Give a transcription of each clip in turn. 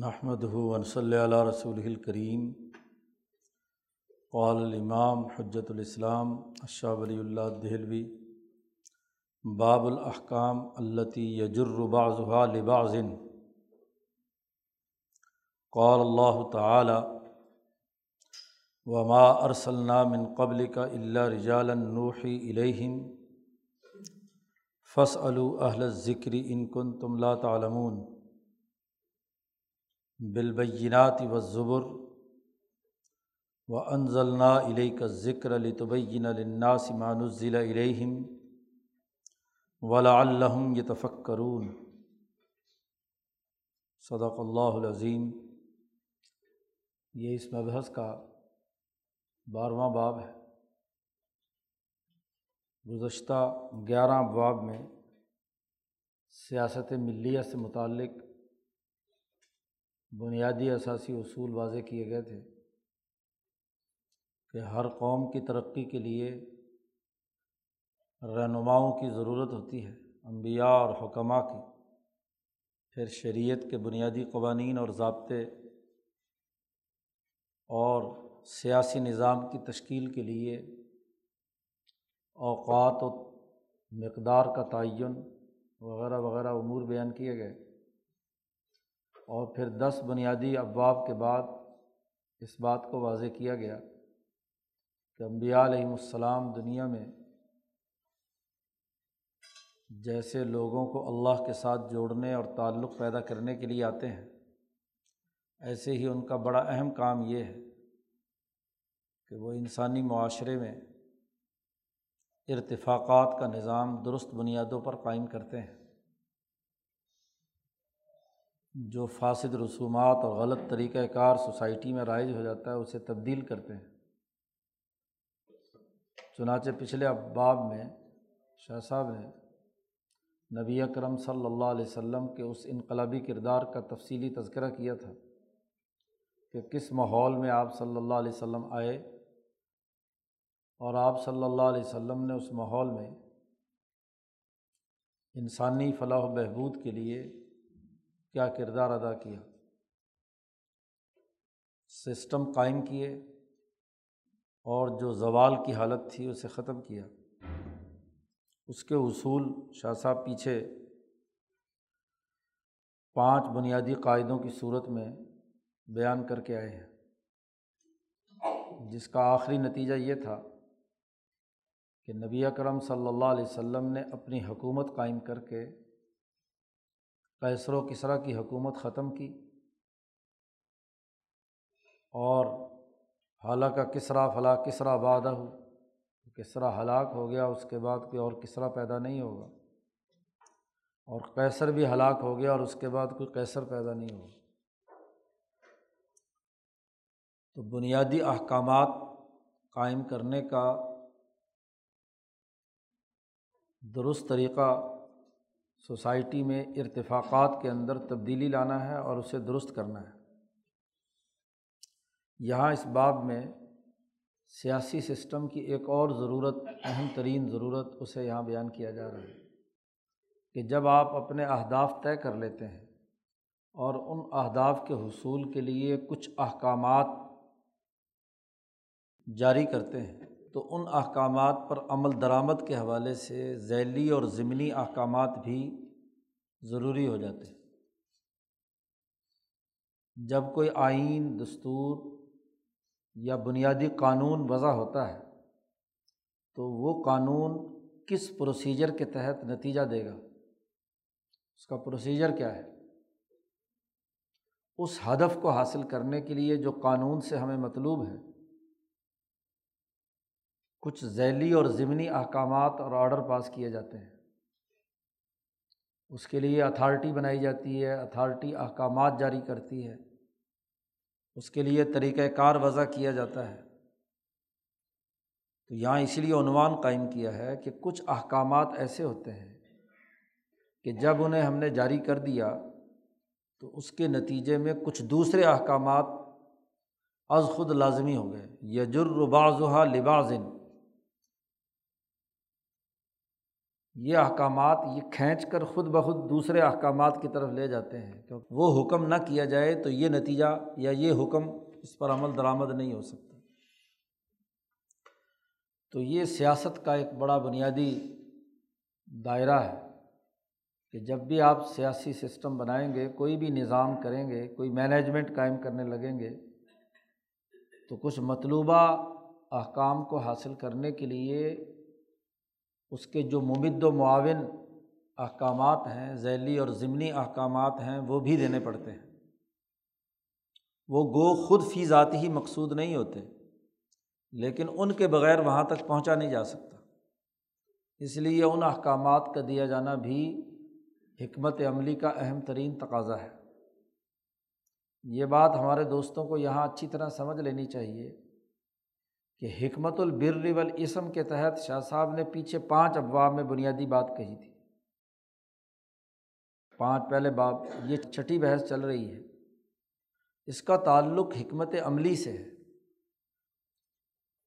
نحمد ون صلی علیہ رسول الکریم قال الامام حجت الاسلام اشہ ولی اللہ دہلوی. باب الاحکام التی یجر بعضها لبعض. قال اللہ تعالی وما ارسلنا من قبل کا اللہ رجالا نوحی الیہم فاسألوا اہل الذکر ان کنتم لا تعلمون. بالبینات و ظبر و انضلنا علیہ کا ذکر لطبین الناس مانزل علیہم ولا الحم یتفکرون. صدق اللہ العظیم. یہ اس مبحث کا بارہواں باب ہے۔ گزشتہ گیارہ ابواب میں سیاست ملیہ سے متعلق بنیادی اثاثی اصول واضح کیے گئے تھے کہ ہر قوم کی ترقی کے لیے رہنماؤں کی ضرورت ہوتی ہے، انبیاء اور حکمہ کی۔ پھر شریعت کے بنیادی قوانین اور ضابطے اور سیاسی نظام کی تشکیل کے لیے اوقات و مقدار کا تعین وغیرہ وغیرہ امور بیان کیے گئے۔ اور پھر دس بنیادی ابواب کے بعد اس بات کو واضح کیا گیا کہ امبیا علیہم السلام دنیا میں جیسے لوگوں کو اللہ کے ساتھ جوڑنے اور تعلق پیدا کرنے کے لیے آتے ہیں، ایسے ہی ان کا بڑا اہم کام یہ ہے کہ وہ انسانی معاشرے میں ارتفاقات کا نظام درست بنیادوں پر قائم کرتے ہیں۔ جو فاصد رسومات اور غلط طریقۂ کار سوسائٹی میں رائج ہو جاتا ہے، اسے تبدیل کرتے ہیں۔ چنانچہ پچھلے اباب میں شاہ صاحب نے نبی اکرم صلی اللہ علیہ وسلم کے اس انقلابی کردار کا تفصیلی تذکرہ کیا تھا کہ کس ماحول میں آپ صلی اللہ علیہ وسلم آئے اور آپ صلی اللہ علیہ وسلم نے اس ماحول میں انسانی فلاح و بہبود کے لیے کیا کردار ادا کیا؟ سسٹم قائم کیے اور جو زوال کی حالت تھی اسے ختم کیا۔ اس کے اصول شاہ صاحب پیچھے پانچ بنیادی قاعدوں کی صورت میں بیان کر کے آئے ہیں۔ جس کا آخری نتیجہ یہ تھا کہ نبی اکرم صلی اللہ علیہ وسلم نے اپنی حکومت قائم کر کے کیسر و کسرا کی حکومت ختم کی اور حالانکہ کسرا فلاں کسرا بادہ ہو کسرا ہلاک ہو گیا، اس کے بعد کوئی اور کسرا پیدا نہیں ہوگا۔ اور کیسر بھی ہلاک ہو گیا اور اس کے بعد کوئی کیسر پیدا نہیں ہوگا۔ تو بنیادی احکامات قائم کرنے کا درست طریقہ سوسائٹی میں ارتفاقات کے اندر تبدیلی لانا ہے اور اسے درست کرنا ہے۔ یہاں اس باب میں سیاسی سسٹم کی ایک اور ضرورت، اہم ترین ضرورت اسے یہاں بیان کیا جا رہا ہے کہ جب آپ اپنے اہداف طے کر لیتے ہیں اور ان اہداف کے حصول کے لیے کچھ احکامات جاری کرتے ہیں تو ان احکامات پر عمل درآمد کے حوالے سے ذیلی اور ضمنی احکامات بھی ضروری ہو جاتے ہیں۔ جب کوئی آئین، دستور یا بنیادی قانون وضع ہوتا ہے، تو وہ قانون کس پروسیجر کے تحت نتیجہ دے گا؟ اس کا پروسیجر کیا ہے؟ اس ہدف کو حاصل کرنے کے لیے جو قانون سے ہمیں مطلوب ہے کچھ ذیلی اور ضمنی احکامات اور آڈر پاس کیے جاتے ہیں۔ اس کے لیے اتھارٹی بنائی جاتی ہے، اتھارٹی احکامات جاری کرتی ہے۔ اس کے لیے طریقۂ کار وضع کیا جاتا ہے۔ تو یہاں اسی لیے عنوان قائم کیا ہے کہ کچھ احکامات ایسے ہوتے ہیں کہ جب انہیں ہم نے جاری کر دیا تو اس کے نتیجے میں کچھ دوسرے احکامات از خود لازمی ہو گئے یجر بعض لباظن یہ احکامات یہ کھینچ کر خود بخود دوسرے احکامات کی طرف لے جاتے ہیں، کیونکہ وہ حکم نہ کیا جائے تو یہ نتیجہ یا یہ حکم اس پر عمل درآمد نہیں ہو سکتا۔ تو یہ سیاست کا ایک بڑا بنیادی دائرہ ہے کہ جب بھی آپ سیاسی سسٹم بنائیں گے، کوئی بھی نظام کریں گے، کوئی مینجمنٹ قائم کرنے لگیں گے، تو کچھ مطلوبہ احکام کو حاصل کرنے کے لیے اس کے جو ممد و معاون احکامات ہیں، ذیلی اور ضمنی احکامات ہیں، وہ بھی دینے پڑتے ہیں۔ وہ گو خود فی ذاتی ہی مقصود نہیں ہوتے، لیکن ان کے بغیر وہاں تک پہنچا نہیں جا سکتا۔ اس لیے ان احکامات کا دیا جانا بھی حکمت عملی کا اہم ترین تقاضا ہے۔ یہ بات ہمارے دوستوں کو یہاں اچھی طرح سمجھ لینی چاہیے۔ کہ حکمت البر والاسم کے تحت شاہ صاحب نے پیچھے پانچ ابواب میں بنیادی بات کہی تھی۔ پانچ پہلے باب، یہ چھٹی بحث چل رہی ہے۔ اس کا تعلق حکمت عملی سے ہے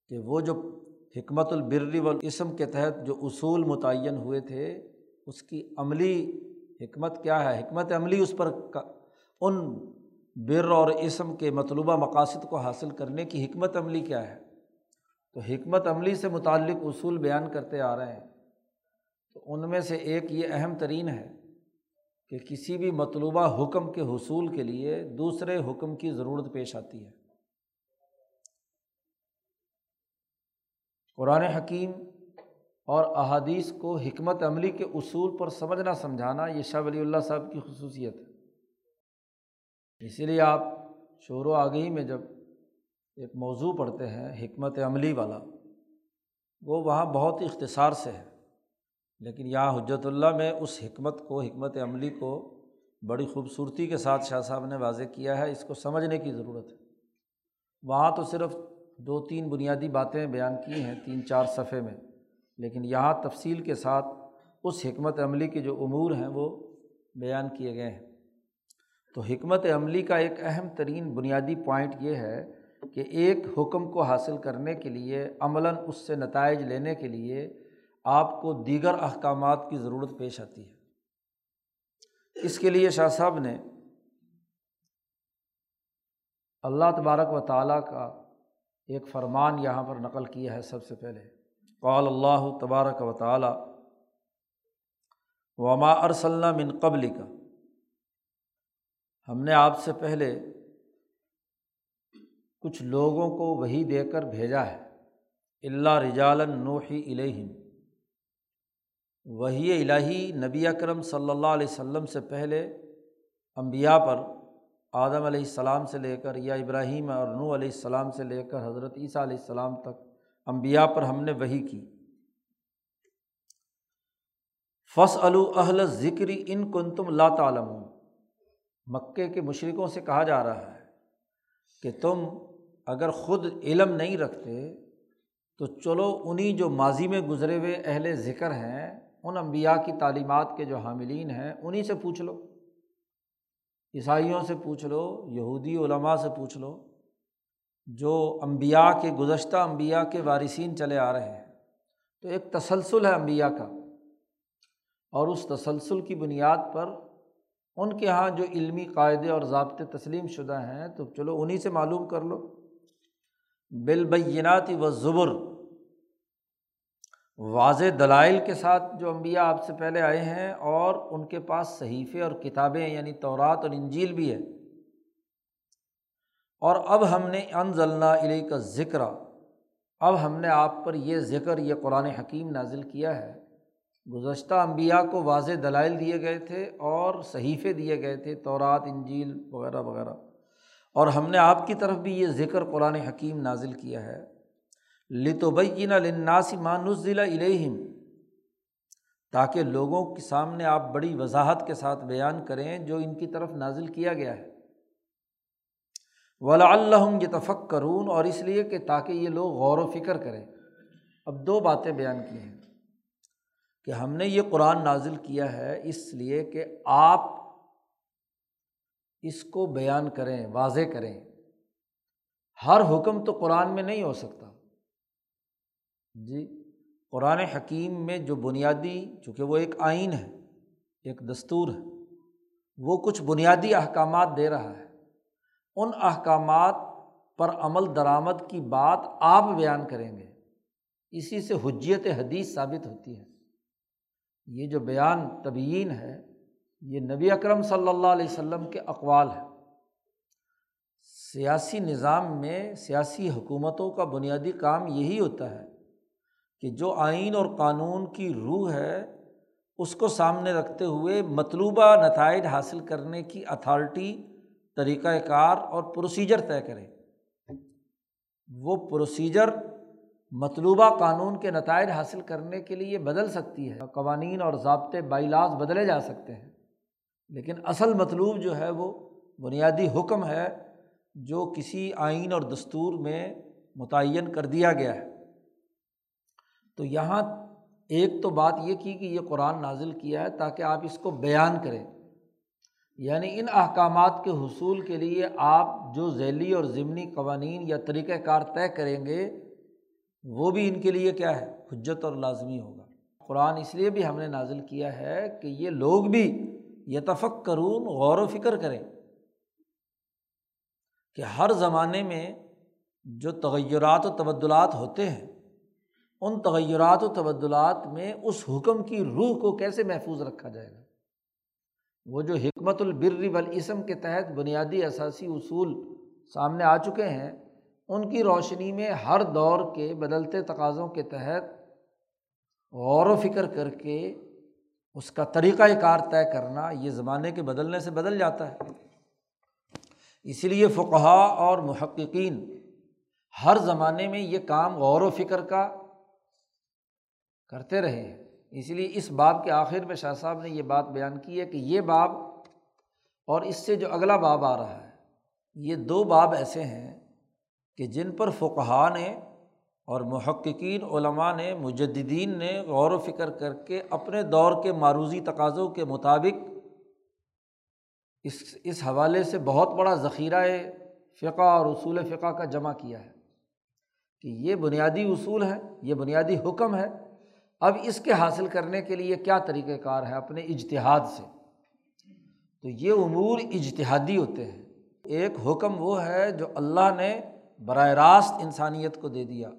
کہ وہ جو حکمت البر والاسم کے تحت جو اصول متعین ہوئے تھے، اس کی عملی حکمت کیا ہے؟ حکمت عملی اس پر ان بر اور اسم کے مطلوبہ مقاصد کو حاصل کرنے کی حکمت عملی کیا ہے؟ تو حکمت عملی سے متعلق اصول بیان کرتے آ رہے ہیں۔ تو ان میں سے ایک یہ اہم ترین ہے کہ کسی بھی مطلوبہ حکم کے حصول کے لیے دوسرے حکم کی ضرورت پیش آتی ہے۔ قرآن حکیم اور احادیث کو حکمت عملی کے اصول پر سمجھنا، سمجھانا یہ شاہ ولی اللہ صاحب کی خصوصیت ہے۔ اسی لیے آپ شور و آگہی میں جب ایک موضوع پڑھتے ہیں، حکمت عملی والا۔ وہ وہاں بہت اختصار سے ہے، لیکن یہاں حجرت اللہ میں اس حکمت کو، حکمت عملی کو بڑی خوبصورتی کے ساتھ شاہ صاحب نے واضح کیا ہے، اس کو سمجھنے کی ضرورت ہے۔ وہاں تو صرف دو تین بنیادی باتیں بیان کی ہیں تین چار صفحے میں، لیکن یہاں تفصیل کے ساتھ اس حکمت عملی کے جو امور ہیں وہ بیان کیے گئے ہیں۔ تو حکمت عملی کا ایک اہم ترین بنیادی پوائنٹ یہ ہے کہ ایک حکم کو حاصل کرنے کے لیے، عملاً اس سے نتائج لینے کے لیے آپ کو دیگر احکامات کی ضرورت پیش آتی ہے۔ اس کے لیے شاہ صاحب نے اللہ تبارک و تعالیٰ کا ایک فرمان یہاں پر نقل کیا ہے سب سے پہلے۔ قال اللہ تبارک و تعالیٰ، وما ارسلّہ من قبل کا ہم نے آپ سے پہلے کچھ لوگوں کو وہی دے کر بھیجا ہے۔ اللہ رجال نوحی الہم وہی الہی نبی اکرم صلی اللہ علیہ و سے پہلے امبیا پر آدم علیہ السلام سے لے کر یا ابراہیم اور نو علیہ السلام سے لے کر حضرت عیسیٰ علیہ السلام تک امبیا پر ہم نے وہی کی۔ فص اہل ذکری ان کن تم اللہ تعالم مکے کے مشرقوں سے کہا جا رہا ہے کہ تم اگر خود علم نہیں رکھتے، تو چلو انہیں جو ماضی میں گزرے ہوئے اہل ذکر ہیں، ان امبیا کی تعلیمات کے جو حاملین ہیں انہیں سے پوچھ لو۔ عیسائیوں سے پوچھ لو، یہودی علماء سے پوچھ لو۔ جو امبیا کے گزشتہ امبیا کے وارثین چلے آ رہے ہیں، تو ایک تسلسل ہے امبیا کا۔ اور اس تسلسل کی بنیاد پر ان کے یہاں جو علمی قاعدے اور ضابطے تسلیم شدہ ہیں، تو چلو انہیں سے معلوم کر لو۔ بالبیناتی و زبر۔ واضح دلائل کے ساتھ جو امبیا آپ سے پہلے آئے ہیں اور ان کے پاس صحیفے اور کتابیں یعنی تورات اور انجیل بھی ہے اور اب ہم نے ان ضلع علیہ کا ذکر اب ہم نے آپ پر یہ ذکر، یہ قرآن حکیم نازل کیا ہے۔ گزشتہ امبیا کو واضح دلائل دیے گئے تھے اور صحیفے دیے گئے تھے، تورات، انجیل وغیرہ وغیرہ۔ اور ہم نے آپ کی طرف بھی یہ ذکر قرآن حکیم نازل کیا ہے۔ لتوبین لناسی مانزلہ الہم تاکہ لوگوں کے سامنے آپ بڑی وضاحت کے ساتھ بیان کریں جو ان کی طرف نازل کیا گیا ہے۔ ولا اللہ یہ تفق کرون اور اس لیے کہ تاکہ یہ لوگ غور و فکر کریں۔ اب دو باتیں بیان کی ہیں کہ ہم نے یہ قرآن نازل کیا ہے اس لیے کہ آپ اس کو بیان کریں، واضح کریں۔ ہر حکم تو قرآن میں نہیں ہو سکتا۔ جی قرآن حکیم میں جو بنیادی، چونکہ وہ ایک آئین ہے، ایک دستور ہے، وہ کچھ بنیادی احکامات دے رہا ہے۔ ان احکامات پر عمل درآمد کی بات آپ بیان کریں گے۔ اسی سے حجیت حدیث ثابت ہوتی ہے۔ یہ جو بیان طبعین ہے یہ نبی اکرم صلی اللہ علیہ وسلم کے اقوال ہے سیاسی نظام میں سیاسی حکومتوں کا بنیادی کام یہی ہوتا ہے کہ جو آئین اور قانون کی روح ہے، اس کو سامنے رکھتے ہوئے مطلوبہ نتائج حاصل کرنے کی اتھارٹی طریقۂ کار اور پروسیجر طے کرے وہ پروسیجر مطلوبہ قانون کے نتائج حاصل کرنے کے لیے بدل سکتی ہے۔ قوانین اور ضابطے بائیلاز بدلے جا سکتے ہیں۔ لیکن اصل مطلوب جو ہے وہ بنیادی حکم ہے جو کسی آئین اور دستور میں متعین کر دیا گیا ہے۔ تو یہاں ایک تو بات یہ کی کہ یہ قرآن نازل کیا ہے تاکہ آپ اس کو بیان کریں۔ یعنی ان احکامات کے حصول کے لیے آپ جو ذیلی اور ضمنی قوانین یا طریقۂ کار طے کریں گے، وہ بھی ان کے لیے کیا ہے؟ حجت اور لازمی ہوگا۔ قرآن اس لیے بھی ہم نے نازل کیا ہے کہ یہ لوگ بھی یتفق کرون غور و فکر کریں کہ ہر زمانے میں جو تغیرات و تبدلات ہوتے ہیں، ان تغیرات و تبدلات میں اس حکم کی روح کو کیسے محفوظ رکھا جائے گا؟ وہ جو حکمت البر والاسم کے تحت بنیادی اثاثی اصول سامنے آ چکے ہیں، ان کی روشنی میں ہر دور کے بدلتے تقاضوں کے تحت غور و فکر کر کے اس کا طریقۂ کار طے کرنا یہ زمانے کے بدلنے سے بدل جاتا ہے۔ اسی لیے فقہ اور محققین ہر زمانے میں یہ کام غور و فکر کا کرتے رہے ہیں۔ اس لیے اس باب کے آخر میں شاہ صاحب نے یہ بات بیان کی ہے کہ یہ باب اور اس سے جو اگلا باب آ رہا ہے، یہ دو باب ایسے ہیں کہ جن پر فقہ نے اور محققین علماء نے مجدین نے غور و فکر کر کے اپنے دور کے معروضی تقاضوں کے مطابق اس اس حوالے سے بہت بڑا ذخیرہ فقہ اور اصول فقہ کا جمع کیا ہے کہ یہ بنیادی اصول ہے یہ بنیادی حکم ہے۔ اب اس کے حاصل کرنے کے لیے کیا طریقۂ کار ہے اپنے اجتہاد سے؟ تو یہ امور اجتہادی ہوتے ہیں۔ ایک حکم وہ ہے جو اللہ نے براہ راست انسانیت کو دے دیا۔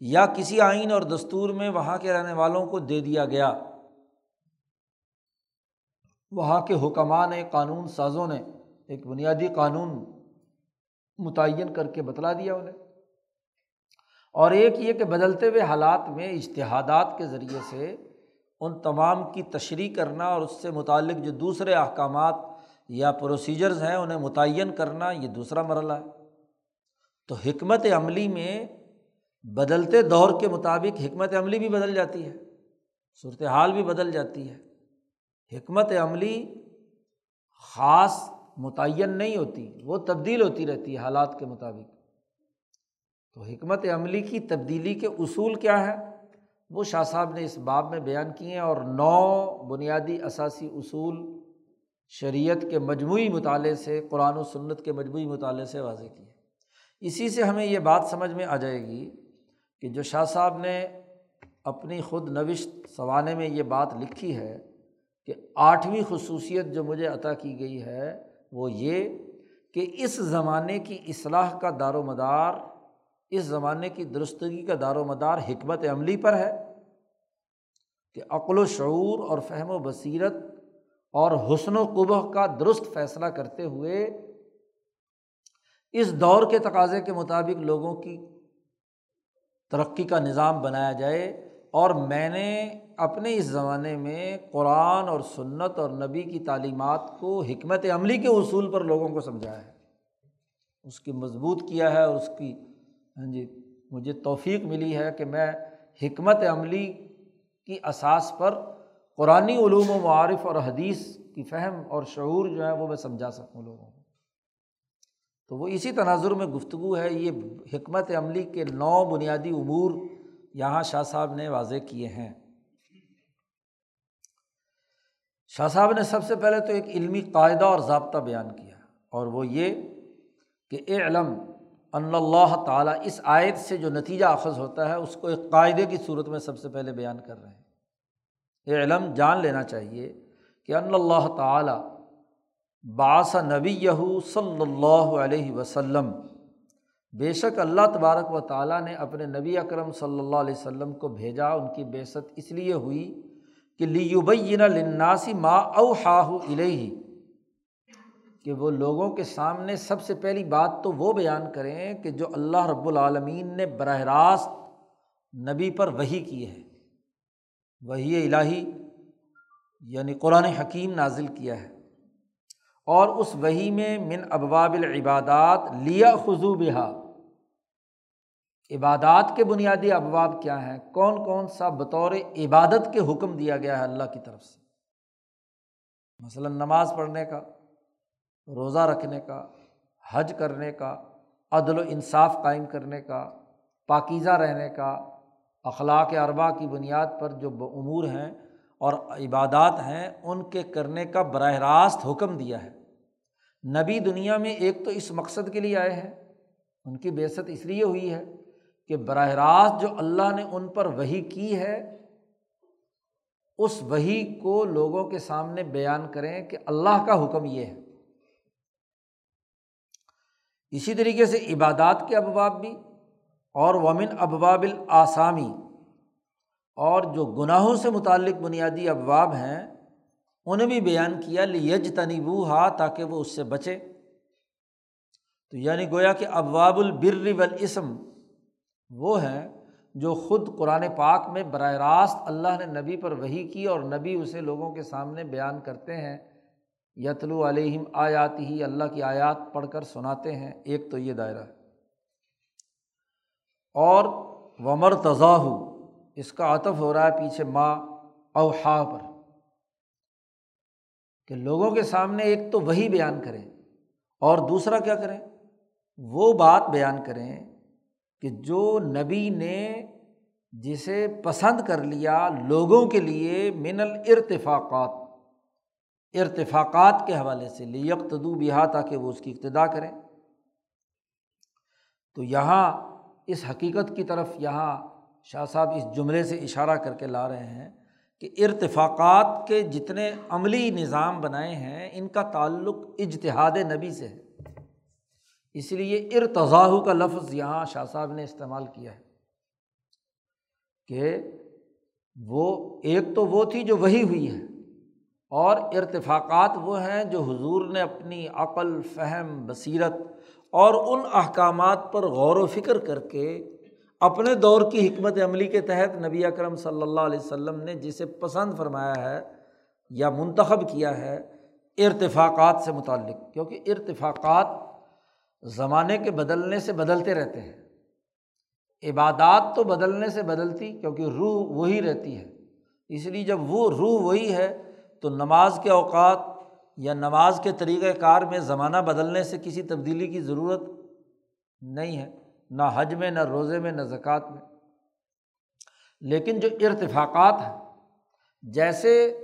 یا کسی آئین اور دستور میں وہاں کے رہنے والوں کو دے دیا گیا۔ وہاں کے حکمہ نے، قانون سازوں نے ایک بنیادی قانون متعین کر کے بتلا دیا انہیں۔ اور ایک یہ کہ بدلتے ہوئے حالات میں اشتہادات کے ذریعے سے ان تمام کی تشریح کرنا اور اس سے متعلق جو دوسرے احکامات یا پروسیجرز ہیں، انہیں متعین کرنا یہ دوسرا مرحلہ ہے۔ تو حکمت عملی میں بدلتے دور کے مطابق حکمت عملی بھی بدل جاتی ہے صورت حال بھی بدل جاتی ہے۔ حکمت عملی خاص متعین نہیں ہوتی، وہ تبدیل ہوتی رہتی ہے حالات کے مطابق۔ تو حکمت عملی کی تبدیلی کے اصول کیا ہے وہ شاہ صاحب نے اس باب میں بیان کیے ہیں اور نو بنیادی اثاثی اصول شریعت کے مجموعی مطالعے سے، قرآن و سنت کے مجموعی مطالعے سے واضح کیے۔ اسی سے ہمیں یہ بات سمجھ میں آ جائے گی کہ جو شاہ صاحب نے اپنی خود نوشت سوانے میں یہ بات لکھی ہے کہ آٹھویں خصوصیت جو مجھے عطا کی گئی ہے وہ یہ کہ اس زمانے کی اصلاح کا دار و مدار، اس زمانے کی درستگی کا دار و مدار حکمت عملی پر ہے کہ عقل و شعور اور فہم و بصیرت اور حسن و قبح کا درست فیصلہ کرتے ہوئے اس دور کے تقاضے کے مطابق لوگوں کی ترقی کا نظام بنایا جائے اور میں نے اپنے اس زمانے میں قرآن اور سنت اور نبی کی تعلیمات کو حکمت عملی کے اصول پر لوگوں کو سمجھایا ہے۔ اس کی مضبوط کیا ہے اور اس کی ہاں جی مجھے توفیق ملی ہے کہ میں حکمت عملی کی اساس پر قرآن علوم و معارف اور حدیث کی فہم اور شعور جو ہے وہ میں سمجھا سکوں لوگوں کو۔ تو وہ اسی تناظر میں گفتگو ہے، یہ حکمت عملی کے نو بنیادی امور یہاں شاہ صاحب نے واضح کیے ہیں۔ شاہ صاحب نے سب سے پہلے تو ایک علمی قاعدہ اور ضابطہ بیان کیا اور وہ یہ کہ اے علم ان اللہ تعالیٰ اس آیت سے جو نتیجہ اخذ ہوتا ہے، اس کو ایک قاعدے کی صورت میں سب سے پہلے بیان کر رہے ہیں۔ یہ علم جان لینا چاہیے کہ ان اللہ تعالیٰ باس نبی یہو صلی اللہ علیہ وسلم۔ بے شک اللہ تبارک و تعالیٰ نے اپنے نبی اکرم صلی اللہ علیہ وسلم کو بھیجا، ان کی بیست اس لیے ہوئی کہ لیبین لناسی ما او ہاہ الہی کہ وہ لوگوں کے سامنے سب سے پہلی بات تو وہ بیان کریں کہ جو اللہ رب العالمین نے براہ راست نبی پر وہی کی ہے وہی الہی یعنی قرآن حکیم نازل کیا ہے۔ اور اس وہی میں من ابواب العبادات لیا خضو بہا۔ عبادات کے بنیادی ابواب کیا ہیں؟ کون کون سا بطور عبادت کے حکم دیا گیا ہے اللہ کی طرف سے؟ مثلاً نماز پڑھنے کا، روزہ رکھنے کا، حج کرنے کا، عدل و انصاف قائم کرنے کا، پاکیزہ رہنے کا، اخلاق اربا کی بنیاد پر جو امور ہیں اور عبادات ہیں، ان کے کرنے کا براہ راست حکم دیا ہے۔ نبی دنیا میں ایک تو اس مقصد کے لیے آئے ہیں، ان کی بیست اس لیے ہوئی ہے کہ براہ راست جو اللہ نے ان پر وہی کی ہے، اس وہی کو لوگوں کے سامنے بیان کریں کہ اللہ کا حکم یہ ہے۔ اسی طریقے سے عبادات کے ابواب بھی اور ومن ابواب الآسامی اور جو گناہوں سے متعلق بنیادی ابواب ہیں، انہیں بھی بیان کیا لیج تنیبو ہا تاکہ وہ اس سے بچے۔ تو یعنی گویا کہ ابواب البر والاسم وہ ہیں جو خود قرآن پاک میں براہ راست اللہ نے نبی پر وہی کی اور نبی اسے لوگوں کے سامنے بیان کرتے ہیں۔ یتلو علیہم آیات ہی اللہ کی آیات پڑھ کر سناتے ہیں۔ ایک تو یہ دائرہ۔ ہے اور ومر تضاح اس کا عطف ہو رہا ہے پیچھے ماں اوہا پر۔ کہ لوگوں کے سامنے ایک تو وہی بیان کریں اور دوسرا کیا کریں؟ وہ بات بیان کریں کہ جو نبی نے جسے پسند کر لیا لوگوں کے لیے من الارتفاقات، ارتفاقات کے حوالے سے لیکتدو بہا تاکہ وہ اس کی ابتدا کریں۔ تو یہاں اس حقیقت کی طرف یہاں شاہ صاحب اس جملے سے اشارہ کر کے لا رہے ہیں کہ ارتفاقات کے جتنے عملی نظام بنائے ہیں، ان کا تعلق اجتہاد نبی سے ہے۔ اس لیے ارتضاح کا لفظ یہاں شاہ صاحب نے استعمال کیا ہے کہ وہ ایک تو وہ تھی جو وہی ہوئی ہے اور ارتفاقات وہ ہیں جو حضور نے اپنی عقل، فہم، بصیرت اور ان احکامات پر غور و فکر کر کے اپنے دور کی حکمت عملی کے تحت نبی اکرم صلی اللہ علیہ وسلم نے جسے پسند فرمایا ہے یا منتخب کیا ہے، ارتفاقات سے متعلق، کیونکہ ارتفاقات زمانے کے بدلنے سے بدلتے رہتے ہیں۔ عبادات تو بدلنے سے بدلتی، کیونکہ روح وہی رہتی ہے۔ اس لیے جب وہ روح وہی ہے تو نماز کے اوقات یا نماز کے طریقۂ کار میں زمانہ بدلنے سے کسی تبدیلی کی ضرورت نہیں ہے۔ نہ حج میں، نہ روزے میں، نہ زکوٰۃ میں۔ لیکن جو ارتفاقات ہیں، جیسے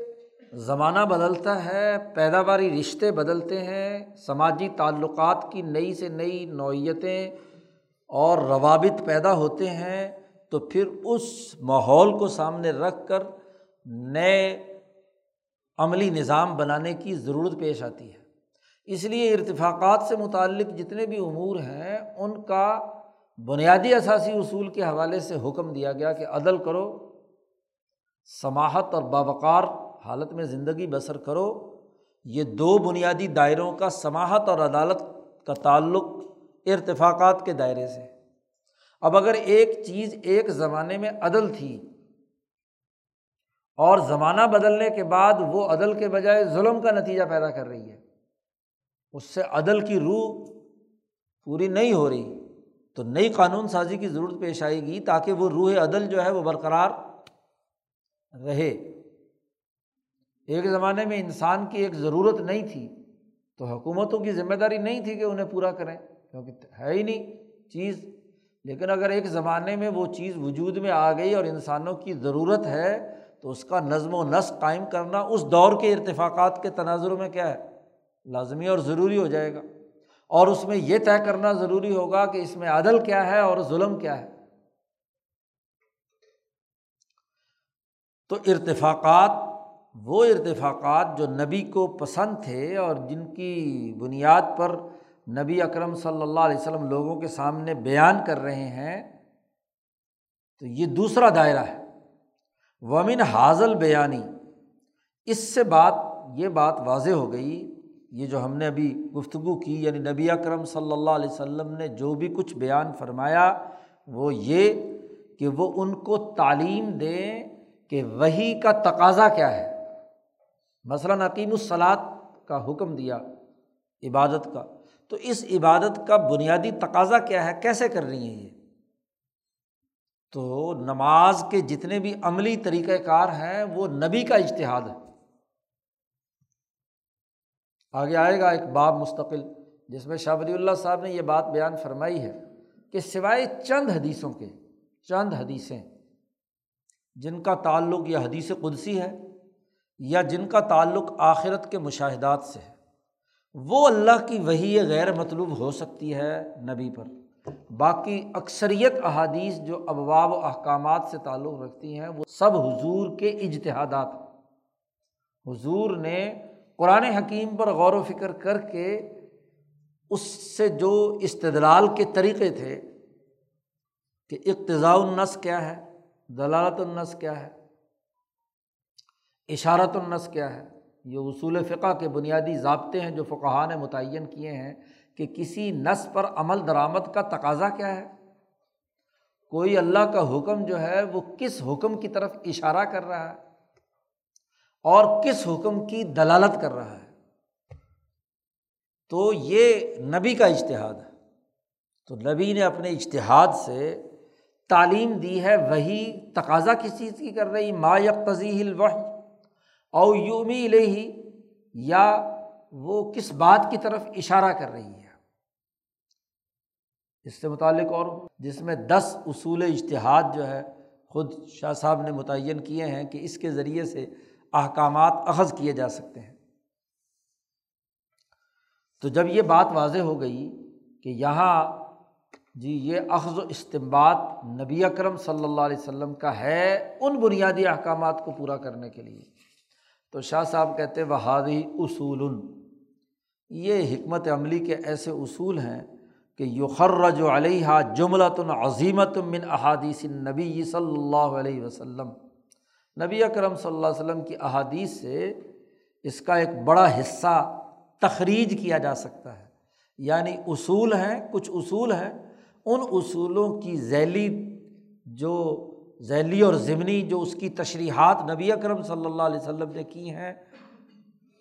زمانہ بدلتا ہے، پیداواری رشتے بدلتے ہیں، سماجی تعلقات کی نئی سے نئی نوعیتیں اور روابط پیدا ہوتے ہیں، تو پھر اس ماحول کو سامنے رکھ کر نئے عملی نظام بنانے کی ضرورت پیش آتی ہے۔ اس لیے ارتفاقات سے متعلق جتنے بھی امور ہیں، ان کا بنیادی اثاثی اصول کے حوالے سے حکم دیا گیا کہ عدل کرو سماہت اور باوقار حالت میں زندگی بسر کرو۔ یہ دو بنیادی دائروں کا سماہت اور عدالت کا تعلق ارتفاقات کے دائرے سے۔ اب اگر ایک چیز ایک زمانے میں عدل تھی اور زمانہ بدلنے کے بعد وہ عدل کے بجائے ظلم کا نتیجہ پیدا کر رہی ہے، اس سے عدل کی روح پوری نہیں ہو رہی۔ تو نئی قانون سازی کی ضرورت پیش آئے گی تاکہ وہ روح عدل جو ہے وہ برقرار رہے۔ ایک زمانے میں انسان کی ایک ضرورت نہیں تھی، تو حکومتوں کی ذمہ داری نہیں تھی کہ انہیں پورا کریں، کیونکہ ہے ہی نہیں چیز۔ لیکن اگر ایک زمانے میں وہ چیز وجود میں آ گئی اور انسانوں کی ضرورت ہے، تو اس کا نظم و نسق قائم کرنا اس دور کے ارتفاقات کے تناظر میں کیا ہے؟ لازمی اور ضروری ہو جائے گا۔ اور اس میں یہ طے کرنا ضروری ہوگا کہ اس میں عدل کیا ہے اور ظلم کیا ہے۔ تو ارتفاقات، وہ ارتفاقات جو نبی کو پسند تھے اور جن کی بنیاد پر نبی اکرم صلی اللہ علیہ وسلم لوگوں کے سامنے بیان کر رہے ہیں، تو یہ دوسرا دائرہ ہے۔ ومن حاضل بیانی اس سے بات، یہ بات واضح ہو گئی یہ جو ہم نے ابھی گفتگو کی یعنی نبی اکرم صلی اللہ علیہ وسلم نے جو بھی کچھ بیان فرمایا، وہ یہ کہ وہ ان کو تعلیم دیں کہ وہی کا تقاضا کیا ہے۔ مثلاً عقیم الصلاط کا حکم دیا، عبادت کا۔ تو اس عبادت کا بنیادی تقاضا کیا ہے؟ کیسے کر رہی ہیں یہ؟ تو نماز کے جتنے بھی عملی طریقۂ کار ہیں، وہ نبی کا اشتہاد ہے۔ آگے آئے گا ایک باب مستقل، جس میں شاہ ولی اللہ صاحب نے یہ بات بیان فرمائی ہے کہ سوائے چند حدیثوں کے، چند حدیثیں، جن کا تعلق یا حدیث قدسی ہے یا جن کا تعلق آخرت کے مشاہدات سے ہے، وہ اللہ کی وہی غیر مطلوب ہو سکتی ہے نبی پر۔ باقی اکثریت احادیث جو ابواب و احکامات سے تعلق رکھتی ہیں، وہ سب حضور کے اجتہادات حضور نے قرآن حکیم پر غور و فکر کر کے اس سے جو استدلال کے طریقے تھے کہ اقتضاء النس کیا ہے، دلالت النس کیا ہے، اشارت النس کیا ہے، یہ اصول فقہ کے بنیادی ضابطے ہیں جو فقہ نے متعین کیے ہیں کہ کسی نس پر عمل درآمد کا تقاضا کیا ہے۔ کوئی اللہ کا حکم جو ہے، وہ کس حکم کی طرف اشارہ کر رہا ہے؟ اور کس حکم کی دلالت کر رہا ہے؟ تو یہ نبی کا اشتہاد ہے۔ تو نبی نے اپنے اشتہاد سے تعلیم دی ہے، وہی تقاضا کس چیز کی کر رہی؟ ما یکتضی الوحی، او یومی لے ہی یا وہ کس بات کی طرف اشارہ کر رہی ہے؟ اس سے متعلق اور جس میں دس اصول اشتہاد جو ہے، خود شاہ صاحب نے متعین کیے ہیں کہ اس کے ذریعے سے احکامات اخذ کیے جا سکتے ہیں۔ تو جب یہ بات واضح ہو گئی کہ یہاں جی یہ اخذ و استمباد نبی اکرم صلی اللہ علیہ وسلم کا ہے ان بنیادی احکامات کو پورا کرنے کے لیے، تو شاہ صاحب کہتے وہ حادی اصول۔ یہ حکمت عملی کے ایسے اصول ہیں کہ یخرج علیہ جملۃ عظیمت من احادیث نبی صلی اللہ علیہ وسلم۔ نبی اکرم صلی اللہ علیہ وسلم کی احادیث سے اس کا ایک بڑا حصہ تخریج کیا جا سکتا ہے۔ یعنی اصول ہیں، کچھ اصول ہیں۔ ان اصولوں کی ذیلی جو ذیلی اور ضمنی جو اس کی تشریحات نبی اکرم صلی اللہ علیہ وسلم نے کی ہیں،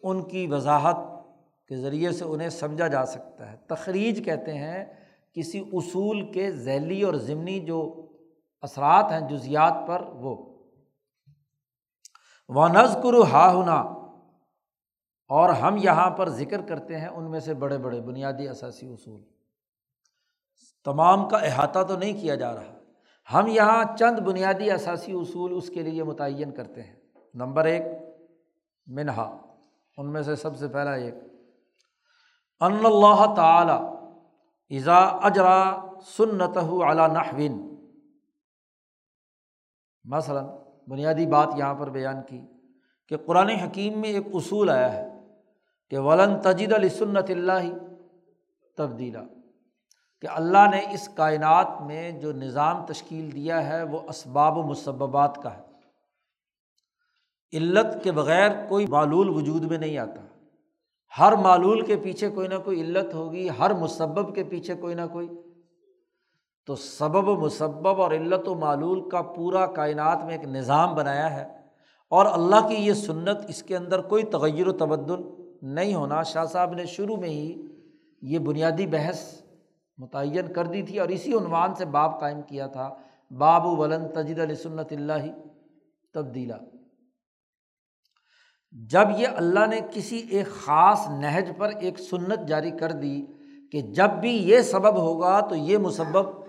ان کی وضاحت کے ذریعے سے انہیں سمجھا جا سکتا ہے۔ تخریج کہتے ہیں کسی اصول کے ذیلی اور ضمنی جو اثرات ہیں، جزیات پر، وہ۔ و نز ہا ہنا اور ہم یہاں پر ذکر کرتے ہیں ان میں سے بڑے بڑے بنیادی اثاثی اصول۔ تمام کا احاطہ تو نہیں کیا جا رہا۔ ہم یہاں چند بنیادی اثاثی اصول اس کے لیے متعین کرتے ہیں۔ نمبر ایک، منہا۔ ان میں سے سب سے پہلا ایک ان اللہ تعالی ازا اجرا سنت علی نحوین۔ مثلاً بنیادی بات یہاں پر بیان کی کہ قرآن حکیم میں ایک اصول آیا ہے کہ ولن تجید السنت اللہ تبدیلا، کہ اللہ نے اس کائنات میں جو نظام تشکیل دیا ہے وہ اسباب و مسبات کا ہے۔ علت کے بغیر کوئی معلول وجود میں نہیں آتا۔ ہر معلول کے پیچھے کوئی نہ کوئی علت ہوگی، ہر مسبب کے پیچھے کوئی نہ کوئی۔ تو سبب و مسبب اور علت و معلول کا پورا کائنات میں ایک نظام بنایا ہے اور اللہ کی یہ سنت اس کے اندر کوئی تغیر و تبدل نہیں ہونا شاہ صاحب نے شروع میں ہی یہ بنیادی بحث متعین کر دی تھی اور اسی عنوان سے باب قائم کیا تھا، باب و ولن تجد علیہ سنت اللہ تبدیلا۔ جب یہ اللہ نے کسی ایک خاص نہج پر ایک سنت جاری کر دی کہ جب بھی یہ سبب ہوگا تو یہ مسبب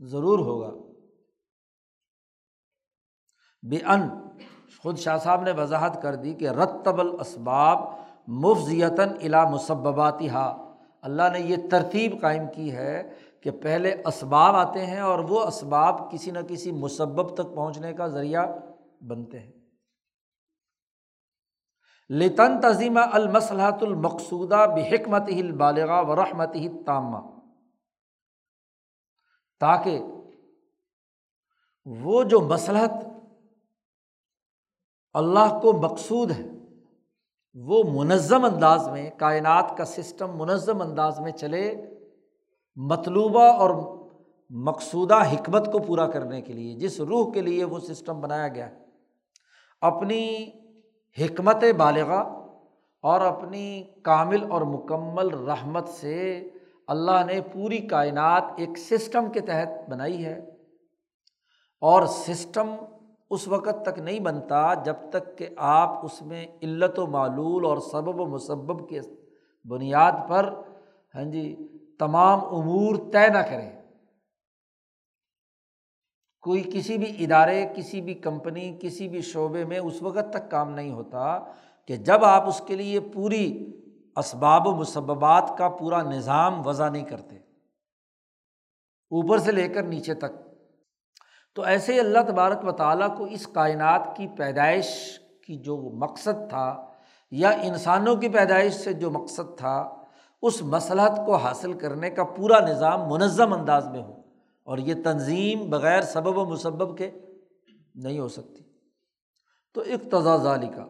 ضرور ہوگا۔ بے ان خود شاہ صاحب نے وضاحت کر دی کہ رتب الاسباب مفضیتاً الا مسباتی ہا اللہ نے یہ ترتیب قائم کی ہے کہ پہلے اسباب آتے ہیں اور وہ اسباب کسی نہ کسی مسبب تک پہنچنے کا ذریعہ بنتے ہیں۔ لطن تظیم المصلحت المقصودہ بحکمت ہی البالغ و رحمت ہی تامہ تاکہ وہ جو مسلحت اللہ کو مقصود ہے، وہ منظم انداز میں، کائنات کا سسٹم منظم انداز میں چلے مطلوبہ اور مقصودہ حکمت کو پورا کرنے کے لیے، جس روح کے لیے وہ سسٹم بنایا گیا ہے۔ اپنی حکمت بالغہ اور اپنی کامل اور مکمل رحمت سے اللہ نے پوری کائنات ایک سسٹم کے تحت بنائی ہے اور سسٹم اس وقت تک نہیں بنتا جب تک کہ آپ اس میں علت و معلول اور سبب و مسبب کے بنیاد پر ہاں جی تمام امور طے نہ کریں۔ کوئی کسی بھی ادارے، کسی بھی کمپنی، کسی بھی شعبے میں اس وقت تک کام نہیں ہوتا کہ جب آپ اس کے لیے پوری اسباب و مسبات کا پورا نظام وضع نہیں کرتے۔ اوپر سے لے کر نیچے تک۔ تو ایسے ہی اللہ تبارک و تعالیٰ کو اس کائنات کی پیدائش کی جو مقصد تھا یا انسانوں کی پیدائش سے جو مقصد تھا، اس مسلحت کو حاصل کرنے کا پورا نظام منظم انداز میں ہو۔ اور یہ تنظیم بغیر سبب و مسبب کے نہیں ہو سکتی۔ تو ظالی کا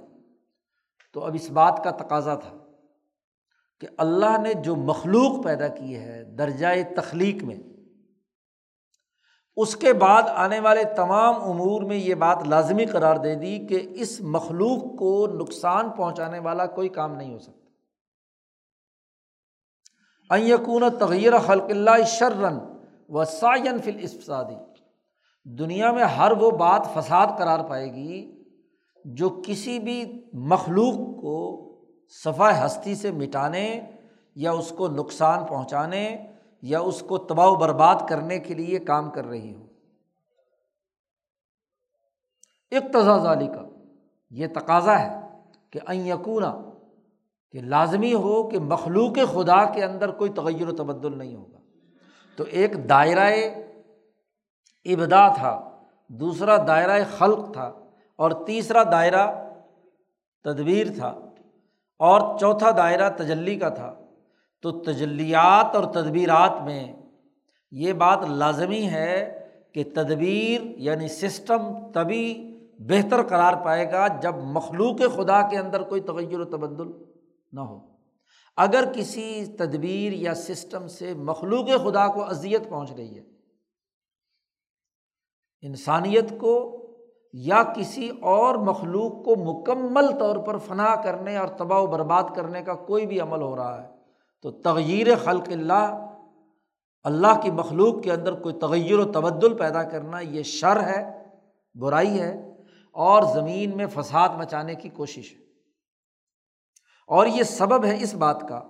تو اب اس بات کا تقاضا تھا۔ کہ اللہ نے جو مخلوق پیدا کی ہے درجۂ تخلیق میں، اس کے بعد آنے والے تمام امور میں یہ بات لازمی قرار دے دی کہ اس مخلوق کو نقصان پہنچانے والا کوئی کام نہیں ہو سکتا۔ یقون تغیر خلق اللہ شرن و سائن فل اسفسادی دنیا میں ہر وہ بات فساد قرار پائے گی جو کسی بھی مخلوق کو صفا ہستی سے مٹانے یا اس کو نقصان پہنچانے یا اس کو تباہ و برباد کرنے کے لیے کام کر رہی ہو ظالی کا یہ تقاضا ہے کہ این یقونا کہ لازمی ہو کہ مخلوق خدا کے اندر کوئی تغیر و تبدل نہیں ہوگا۔ تو ایک دائرۂ ابدا تھا، دوسرا دائرۂ خلق تھا اور تیسرا دائرہ تدبیر تھا۔ اور چوتھا دائرہ تجلی کا تھا۔ تو تجلیات اور تدبیرات میں یہ بات لازمی ہے کہ تدبیر یعنی سسٹم تبھی بہتر قرار پائے گا جب مخلوق خدا کے اندر کوئی تغیر و تبدل نہ ہو۔ اگر کسی تدبیر یا سسٹم سے مخلوق خدا کو اذیت پہنچ رہی ہے، انسانیت کو یا کسی اور مخلوق کو مکمل طور پر فنا کرنے اور تباہ و برباد کرنے کا کوئی بھی عمل ہو رہا ہے، تو تغیر خلق اللہ اللہ کی مخلوق کے اندر کوئی تغیر و تبدل پیدا کرنا یہ شر ہے، برائی ہے، اور زمین میں فساد مچانے کی کوشش ہے۔ اور یہ سبب ہے اس بات کا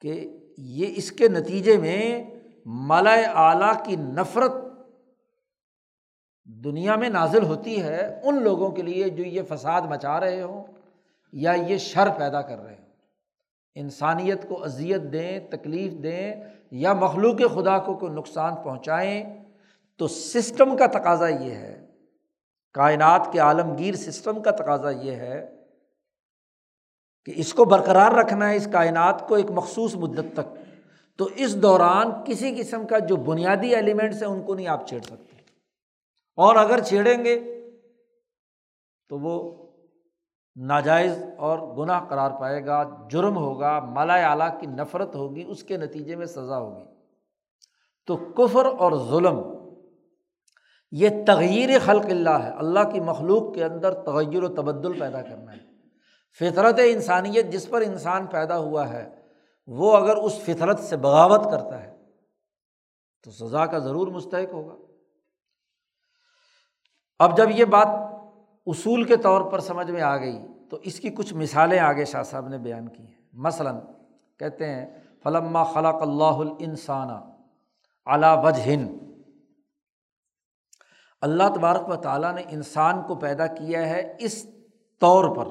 کہ یہ اس کے نتیجے میں مالا اعلیٰ کی نفرت دنیا میں نازل ہوتی ہے ان لوگوں کے لیے جو یہ فساد مچا رہے ہوں یا یہ شر پیدا کر رہے ہوں۔ انسانیت کو اذیت دیں، تکلیف دیں یا مخلوق خدا کو کوئی نقصان پہنچائیں، تو سسٹم کا تقاضا یہ ہے، کائنات کے عالمگیر سسٹم کا تقاضا یہ ہے کہ اس کو برقرار رکھنا ہے، اس کائنات کو ایک مخصوص مدت تک۔ تو اس دوران کسی قسم کا جو بنیادی ایلیمنٹس ہیں، ان کو نہیں آپ چھیڑ سکتے۔ اور اگر چھیڑیں گے تو وہ ناجائز اور گناہ قرار پائے گا، جرم ہوگا، مالا اعلیٰ کی نفرت ہوگی، اس کے نتیجے میں سزا ہوگی۔ تو کفر اور ظلم، یہ تغیر خلق اللہ ہے۔ اللہ کی مخلوق کے اندر تغیر و تبدل پیدا کرنا ہے۔ فطرت انسانیت جس پر انسان پیدا ہوا ہے، وہ اگر اس فطرت سے بغاوت کرتا ہے، تو سزا کا ضرور مستحق ہوگا۔ اب جب یہ بات اصول کے طور پر سمجھ میں آ گئی تو اس کی کچھ مثالیں آگے شاہ صاحب نے بیان کی ہیں۔ مثلاً کہتے ہیں، فلما خلق اللہ السانہ علا وجہ اللہ تبارک و تعالیٰ نے انسان کو پیدا کیا ہے اس طور پر،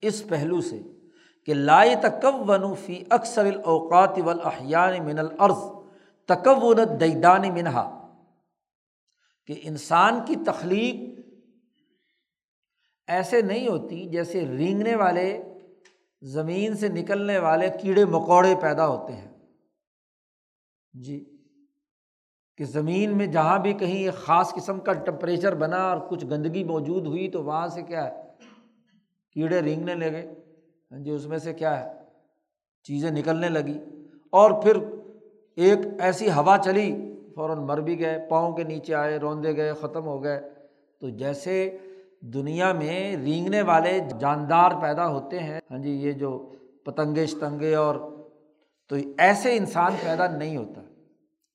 اس پہلو سے کہ لائے تکب ونوفی اکثر الاوقات والاحیان من العرض تکون دیدان منہا کہ انسان کی تخلیق ایسے نہیں ہوتی جیسے رینگنے والے، زمین سے نکلنے والے کیڑے مکوڑے پیدا ہوتے ہیں۔ جی کہ زمین میں جہاں بھی کہیں ایک خاص قسم کا ٹمپریچر بنا اور کچھ گندگی موجود ہوئی تو وہاں سے کیا ہے؟ کیڑے رینگنے لگے۔ ہاں جی اس میں سے کیا ہے؟ چیزیں نکلنے لگی۔ اور پھر ایک ایسی ہوا چلی فوراً مر بھی گئے، پاؤں کے نیچے آئے، روندے گئے، ختم ہو گئے۔ تو جیسے دنیا میں رینگنے والے جاندار پیدا ہوتے ہیں ہاں جی یہ جو پتنگے شتنگے اور تو ایسے انسان پیدا نہیں ہوتا۔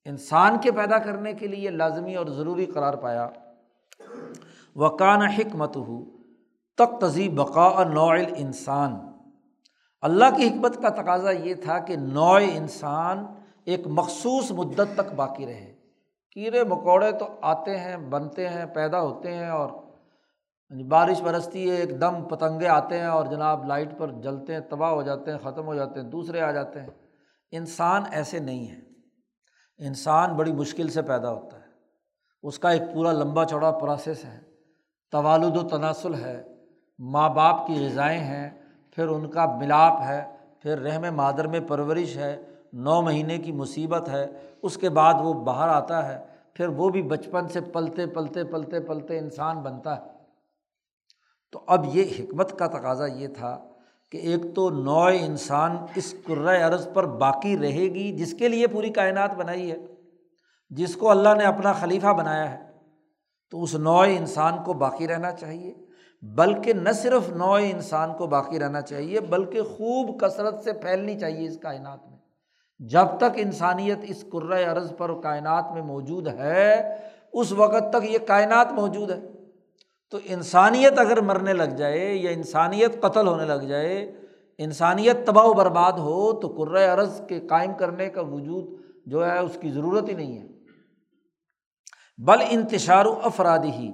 انسان کے پیدا کرنے کے لیے لازمی اور ضروری قرار پایا۔ وکان حکمت ہو تک تذیب بقا نوع انسان اللہ کی حکمت کا تقاضا یہ تھا کہ نوع انسان ایک مخصوص مدت تک باقی رہے۔ کیڑے مکوڑے تو آتے ہیں، بنتے ہیں، پیدا ہوتے ہیں اور یعنی بارش برستی ہے، ایک دم پتنگے آتے ہیں اور جناب لائٹ پر جلتے ہیں، تباہ ہو جاتے ہیں، ختم ہو جاتے ہیں، دوسرے آ جاتے ہیں۔ انسان ایسے نہیں ہے۔ انسان بڑی مشکل سے پیدا ہوتا ہے۔ اس کا ایک پورا لمبا چوڑا پروسیس ہے۔ توالد و تناسل ہے۔ ماں باپ کی غذائیں ہیں۔ پھر ان کا ملاپ ہے۔ پھر رحم مادر میں پرورش ہے۔ نو مہینے کی مصیبت ہے، اس کے بعد وہ باہر آتا ہے، پھر وہ بھی بچپن سے پلتے پلتے پلتے پلتے انسان بنتا ہے۔ تو اب یہ حکمت کا تقاضا یہ تھا کہ ایک تو نوع انسان اس عرض پر باقی رہے گی، جس کے لیے پوری کائنات بنائی ہے، جس کو اللہ نے اپنا خلیفہ بنایا ہے۔ تو اس نوع انسان کو باقی رہنا چاہیے۔ بلکہ نہ صرف نوع انسان کو باقی رہنا چاہیے، بلکہ خوب کثرت سے پھیلنی چاہیے اس کائنات میں۔ جب تک انسانیت اس عرض پر کائنات میں موجود ہے، اس وقت تک یہ کائنات موجود ہے۔ تو انسانیت اگر مرنے لگ جائے یا انسانیت قتل ہونے لگ جائے، انسانیت تباہ و برباد ہو، تو عرض کے قائم کرنے کا وجود جو ہے، اس کی ضرورت ہی نہیں ہے۔ بل انتشار و افراد ہی،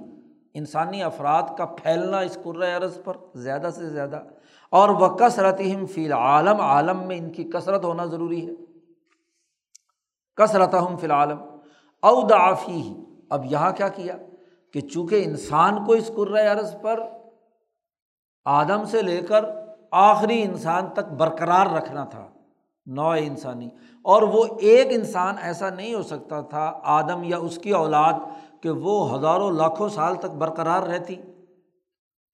انسانی افراد کا پھیلنا اس عرض پر زیادہ سے زیادہ، اور وہ کثرت ہم فی العالم، عالم میں ان کی کثرت ہونا ضروری ہے۔ کثرت ہم فی العالم اودافی اب یہاں کیا کیا؟ کہ چونکہ انسان کو اس عرض پر آدم سے لے کر آخری انسان تک برقرار رکھنا تھا نو انسانی، اور وہ ایک انسان ایسا نہیں ہو سکتا تھا، آدم یا اس کی اولاد، کہ وہ ہزاروں لاکھوں سال تک برقرار رہتی۔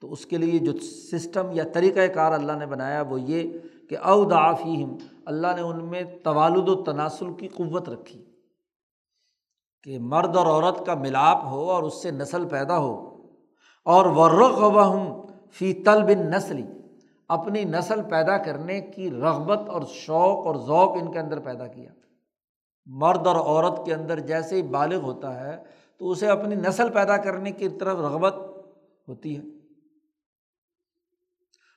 تو اس کے لیے جو سسٹم یا طریقۂ کار اللہ نے بنایا وہ یہ کہ اودافی اللہ نے ان میں توالد و تناسل کی قوت رکھی کہ مرد اور عورت کا ملاپ ہو اور اس سے نسل پیدا ہو، اور ورغ ہوں فی طلب نسلی اپنی نسل پیدا کرنے کی رغبت اور شوق اور ذوق ان کے اندر پیدا کیا۔ مرد اور عورت کے اندر جیسے ہی بالغ ہوتا ہے تو اسے اپنی نسل پیدا کرنے کی طرف رغبت ہوتی ہے۔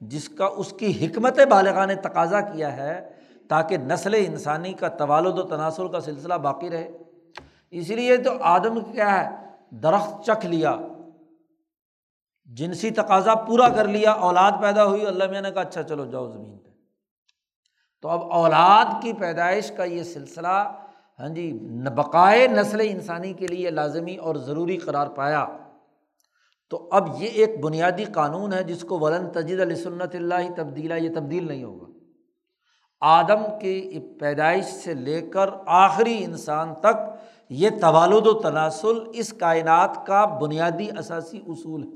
جس کا اس کی حکمت بالغاہ نے تقاضا کیا ہے تاکہ نسل انسانی کا توالد و تناسل کا سلسلہ باقی رہے۔ اسی لیے تو آدم کیا ہے؟ درخت چکھ لیا، جنسی تقاضا پورا کر لیا، اولاد پیدا ہوئی، اللہ میں نے کہا اچھا چلو جاؤ زمین پہ۔ تو اب اولاد کی پیدائش کا یہ سلسلہ ہاں جی بقائے نسل انسانی کے لیے لازمی اور ضروری قرار پایا۔ تو اب یہ ایک بنیادی قانون ہے جس کو ولن تجید علیہ سنت اللہ تبدیلا، یہ تبدیل نہیں ہوگا۔ آدم کی پیدائش سے لے کر آخری انسان تک یہ توالد و تناسل اس کائنات کا بنیادی اثاثی اصول ہے۔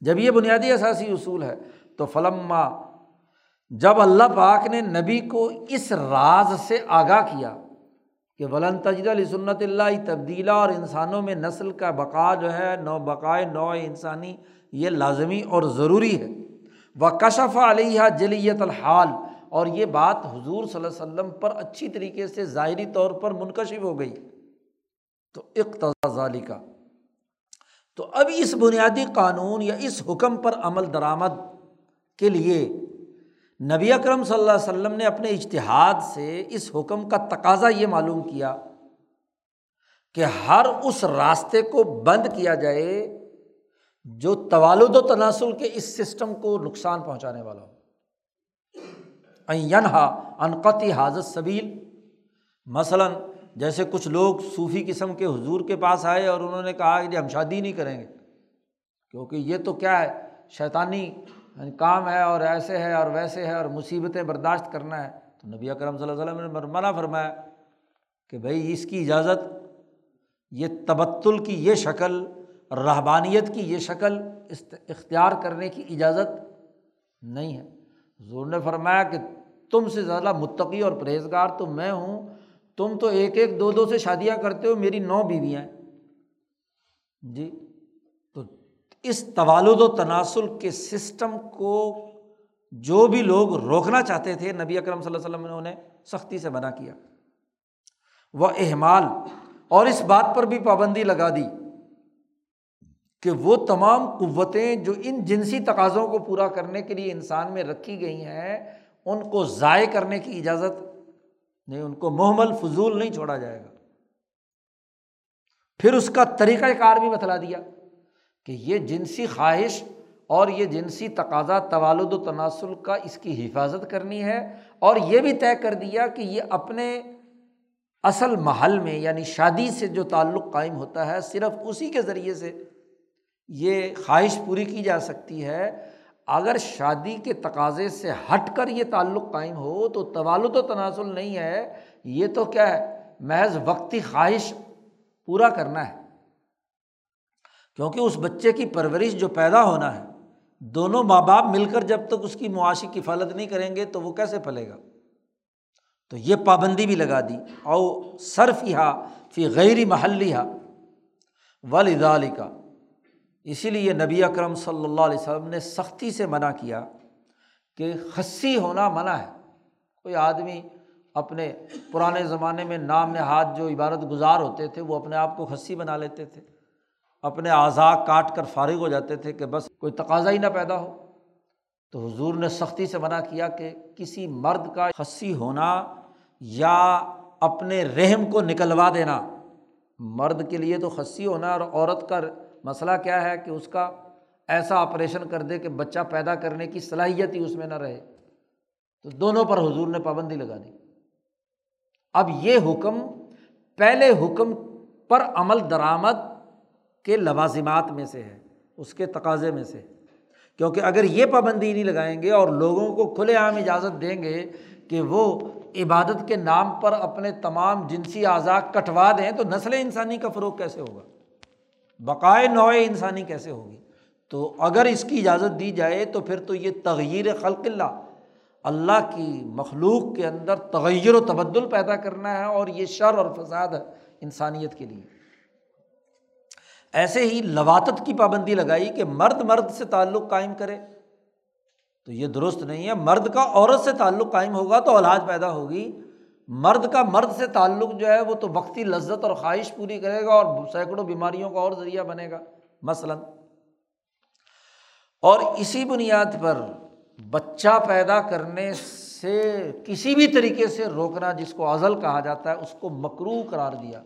جب یہ بنیادی اثاثی اصول ہے تو فلما، جب اللہ پاک نے نبی کو اس راز سے آگاہ کیا کہ ولن تجد علی سنت اللہ تبدیلا اور انسانوں میں نسل کا بقا جو ہے، نو بقائے، نو انسانی، یہ لازمی اور ضروری ہے۔ و کشف علیہ جلیت الحال، اور یہ بات حضور صلی اللہ علیہ وسلم پر اچھی طریقے سے ظاہری طور پر منکشف ہو گئی۔ تو اقتضا کا تو اب اس بنیادی قانون یا اس حکم پر عمل درآمد کے لیے نبی اکرم صلی اللہ علیہ وسلم نے اپنے اشتہاد سے اس حکم کا تقاضا یہ معلوم کیا کہ ہر اس راستے کو بند کیا جائے جو توالد و تناسل کے اس سسٹم کو نقصان پہنچانے والا ہو۔ ینہا انقتی حاضر صبیل مثلاً جیسے کچھ لوگ صوفی قسم کے حضور کے پاس آئے اور انہوں نے کہا کہ جی ہم شادی نہیں کریں گے، کیونکہ یہ تو کیا ہے، شیطانی یعنی کام ہے اور ایسے ہے اور ویسے ہے اور مصیبتیں برداشت کرنا ہے، تو نبی اکرم صلی اللہ علیہ وسلم نے منع فرمایا کہ بھائی اس کی اجازت، یہ تبتل کی یہ شکل رحبانیت کی یہ شکل اختیار کرنے کی اجازت نہیں ہے۔ حضور نے فرمایا کہ تم سے زیادہ متقی اور پرہیزگار تو میں ہوں، تم تو ایک ایک دو دو سے شادیاں کرتے ہو، میری نو بیویاں ہیں۔ جی۔ اس توالد و تناسل کے سسٹم کو جو بھی لوگ روکنا چاہتے تھے، نبی اکرم صلی اللہ علیہ وسلم نے انہیں سختی سے منع کیا۔ وہ احمال، اور اس بات پر بھی پابندی لگا دی کہ وہ تمام قوتیں جو ان جنسی تقاضوں کو پورا کرنے کے لیے انسان میں رکھی گئی ہیں، ان کو ضائع کرنے کی اجازت نہیں، ان کو محمل فضول نہیں چھوڑا جائے گا۔ پھر اس کا طریقۂ کار بھی بتلا دیا۔ کہ یہ جنسی خواہش اور یہ جنسی تقاضا، توالد و تناسل کا اس کی حفاظت کرنی ہے اور یہ بھی طے کر دیا کہ یہ اپنے اصل محل میں یعنی شادی سے جو تعلق قائم ہوتا ہے، صرف اسی کے ذریعے سے یہ خواہش پوری کی جا سکتی ہے۔ اگر شادی کے تقاضے سے ہٹ کر یہ تعلق قائم ہو تو توالد و تناسل نہیں ہے۔ یہ تو کیا ہے؟ محض وقتی خواہش پورا کرنا ہے۔ کیونکہ اس بچے کی پرورش جو پیدا ہونا ہے، دونوں ماں باپ مل کر جب تک اس کی معاشی کفالت نہیں کریں گے تو وہ کیسے پھلے گا؟ تو یہ پابندی بھی لگا دی۔ او صرف یہاں فی غیر محلی ہا ولی کا اسی لیے نبی اکرم صلی اللہ علیہ وسلم نے سختی سے منع کیا کہ خصی ہونا منع ہے۔ کوئی آدمی اپنے پرانے زمانے میں نام نہاد جو عبادت گزار ہوتے تھے، وہ اپنے آپ کو خصی بنا لیتے تھے۔ اپنے اعضاء کاٹ کر فارغ ہو جاتے تھے کہ بس کوئی تقاضا ہی نہ پیدا ہو۔ تو حضور نے سختی سے منع کیا کہ کسی مرد کا خصی ہونا یا اپنے رحم کو نکلوا دینا۔ مرد کے لیے تو خصی ہونا اور عورت کا مسئلہ کیا ہے کہ اس کا ایسا آپریشن کر دے کہ بچہ پیدا کرنے کی صلاحیت ہی اس میں نہ رہے۔ تو دونوں پر حضور نے پابندی لگا دی۔ اب یہ حکم پہلے حکم پر عمل درآمد کے لوازمات میں سے ہے، اس کے تقاضے میں سے۔ کیونکہ اگر یہ پابندی نہیں لگائیں گے اور لوگوں کو کھلے عام اجازت دیں گے کہ وہ عبادت کے نام پر اپنے تمام جنسی اعضاء کٹوا دیں، تو نسل انسانی کا فروغ کیسے ہوگا؟ بقائے نوع انسانی کیسے ہوگی؟ تو اگر اس کی اجازت دی جائے تو پھر تو یہ تغیر خلق اللہ اللہ کی مخلوق کے اندر تغیر و تبدل پیدا کرنا ہے اور یہ شر اور فساد ہے انسانیت کے لیے۔ ایسے ہی لواتت کی پابندی لگائی کہ مرد مرد سے تعلق قائم کرے۔ تو یہ درست نہیں ہے۔ مرد کا عورت سے تعلق قائم ہوگا تو اولاد پیدا ہوگی۔ مرد کا مرد سے تعلق جو ہے وہ تو وقتی لذت اور خواہش پوری کرے گا اور سینکڑوں بیماریوں کا اور ذریعہ بنے گا۔ مثلاً۔ اور اسی بنیاد پر بچہ پیدا کرنے سے کسی بھی طریقے سے روکنا جس کو ازل کہا جاتا ہے، اس کو مکرو قرار دیا۔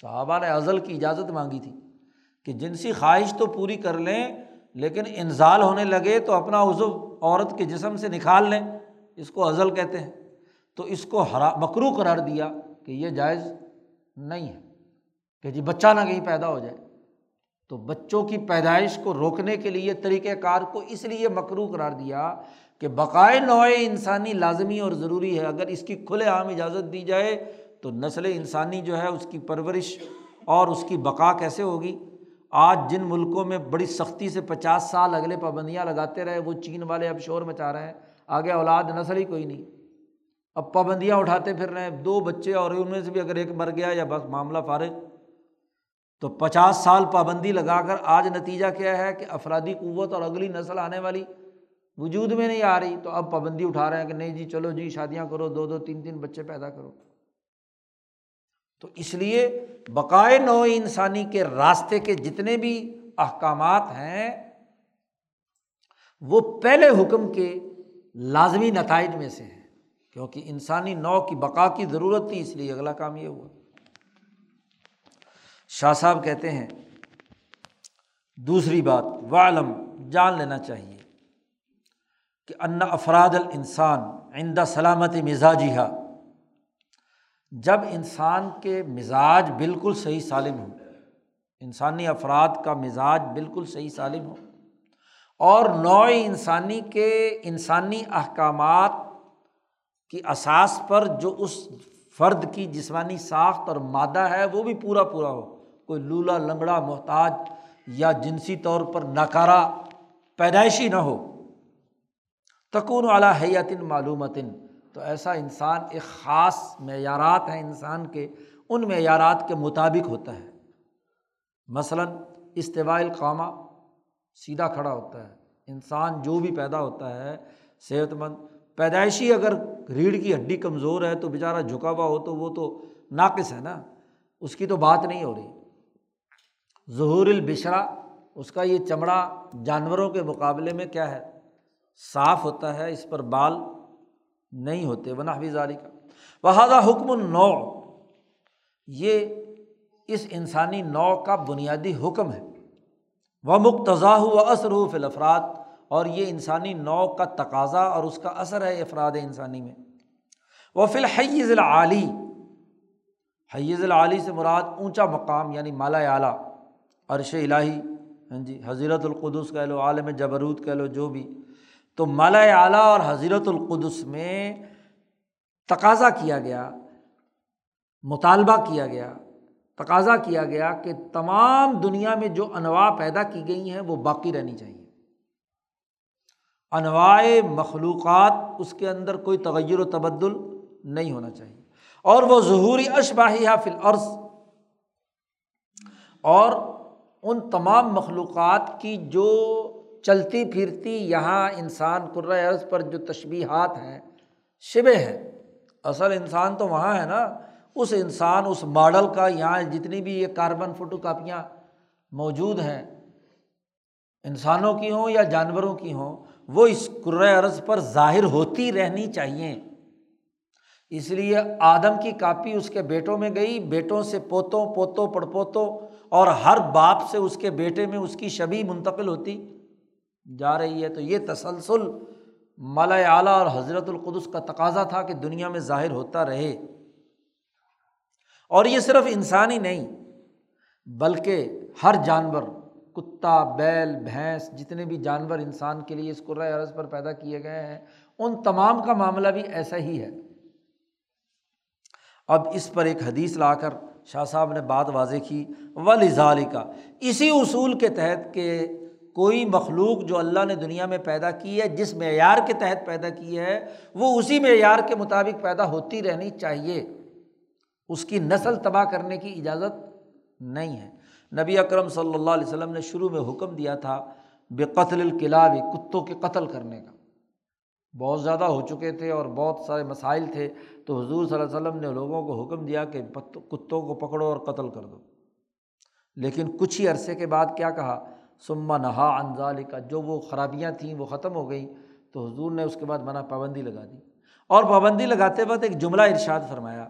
صحابہ نے ازل کی اجازت مانگی تھی کہ جنسی خواہش تو پوری کر لیں، لیکن انزال ہونے لگے تو اپنا عزو عورت کے جسم سے نکال لیں۔ اس کو ازل کہتے ہیں۔ تو اس کو ہرا، مکرو قرار دیا کہ یہ جائز نہیں ہے کہ جی بچہ نہ کہیں پیدا ہو جائے۔ تو بچوں کی پیدائش کو روکنے کے لیے طریقۂ کار کو اس لیے مکرو قرار دیا کہ بقائے نوع انسانی لازمی اور ضروری ہے۔ اگر اس کی کھلے عام اجازت دی جائے تو نسل انسانی جو ہے اس کی پرورش اور اس کی بقا کیسے ہوگی؟ آج جن ملکوں میں بڑی سختی سے پچاس سال اگلے پابندیاں لگاتے رہے، وہ چین والے اب شور مچا رہے ہیں۔ آگے اولاد، نسل ہی کوئی نہیں۔ اب پابندیاں اٹھاتے پھر رہے ہیں۔ دو بچے اور ان میں سے بھی اگر ایک مر گیا یا بس معاملہ فارغ۔ تو پچاس سال پابندی لگا کر آج نتیجہ کیا ہے کہ افرادی قوت اور اگلی نسل آنے والی وجود میں نہیں آ رہی۔ تو اب پابندی اٹھا رہے ہیں کہ نہیں جی چلو جی شادیاں کرو، دو دو، تین تین بچے پیدا کرو۔ تو اس لیے بقائے نو انسانی کے راستے کے جتنے بھی احکامات ہیں، وہ پہلے حکم کے لازمی نتائج میں سے ہیں، کیونکہ انسانی نو کی بقا کی ضرورت تھی، اس لیے اگلا کام یہ ہوا۔ شاہ صاحب کہتے ہیں، دوسری بات والم جان لینا چاہیے کہ ان افراد الانسان آئندہ سلامت مزاجی ہا جب انسان کے مزاج بالکل صحیح سالم ہو انسانی افراد کا مزاج بالکل صحیح سالم ہو اور نوع انسانی کے انسانی احکامات کی اساس پر جو اس فرد کی جسمانی ساخت اور مادہ ہے، وہ بھی پورا پورا ہو، کوئی لولا، لنگڑا، محتاج یا جنسی طور پر ناکارہ، پیدائشی نہ ہو۔ تکون اعلیٰ حیاتن معلومتن۔ تو ایسا انسان ایک خاص معیارات ہیں انسان کے، ان معیارات کے مطابق ہوتا ہے۔ مثلاً استواء القامہ سیدھا کھڑا ہوتا ہے۔ انسان جو بھی پیدا ہوتا ہے، صحت مند، پیدائشی اگر ریڑھ کی ہڈی کمزور ہے تو بیچارہ جھکا ہوا ہو تو وہ تو ناقص ہے نا۔ اس کی تو بات نہیں ہو رہی۔ ظہور البشرا اس کا یہ چمڑا جانوروں کے مقابلے میں کیا ہے؟ صاف ہوتا ہے، اس پر بال نہیں ہوتے ورنہ حفیظاری کا بہذا حکم النو یہ اس انسانی نو کا بنیادی حکم ہے۔ وہ مقتضا و اثر ہو فل اور یہ انسانی نو کا تقاضا اور اس کا اثر ہے افراد انسانی میں۔ وہ فی الحیز العلی حیز العلی سے مراد اونچا مقام یعنی مالا اعلیٰ، عرش الٰہی۔ ہاں جی حضیرت القدس کہہ لو، عالم جبروت کہہ لو، جو بھی۔ تو مالا اعلیٰ اور حضیرت القدس میں تقاضا کیا گیا، مطالبہ کیا گیا، تقاضا کیا گیا کہ تمام دنیا میں جو انواع پیدا کی گئی ہیں وہ باقی رہنی چاہیے۔ انواع مخلوقات اس کے اندر کوئی تغیر و تبدل نہیں ہونا چاہیے۔ اور وہ ظہوری اشباہیہ فل عرض اور ان تمام مخلوقات کی جو چلتی پھرتی یہاں انسان عرض پر جو تشبیہات ہیں، شبے ہے اصل انسان تو وہاں ہے نا۔ اس انسان، اس ماڈل کا یہاں جتنی بھی یہ کاربن فوٹو کاپیاں موجود ہیں، انسانوں کی ہوں یا جانوروں کی ہوں، وہ اس عرض پر ظاہر ہوتی رہنی چاہیے۔ اس لیے آدم کی کاپی اس کے بیٹوں میں گئی، بیٹوں سے پوتوں پوتوں پڑ پوتوں اور ہر باپ سے اس کے بیٹے میں اس کی شبی منتقل ہوتی۔ جا رہی ہے تو یہ تسلسل مالا اعلیٰ اور حضرت القدس کا تقاضا تھا کہ دنیا میں ظاہر ہوتا رہے۔ اور یہ صرف انسان ہی نہیں، بلکہ ہر جانور، کتا، بیل، بھینس، جتنے بھی جانور انسان کے لیے اس قرۂۂ عرض پر پیدا کیے گئے ہیں، ان تمام کا معاملہ بھی ایسا ہی ہے۔ اب اس پر ایک حدیث لا کر شاہ صاحب نے بات واضح کی و لزالی کا اسی اصول کے تحت کہ کوئی مخلوق جو اللہ نے دنیا میں پیدا کی ہے، جس معیار کے تحت پیدا کی ہے، وہ اسی معیار کے مطابق پیدا ہوتی رہنی چاہیے۔ اس کی نسل تباہ کرنے کی اجازت نہیں ہے۔ نبی اکرم صلی اللہ علیہ وسلم نے شروع میں حکم دیا تھا بے قتل القلاب کتوں کے قتل کرنے کا۔ بہت زیادہ ہو چکے تھے اور بہت سارے مسائل تھے۔ تو حضور صلی اللہ علیہ وسلم نے لوگوں کو حکم دیا کہ کتوں کو پکڑو اور قتل کر دو۔ لیکن کچھ ہی عرصے کے بعد کیا کہا؟ سما نہا انزال کا جو وہ خرابیاں تھیں، وہ ختم ہو گئیں۔ تو حضور نے اس کے بعد منع پابندی لگا دی۔ اور پابندی لگاتے وقت ایک جملہ ارشاد فرمایا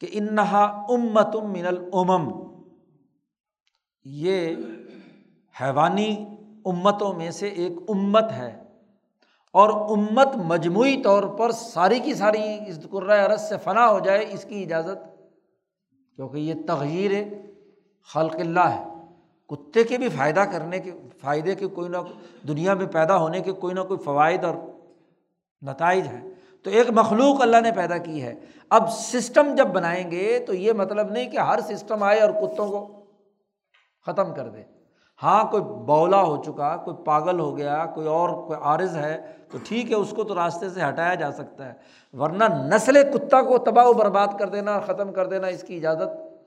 کہ انہا امت من العمم یہ حیوانی امتوں میں سے ایک امت ہے۔ اور امت مجموعی طور پر ساری کی ساری اس عرض سے فنا ہو جائے، اس کی اجازت۔ کیونکہ یہ تغیر خلق اللہ ہے۔ کتے کے بھی فائدہ کرنے کے، فائدے کے کوئی نہ دنیا میں پیدا ہونے کے کوئی نہ کوئی فوائد اور نتائج ہیں۔ تو ایک مخلوق اللہ نے پیدا کی ہے۔ اب سسٹم جب بنائیں گے تو یہ مطلب نہیں کہ ہر سسٹم آئے اور کتوں کو ختم کر دے۔ ہاں کوئی بولا ہو چکا، کوئی پاگل ہو گیا، کوئی اور، کوئی عارض ہے، تو ٹھیک ہے، اس کو تو راستے سے ہٹایا جا سکتا ہے۔ ورنہ نسل کتا کو تباہ و برباد کر دینا ختم کر دینا اس کی اجازت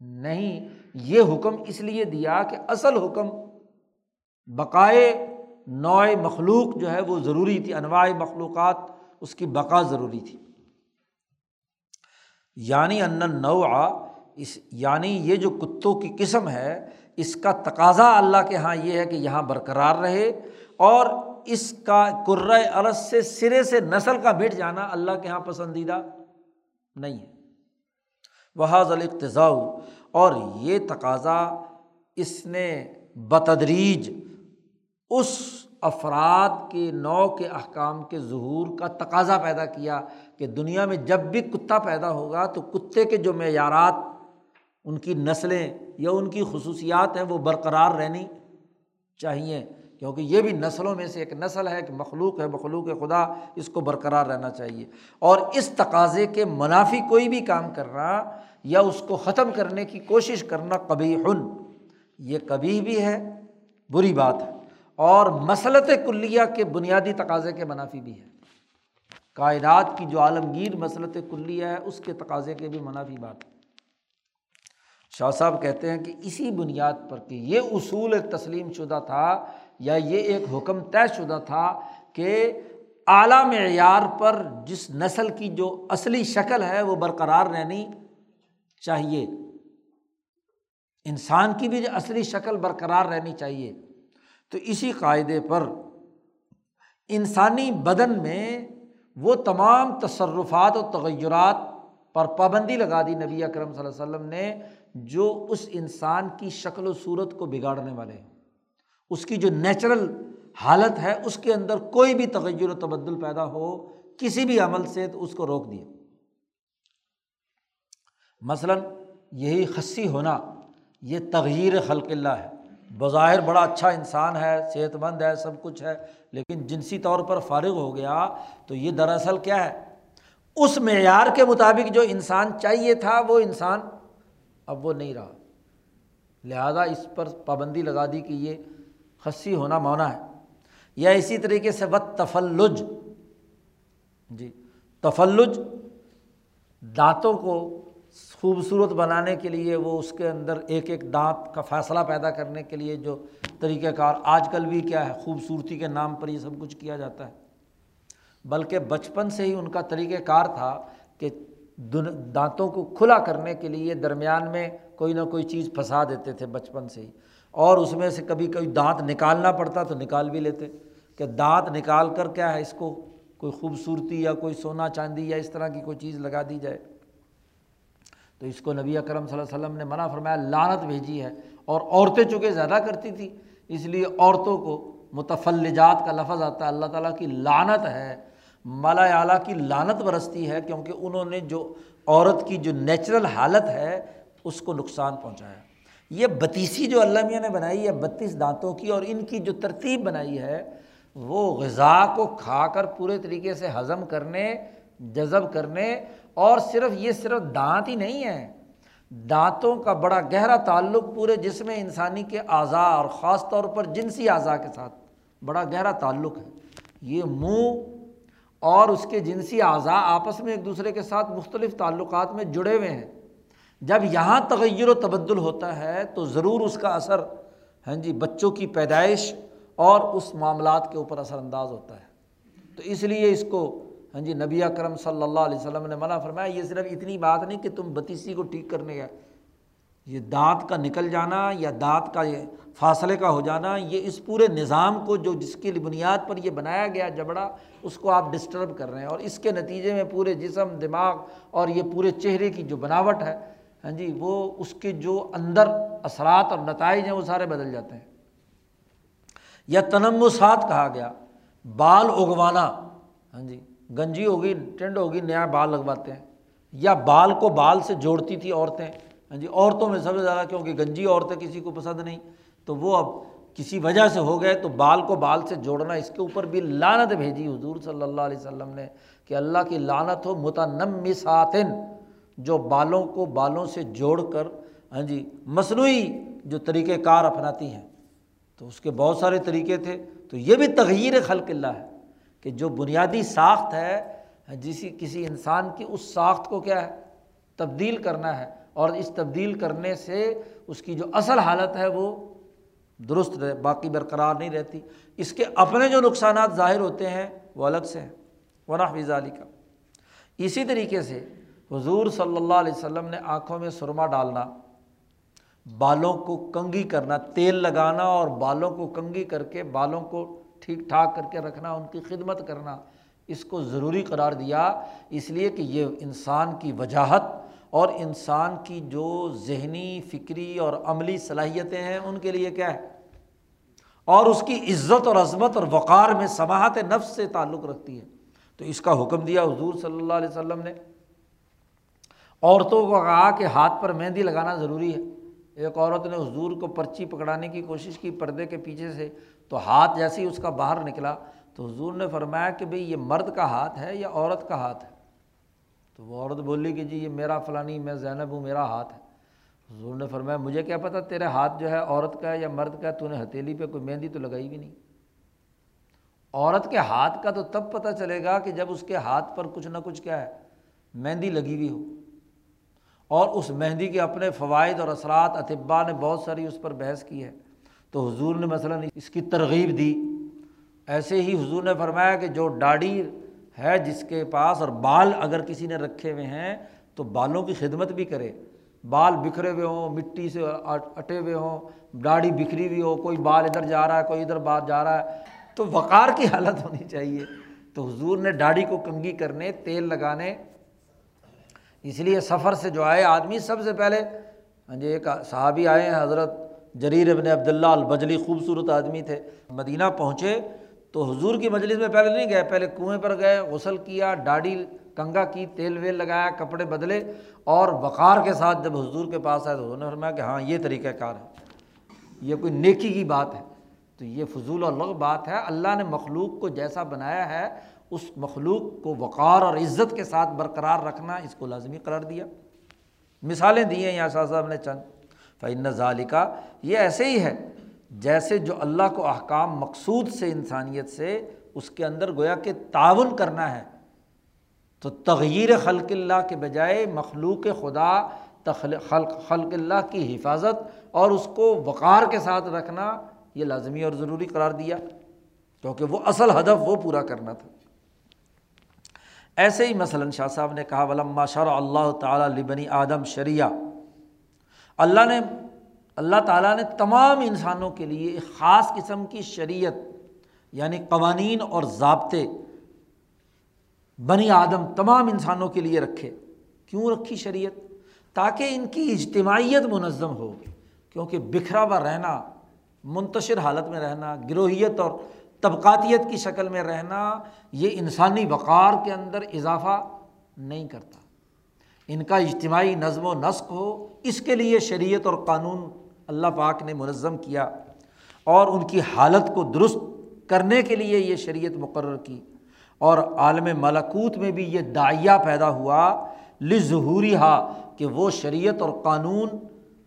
نہیں۔ یہ حکم اس لیے دیا کہ اصل حکم بقائے نوع مخلوق جو ہے وہ ضروری تھی، انواع مخلوقات، اس کی بقا ضروری تھی۔ یعنی ان نو اس یعنی یہ جو کتوں کی قسم ہے، اس کا تقاضا اللہ کے یہاں یہ ہے کہ یہاں برقرار رہے اور اس کا عرض سے سرے سے نسل کا مٹ جانا اللہ کے یہاں پسندیدہ نہیں ہے۔ وہ الاقتضاء اور یہ تقاضا اس نے بتدریج اس افراد کے نو کے احکام کے ظہور کا تقاضا پیدا کیا کہ دنیا میں جب بھی کتا پیدا ہوگا تو کتے کے جو معیارات، ان کی نسلیں یا ان کی خصوصیات ہیں وہ برقرار رہنی چاہیے۔ کیونکہ یہ بھی نسلوں میں سے ایک نسل ہے کہ مخلوق ہے، مخلوق خدا، اس کو برقرار رہنا چاہیے۔ اور اس تقاضے کے منافی کوئی بھی کام کرنا یا اس کو ختم کرنے کی کوشش کرنا کبھی ہن یہ کبھی بھی ہے، بری بات ہے۔ اور مسلط کلیہ کے بنیادی تقاضے کے منافی بھی ہے۔ کائنات کی جو عالمگیر مسلط کلیہ ہے، اس کے تقاضے کے بھی منافی بات ہے۔ شاہ صاحب کہتے ہیں کہ اسی بنیاد پر کہ یہ اصول ایک تسلیم شدہ تھا یا یہ ایک حکم طے شدہ تھا کہ اعلیٰ معیار پر جس نسل کی جو اصلی شکل ہے وہ برقرار رہنی چاہیے۔ انسان کی بھی جو اصلی شکل برقرار رہنی چاہیے۔ تو اسی قاعدے پر انسانی بدن میں وہ تمام تصرفات و تغیرات پر پابندی لگا دی نبی اکرم صلی اللہ علیہ وسلم نے جو اس انسان کی شکل و صورت کو بگاڑنے والے ہیں۔ اس کی جو نیچرل حالت ہے، اس کے اندر کوئی بھی تغیر و تبدل پیدا ہو، کسی بھی عمل سے تو اس کو روک دیا۔ مثلاً یہی خصی ہونا، یہ تغیر خلق اللہ ہے۔ بظاہر بڑا اچھا انسان ہے، صحت مند ہے، سب کچھ ہے، لیکن جنسی طور پر فارغ ہو گیا تو یہ دراصل کیا ہے؟ اس معیار کے مطابق جو انسان چاہیے تھا، وہ انسان اب وہ نہیں رہا۔ لہٰذا اس پر پابندی لگا دی کہ یہ خصی ہونا مونا ہے۔ یا اسی طریقے سے بد تفلج۔ جی تفلج دانتوں کو خوبصورت بنانے کے لیے وہ اس کے اندر ایک ایک دانت کا فیصلہ پیدا کرنے کے لیے جو طریقۂ کار آج کل بھی کیا ہے، خوبصورتی کے نام پر یہ سب کچھ کیا جاتا ہے۔ بلکہ بچپن سے ہی ان کا طریقۂ کار تھا کہ دانتوں کو کھلا کرنے کے لیے درمیان میں کوئی نہ کوئی چیز پھنسا دیتے تھے بچپن سے ہی۔ اور اس میں سے کبھی کبھی دانت نکالنا پڑتا تو نکال بھی لیتے کہ دانت نکال کر کیا ہے اس کو کوئی خوبصورتی یا کوئی سونا چاندی یا اس طرح کی کوئی چیز لگا دی جائے۔ تو اس کو نبی اکرم صلی اللہ علیہ وسلم نے منع فرمایا لانت بھیجی ہے۔ اور عورتیں چونکہ زیادہ کرتی تھیں، اس لیے عورتوں کو متفلجات کا لفظ آتا ہے۔ اللہ تعالیٰ کی لانت ہے، مالا اعلیٰ کی لانت برستی ہے کیونکہ انہوں نے جو عورت کی جو نیچرل حالت ہے، اس کو نقصان پہنچایا۔ یہ بتیسی جو اللہ میاں نے بنائی ہے، بتیس دانتوں کی اور ان کی جو ترتیب بنائی ہے، وہ غذا کو کھا کر پورے طریقے سے ہضم کرنے، جذب کرنے اور صرف یہ صرف دانت ہی نہیں ہے دانتوں کا بڑا گہرا تعلق پورے جسم انسانی کے اعضاء اور خاص طور پر جنسی اعضاء کے ساتھ بڑا گہرا تعلق ہے۔ یہ منہ اور اس کے جنسی اعضاء آپس میں ایک دوسرے کے ساتھ مختلف تعلقات میں جڑے ہوئے ہیں۔ جب یہاں تغیر و تبدل ہوتا ہے تو ضرور اس کا اثر ہاں جی بچوں کی پیدائش اور اس معاملات کے اوپر اثر انداز ہوتا ہے۔ تو اس لیے اس کو ہاں جی نبی کرم صلی اللہ علیہ وسلم نے منع فرمایا، یہ صرف اتنی بات نہیں کہ تم بتیسی کو ٹھیک کرنے گئے۔ یہ دانت کا نکل جانا یا دانت کا یہ فاصلے کا ہو جانا، یہ اس پورے نظام کو جو جس کی بنیاد پر یہ بنایا گیا جبڑا، اس کو آپ ڈسٹرب کر رہے ہیں۔ اور اس کے نتیجے میں پورے جسم، دماغ اور یہ پورے چہرے کی جو بناوٹ ہے ہاں جی وہ اس کے جو اندر اثرات اور نتائج ہیں، وہ سارے بدل جاتے ہیں۔ یا تنمسات کہا گیا، بال اگوانا ہاں جی گنجی ہوگی، ٹنڈ ہوگی، نیا بال لگواتے ہیں۔ یا بال کو بال سے جوڑتی تھی عورتیں ہاں جی عورتوں میں سب سے زیادہ کیونکہ گنجی عورتیں کسی کو پسند نہیں، تو وہ اب کسی وجہ سے ہو گئے، تو بال کو بال سے جوڑنا، اس کے اوپر بھی لانت بھیجی۔ حضور صلی اللہ علیہ وسلم نے کہ اللہ کی لانت ہو متنمساتن۔ جو بالوں کو بالوں سے جوڑ کر ہاں جی مصنوعی جو طریقۂ کار اپناتی ہیں۔ تو اس کے بہت سارے طریقے تھے۔ تو یہ بھی تغیر خلق اللہ ہے کہ جو بنیادی ساخت ہے ہاں جی، جسی کسی انسان کی اس ساخت کو کیا ہے؟ تبدیل کرنا ہے۔ اور اس تبدیل کرنے سے اس کی جو اصل حالت ہے وہ درست رہ، باقی برقرار نہیں رہتی۔ اس کے اپنے جو نقصانات ظاہر ہوتے ہیں وہ الگ سے ہیں۔ ورنہ فضا علی کا اسی طریقے سے حضور صلی اللہ علیہ وسلم نے آنکھوں میں سرما ڈالنا، بالوں کو کنگھی کرنا، تیل لگانا اور بالوں کو کنگھی کر کے بالوں کو ٹھیک ٹھاک کر کے رکھنا، ان کی خدمت کرنا، اس کو ضروری قرار دیا۔ اس لیے کہ یہ انسان کی وجاہت اور انسان کی جو ذہنی، فکری اور عملی صلاحیتیں ہیں، ان کے لیے کیا ہے؟ اور اس کی عزت اور عظمت اور وقار میں سماعت نفس سے تعلق رکھتی ہے۔ تو اس کا حکم دیا حضور صلی اللہ علیہ وسلم نے۔ عورتوں کو کہا کہ ہاتھ پر مہندی لگانا ضروری ہے۔ ایک عورت نے حضور کو پرچی پکڑانے کی کوشش کی پردے کے پیچھے سے تو ہاتھ جیسے ہی اس کا باہر نکلا تو حضور نے فرمایا کہ بھئی یہ مرد کا ہاتھ ہے یا عورت کا ہاتھ ہے؟ تو وہ عورت بولی کہ جی یہ میرا فلانی، میں زینب ہوں، میرا ہاتھ ہے۔ حضور نے فرمایا، مجھے کیا پتہ تیرے ہاتھ جو ہے عورت کا ہے یا مرد کا ہے؟ تو نے ہتھیلی پہ کوئی مہندی تو لگائی بھی نہیں۔ عورت کے ہاتھ کا تو تب پتہ چلے گا کہ جب اس کے ہاتھ پر کچھ نہ کچھ کیا ہے، مہندی لگی ہوئی ہو۔ اور اس مہندی کے اپنے فوائد اور اثرات اطباء نے بہت ساری اس پر بحث کی ہے۔ تو حضور نے مثلاً اس کی ترغیب دی۔ ایسے ہی حضور نے فرمایا کہ جو ڈاڑی ہے جس کے پاس اور بال اگر کسی نے رکھے ہوئے ہیں تو بالوں کی خدمت بھی کرے۔ بال بکھرے ہوئے ہوں، مٹی سے اٹے ہوئے ہوں، داڑھی بکھری ہوئی ہو، کوئی بال ادھر جا رہا ہے، کوئی ادھر بال جا رہا ہے، تو وقار کی حالت ہونی چاہیے۔ تو حضور نے داڑھی کو کنگھی کرنے، تیل لگانے اس لیے سفر سے جو آئے آدمی سب سے پہلے ہاں جی ایک صحابی آئے ہیں، حضرت جریر ابن عبداللہ البجلی، خوبصورت آدمی تھے، مدینہ پہنچے تو حضور کی مجلس میں پہلے نہیں گئے، پہلے کنویں پر گئے، غسل کیا ڈاڑی کنگا کی، تیل ویل لگایا، کپڑے بدلے اور وقار کے ساتھ جب حضور کے پاس آئے تو حضور نے فرمایا کہ ہاں یہ طریقہ کار ہے، یہ کوئی نیکی کی بات ہے۔ تو یہ فضول و لغ بات ہے، اللہ نے مخلوق کو جیسا بنایا ہے اس مخلوق کو وقار اور عزت کے ساتھ برقرار رکھنا اس کو لازمی قرار دیا۔ مثالیں دی ہیں یہاں شاہ صاحب نے چند۔ فعن ظالقہ یہ ایسے ہی ہے جیسے جو اللہ کو احکام مقصود سے انسانیت سے اس کے اندر گویا کہ تعاون کرنا ہے۔ تو تغیر خلق اللہ کے بجائے مخلوق خدا خلق خلق اللہ کی حفاظت اور اس کو وقار کے ساتھ رکھنا یہ لازمی اور ضروری قرار دیا۔ کیونکہ وہ اصل ہدف وہ پورا کرنا تھا۔ ایسے ہی مثلاً شاہ صاحب نے کہا، ولما شر اللہ تعالیٰ لبنی آدم شریعہ. اللہ نے، اللہ تعالیٰ نے تمام انسانوں کے لیے ایک خاص قسم کی شریعت یعنی قوانین اور ضابطے بنی آدم تمام انسانوں کے لیے رکھے۔ کیوں رکھی شریعت؟ تاکہ ان کی اجتماعیت منظم ہو، کیونکہ بکھرا ہوا رہنا، منتشر حالت میں رہنا، گروہیت اور طبقاتیت کی شکل میں رہنا یہ انسانی وقار کے اندر اضافہ نہیں کرتا۔ ان کا اجتماعی نظم و نسق ہو، اس کے لیے شریعت اور قانون اللہ پاک نے منظم کیا اور ان کی حالت کو درست کرنے کے لیے یہ شریعت مقرر کی۔ اور عالم ملکوت میں بھی یہ دائیا پیدا ہوا لظہوری ہا کہ وہ شریعت اور قانون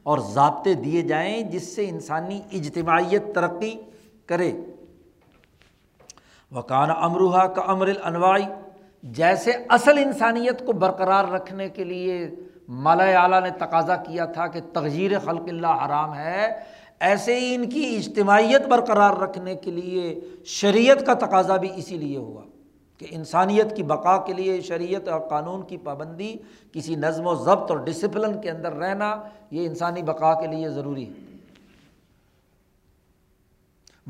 اور ضابطے دیے جائیں جس سے انسانی اجتماعیت ترقی کرے۔ وکان امروہا کا امر الانوائی جیسے اصل انسانیت کو برقرار رکھنے کے لیے مالا اعلیٰ نے تقاضا کیا تھا کہ تغیر خلق اللہ حرام ہے، ایسے ہی ان کی اجتماعیت برقرار رکھنے کے لیے شریعت کا تقاضا بھی اسی لیے ہوا کہ انسانیت کی بقا کے لیے شریعت اور قانون کی پابندی، کسی نظم و ضبط اور ڈسپلن کے اندر رہنا، یہ انسانی بقا کے لیے ضروری ہے۔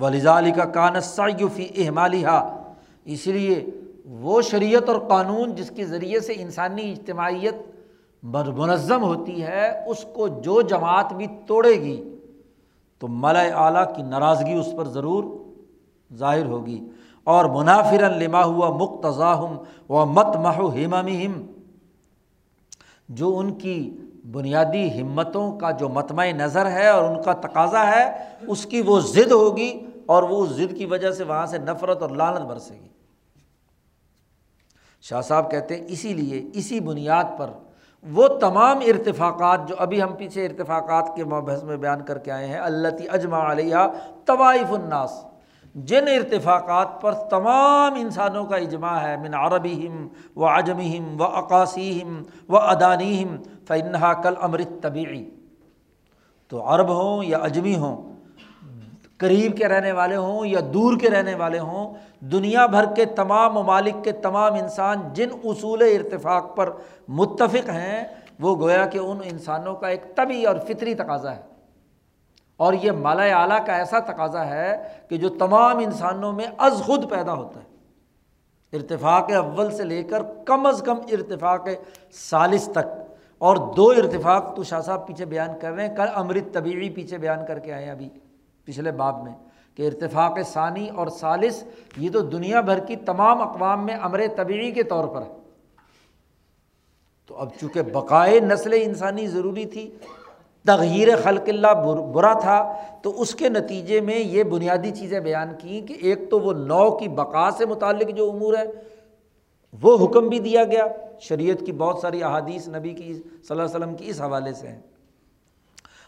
ولیزا علی کا کانسایوفی احمالیہ اس لیے وہ شریعت اور قانون جس کے ذریعے سے انسانی اجتماعیت منظم ہوتی ہے، اس کو جو جماعت بھی توڑے گی، تو ملا اعلیٰ کی ناراضگی اس پر ضرور ظاہر ہوگی۔ اور منافر لما ہوا مقتضاہم و مت مہو ہم جو ان کی بنیادی ہمتوں کا جو متمع نظر ہے اور ان کا تقاضا ہے، اس کی وہ ضد ہوگی اور وہ اس ضد کی وجہ سے وہاں سے نفرت اور لالت برسے گی۔ شاہ صاحب کہتے ہیں، اسی لیے اسی بنیاد پر وہ تمام ارتفاقات جو ابھی ہم پیچھے ارتفاقات کے مبحث میں بیان کر کے آئے ہیں اللہ اجماع علیہ طوائف الناس، جن ارتفاقات پر تمام انسانوں کا اجماع ہے، من عربی ہم و اجمی ہم و عکاسی ہم و ادانی ہم فنحا کل امرت طبعی تو عرب ہوں یا اجمی ہوں، قریب کے رہنے والے ہوں یا دور کے رہنے والے ہوں، دنیا بھر کے تمام ممالک کے تمام انسان جن اصول ارتفاق پر متفق ہیں، وہ گویا کہ ان انسانوں کا ایک طبی اور فطری تقاضا ہے۔ اور یہ مالا اعلیٰ کا ایسا تقاضا ہے کہ جو تمام انسانوں میں از خود پیدا ہوتا ہے۔ ارتفاق اول سے لے کر کم از کم ارتفاق سالس تک۔ اور دو ارتفاق تو شاہ صاحب پیچھے بیان کر رہے ہیں۔ کل امرت طبیعی پیچھے بیان کر کے آئے ابھی، پچھلے باب میں، کہ ارتفاق ثانی اور سالس یہ تو دنیا بھر کی تمام اقوام میں امر طبیعی کے طور پر ہے۔ تو اب چونکہ بقائے نسل انسانی ضروری تھی تغیر خلق اللہ برا تھا، تو اس کے نتیجے میں یہ بنیادی چیزیں بیان کیں کہ ایک تو وہ نو کی بقا سے متعلق جو امور ہے وہ حکم بھی دیا گیا۔ شریعت کی بہت ساری احادیث نبی کی صلی اللہ علیہ وسلم کی اس حوالے سے ہیں۔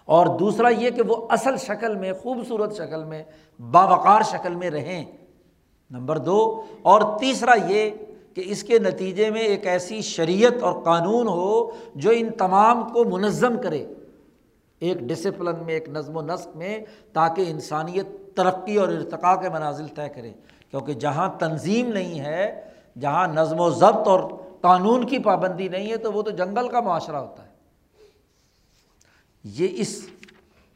اور دوسرا یہ کہ وہ اصل شکل میں، خوبصورت شکل میں، باوقار شکل میں رہیں۔ نمبر دو۔ اور تیسرا یہ کہ اس کے نتیجے میں ایک ایسی شریعت اور قانون ہو جو ان تمام کو منظم کرے۔ ایک ڈسپلن میں، ایک نظم و نسق میں تاکہ انسانیت ترقی اور ارتقاء کے منازل طے کرے۔ کیونکہ جہاں تنظیم نہیں ہے جہاں نظم و ضبط اور قانون کی پابندی نہیں ہے تو وہ تو جنگل کا معاشرہ ہوتا ہے۔ یہ اس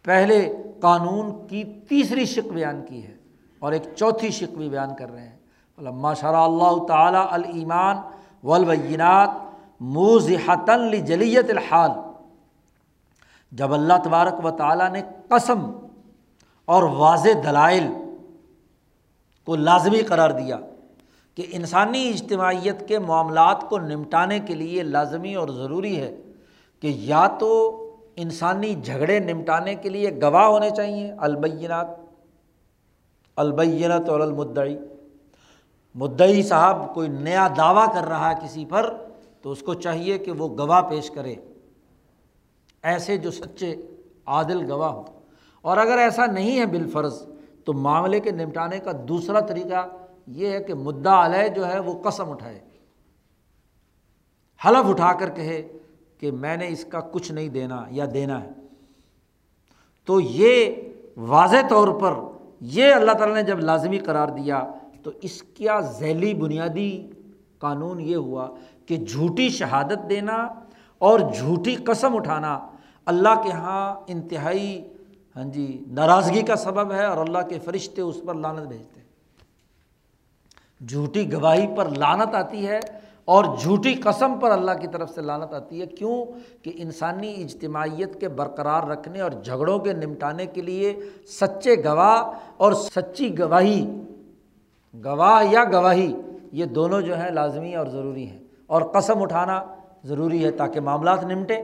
پہلے قانون کی تیسری شک بیان کی ہے اور ایک چوتھی شک بھی بیان کر رہے ہیں۔ ماشاء اللہ تعالیٰ المان ولبینات موزحتن جلیت الحال۔ جب اللہ تبارک و تعالیٰ نے قسم اور واضح دلائل کو لازمی قرار دیا کہ انسانی اجتماعیت کے معاملات کو نمٹانے کے لیے لازمی اور ضروری ہے کہ یا تو انسانی جھگڑے نمٹانے کے لیے گواہ ہونے چاہیے، البینات البینت اور المدعی۔ مدعی صاحب کوئی نیا دعویٰ کر رہا ہے کسی پر تو اس کو چاہیے کہ وہ گواہ پیش کرے۔ ایسے جو سچے عادل گواہ ہوں۔ اور اگر ایسا نہیں ہے بالفرض تو معاملے کے نمٹانے کا دوسرا طریقہ یہ ہے کہ مدعا علیہ جو ہے وہ قسم اٹھائے۔ حلف اٹھا کر کہے کہ میں نے اس کا کچھ نہیں دینا یا دینا ہے۔ تو یہ واضح طور پر یہ اللہ تعالیٰ نے جب لازمی قرار دیا تو اس کا ذیلی بنیادی قانون یہ ہوا کہ جھوٹی شہادت دینا اور جھوٹی قسم اٹھانا اللہ کے یہاں انتہائی ہاں جی ناراضگی کا سبب ہے اور اللہ کے فرشتے اس پر لانت بھیجتے ہیں۔ جھوٹی گواہی پر لانت آتی ہے اور جھوٹی قسم پر اللہ کی طرف سے لانت آتی ہے۔ کیوں؟ کہ انسانی اجتماعیت کے برقرار رکھنے اور جھگڑوں کے نمٹانے کے لیے سچے گواہ اور سچی گواہی، گواہ یا گواہی، یہ دونوں جو ہیں لازمی اور ضروری ہیں۔ اور قسم اٹھانا ضروری ہے تاکہ معاملات نمٹے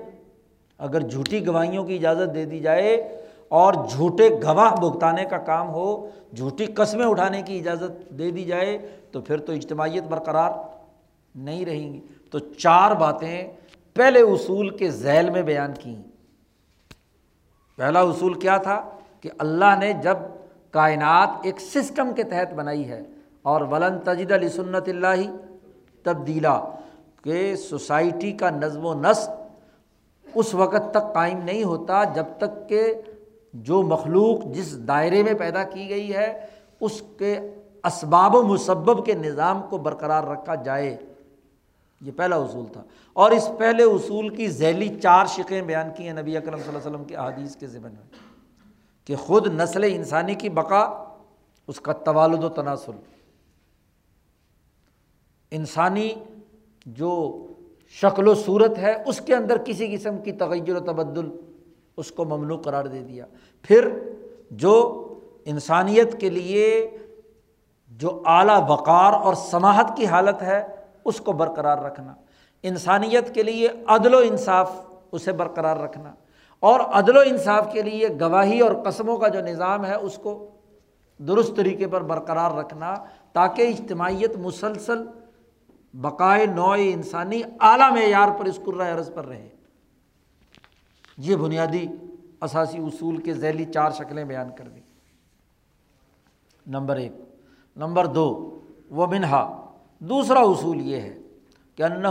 اگر جھوٹی گواہیوں کی اجازت دے دی جائے اور جھوٹے گواہ بھگتانے کا کام ہو، جھوٹی قسمیں اٹھانے کی اجازت دے دی جائے تو پھر تو اجتماعیت برقرار نہیں رہیں گی۔ تو چار باتیں پہلے اصول کے ذیل میں بیان کیں۔ پہلا اصول کیا تھا کہ اللہ نے جب کائنات ایک سسٹم کے تحت بنائی ہے اور ولن تجد علی سنت اللہ تبدیلا، کہ سوسائٹی کا نظم و نسق اس وقت تک قائم نہیں ہوتا جب تک کہ جو مخلوق جس دائرے میں پیدا کی گئی ہے اس کے اسباب و مسبب کے نظام کو برقرار رکھا جائے۔ یہ پہلا اصول تھا۔ اور اس پہلے اصول کی ذیلی چار شقیں بیان کی ہیں نبی اکرم صلی اللہ علیہ وسلم کے احادیث کے ذمن میں۔ کہ خود نسل انسانی کی بقا، اس کا توالد و تناسل۔ انسانی جو شکل و صورت ہے، اس کے اندر کسی قسم کی تغیر و تبدل اس کو ممنوع قرار دے دیا۔ پھر جو انسانیت کے لیے جو اعلیٰ وقار اور سماہت کی حالت ہے، اس کو برقرار رکھنا۔ انسانیت کے لیے عدل و انصاف، اسے برقرار رکھنا۔ اور عدل و انصاف کے لیے گواہی اور قسموں کا جو نظام ہے، اس کو درست طریقے پر برقرار رکھنا، تاکہ اجتماعیت مسلسل، بقائے نوع انسانی اعلیٰ معیار پر اس عرض پر رہے۔ یہ بنیادی اثاثی اصول کے ذیلی چار شکلیں بیان کر دی نمبر ایک نمبر دو وہ منہا دوسرا اصول یہ ہے کہ انّا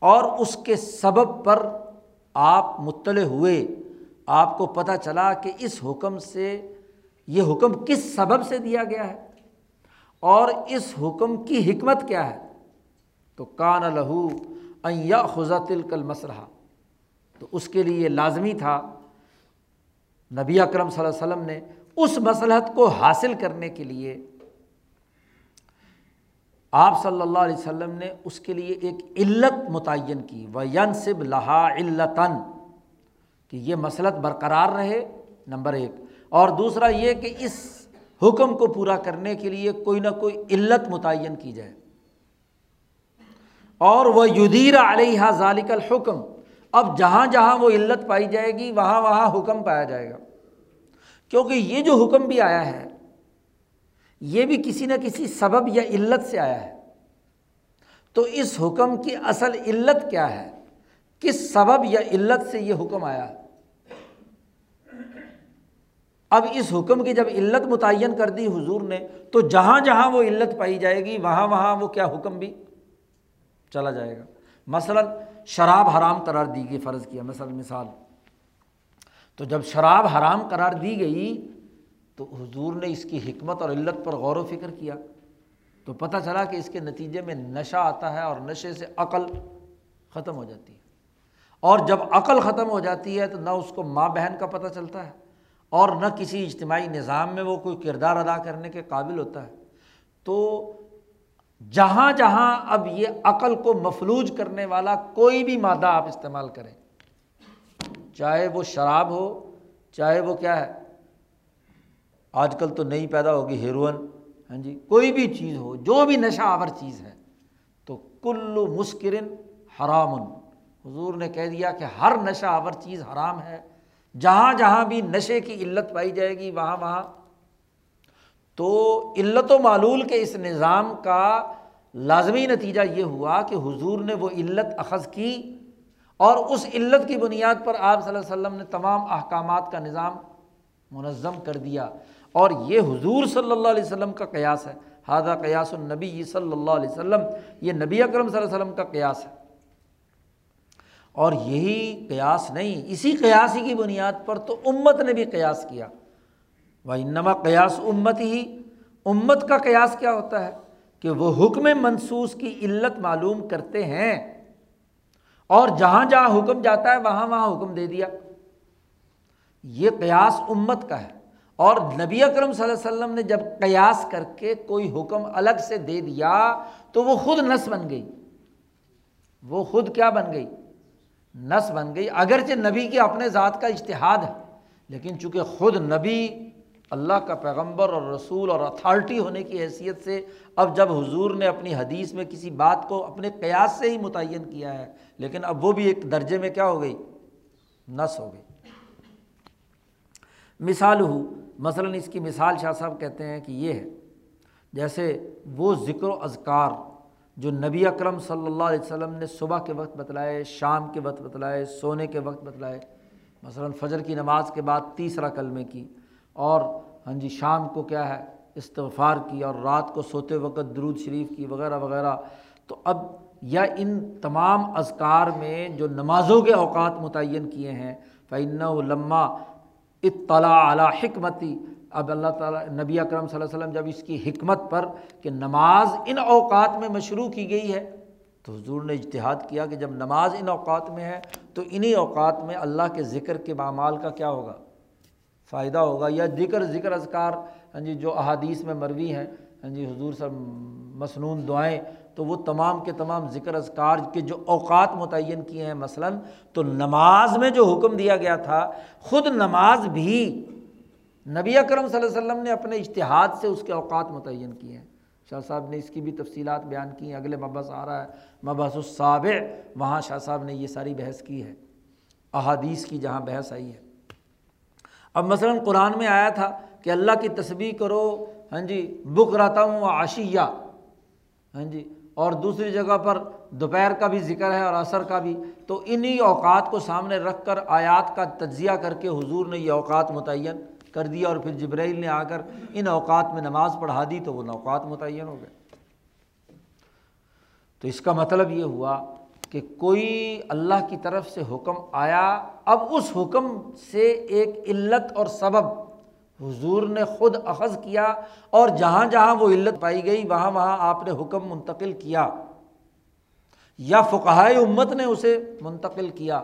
اور اس کے سبب پر آپ مطلع ہوئے۔ آپ کو پتہ چلا کہ اس حکم سے، یہ حکم کس سبب سے دیا گیا ہے؟ اور اس حکم کی حکمت کیا ہے؟ تو کان لہو یا خزا تل کل مسرح تو اس کے لیے لازمی تھا، نبی اکرم صلی اللہ علیہ وسلم نے اس مسلحت کو حاصل کرنے کے لیے آپ صلی اللہ علیہ وسلم نے اس کے لیے ایک علت متعین کی و ینصب لہا علتاً کہ یہ مسلط برقرار رہے، نمبر ایک. اور دوسرا یہ کہ اس حکم کو پورا کرنے کے لیے کوئی نہ کوئی علت متعین کی جائے. اور وہ یدیر علیہ ذالک الحکم اب جہاں جہاں وہ علت پائی جائے گی، وہاں وہاں حکم پایا جائے گا. کیونکہ یہ جو حکم بھی آیا ہے یہ بھی کسی نہ کسی سبب یا علت سے آیا ہے۔ تو اس حکم کی اصل علت کیا ہے؟ کس سبب یا علت سے یہ حکم آیا؟ اب اس حکم کی جب علت متعین کر دی حضور نے، تو جہاں جہاں وہ علت پائی جائے گی، وہاں وہاں وہ کیا حکم بھی چلا جائے گا۔ مثلاً شراب حرام قرار دی گئی، فرض کیا، مثلاً مثال۔ تو جب شراب حرام قرار دی گئی تو حضور نے اس کی حکمت اور علت پر غور و فکر کیا تو پتہ چلا کہ اس کے نتیجے میں نشہ آتا ہے اور نشے سے عقل ختم ہو جاتی ہے۔ اور جب عقل ختم ہو جاتی ہے تو نہ اس کو ماں بہن کا پتہ چلتا ہے اور نہ کسی اجتماعی نظام میں وہ کوئی کردار ادا کرنے کے قابل ہوتا ہے۔ تو جہاں جہاں اب یہ عقل کو مفلوج کرنے والا کوئی بھی مادہ آپ استعمال کریں، چاہے وہ شراب ہو، چاہے وہ کیا ہے آج کل تو نئی پیدا ہوگی ہیروئن ہاں جی کوئی بھی چیز ہو، جو بھی نشہ آور چیز ہے، تو کلو مسکرن حرام حضور نے کہہ دیا کہ ہر نشہ آور چیز حرام ہے، جہاں جہاں بھی نشے کی علت پائی جائے گی، وہاں وہاں۔ تو علت و معلول کے اس نظام کا لازمی نتیجہ یہ ہوا کہ حضور نے وہ علت اخذ کی اور اس علت کی بنیاد پر آپ صلی اللہ علیہ وسلم نے تمام احکامات کا نظام منظم کر دیا۔ اور یہ حضور صلی اللہ علیہ وسلم کا قیاس ہے۔ ہادہ قیاس النبی صلی اللہ علیہ وسلم۔ یہ نبی اکرم صلی اللہ علیہ وسلم کا قیاس ہے۔ اور یہی قیاس نہیں، اسی قیاسی کی بنیاد پر تو امت نے بھی قیاس کیا۔ وہ انما قیاس امت ہی امت کا قیاس کیا ہوتا ہے؟ کہ وہ حکم منسوس کی علت معلوم کرتے ہیں۔ اور جہاں جہاں حکم جاتا ہے، وہاں وہاں حکم دے دیا۔ یہ قیاس امت کا ہے۔ اور نبی اکرم صلی اللہ علیہ وسلم نے جب قیاس کر کے کوئی حکم الگ سے دے دیا تو وہ خود نس بن گئی۔ وہ خود کیا بن گئی؟ نس بن گئی۔ اگرچہ نبی کے اپنے ذات کا اشتہاد ہے، لیکن چونکہ خود نبی اللہ کا پیغمبر اور رسول اور اتھارٹی ہونے کی حیثیت سے اب جب حضور نے اپنی حدیث میں کسی بات کو اپنے قیاس سے ہی متعین کیا ہے، لیکن اب وہ بھی ایک درجے میں کیا ہو گئی؟ نس ہو گئی۔ مثال ہو مثلاً اس کی مثال شاہ صاحب کہتے ہیں کہ یہ ہے، جیسے وہ ذکر و اذکار جو نبی اکرم صلی اللہ علیہ وسلم نے صبح کے وقت بتلائے، شام کے وقت بتلائے، سونے کے وقت بتلائے، مثلاً فجر کی نماز کے بعد تیسرا کلمے کی، اور ہاں جی شام کو کیا ہے، استغفار کی، اور رات کو سوتے وقت درود شریف کی، وغیرہ وغیرہ۔ تو اب یا ان تمام اذکار میں جو نمازوں کے اوقات متعین کیے ہیں فعن و لمہ اطلاع اعلیٰ حکمتی۔ اب اللہ تعالیٰ نبی اکرم صلی اللہ علیہ وسلم جب اس کی حکمت پر کہ نماز ان اوقات میں مشروع کی گئی ہے، تو حضور نے اجتہاد کیا کہ جب نماز ان اوقات میں ہے، تو انہیں اوقات میں اللہ کے ذکر کے معمال کا کیا ہوگا؟ فائدہ ہوگا یا ذکر ذکر اذکار۔ ہاں جی جو احادیث میں مروی ہیں۔ ہاں جی حضور سب مصنون دعائیں تو وہ تمام کے تمام ذکر اذکار کے جو اوقات متعین کیے ہیں، مثلاً تو نماز میں جو حکم دیا گیا تھا، خود نماز بھی نبی اکرم صلی اللہ علیہ وسلم نے اپنے اشتہاد سے اس کے اوقات متعین کیے ہیں۔ شاہ صاحب نے اس کی بھی تفصیلات بیان کی ہیں۔ اگلے مبحث آ رہا ہے مبحث الصابع وہاں شاہ صاحب نے یہ ساری بحث کی ہے، احادیث کی جہاں بحث آئی ہے۔ اب مثلاً قرآن میں آیا تھا کہ اللہ کی تصویر کرو ہاں جی بک رہتا ہوں عشیہ ہاں جی اور دوسری جگہ پر دوپہر کا بھی ذکر ہے اور عصر کا بھی، تو انہیں اوقات کو سامنے رکھ کر آیات کا تجزیہ کر کے حضور نے یہ اوقات متعین کر دیا اور پھر جبرائیل نے آ کر ان اوقات میں نماز پڑھا دی تو وہ اوقات متعین ہو گئے۔ تو اس کا مطلب یہ ہوا کہ کوئی اللہ کی طرف سے حکم آیا، اب اس حکم سے ایک علت اور سبب حضور نے خود اخذ کیا اور جہاں جہاں وہ علت پائی گئی، وہاں وہاں آپ نے حکم منتقل کیا۔ یا فقہائے امت نے اسے منتقل کیا۔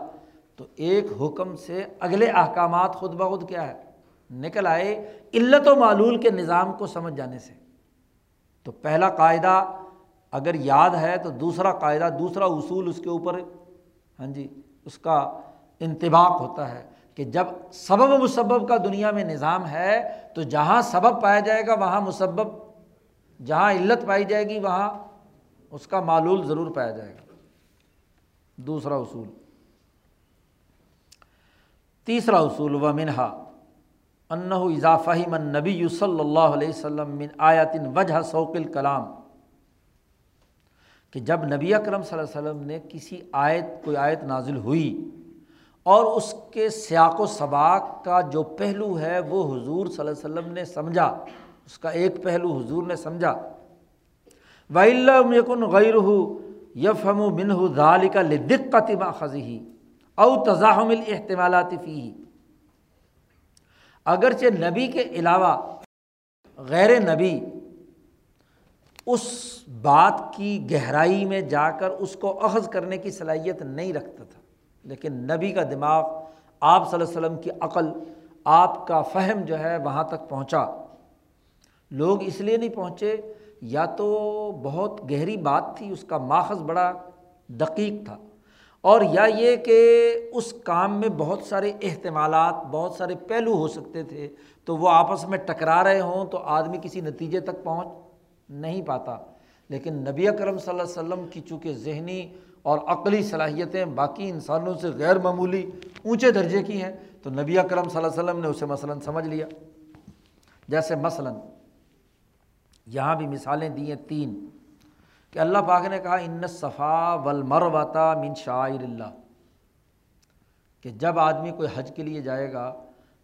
تو ایک حکم سے اگلے احکامات خود بخود کیا ہے؟ نکل آئے علت و معلول کے نظام کو سمجھ جانے سے۔ تو پہلا قاعدہ اگر یاد ہے تو دوسرا قاعدہ، دوسرا اصول اس کے اوپر ہاں جی اس کا انتباق ہوتا ہے۔ کہ جب سبب و مسبب کا دنیا میں نظام ہے تو جہاں سبب پایا جائے گا، وہاں مسبب، جہاں علت پائی جائے گی، وہاں اس کا معلول ضرور پایا جائے گا۔ دوسرا اصول۔ تیسرا اصول و منہا انّ اضافہ من نبی صلی اللہ علیہ وسلم من آیاتن وجہ سوکل کلام کہ جب نبی اکرم صلی اللہ علیہ وسلم نے کسی آیت، کوئی آیت نازل ہوئی اور اس کے سیاق و سباق کا جو پہلو ہے وہ حضور صلی اللہ علیہ وسلم نے سمجھا۔ اس کا ایک پہلو حضور نے سمجھا۔ یکن غیر ہو یف ہم و من ہو کا لدقت خزی او تضاحم احتمالات فی اگرچہ نبی کے علاوہ غیر نبی اس بات کی گہرائی میں جا کر اس کو اخذ کرنے کی صلاحیت نہیں رکھتا تھا لیکن نبی کا دماغ آپ صلی اللہ علیہ وسلم کی عقل آپ کا فہم جو ہے وہاں تک پہنچا۔ لوگ اس لیے نہیں پہنچے، یا تو بہت گہری بات تھی، اس کا ماخذ بڑا دقیق تھا۔ اور یا یہ کہ اس کام میں بہت سارے احتمالات، بہت سارے پہلو ہو سکتے تھے، تو وہ آپس میں ٹکرا رہے ہوں تو آدمی کسی نتیجے تک پہنچ نہیں پاتا۔ لیکن نبی اکرم صلی اللہ علیہ وسلم کی چونکہ ذہنی اور عقلی صلاحیتیں باقی انسانوں سے غیر معمولی اونچے درجے کی ہیں، تو نبی اکرم صلی اللہ علیہ وسلم نے اسے مثلاً سمجھ لیا۔ جیسے مثلاً یہاں بھی مثالیں دی ہیں تین کہ اللہ پاک نے کہا، ان صفا ولمرواتا من شاعر اللہ کہ جب آدمی کوئی حج کے لیے جائے گا،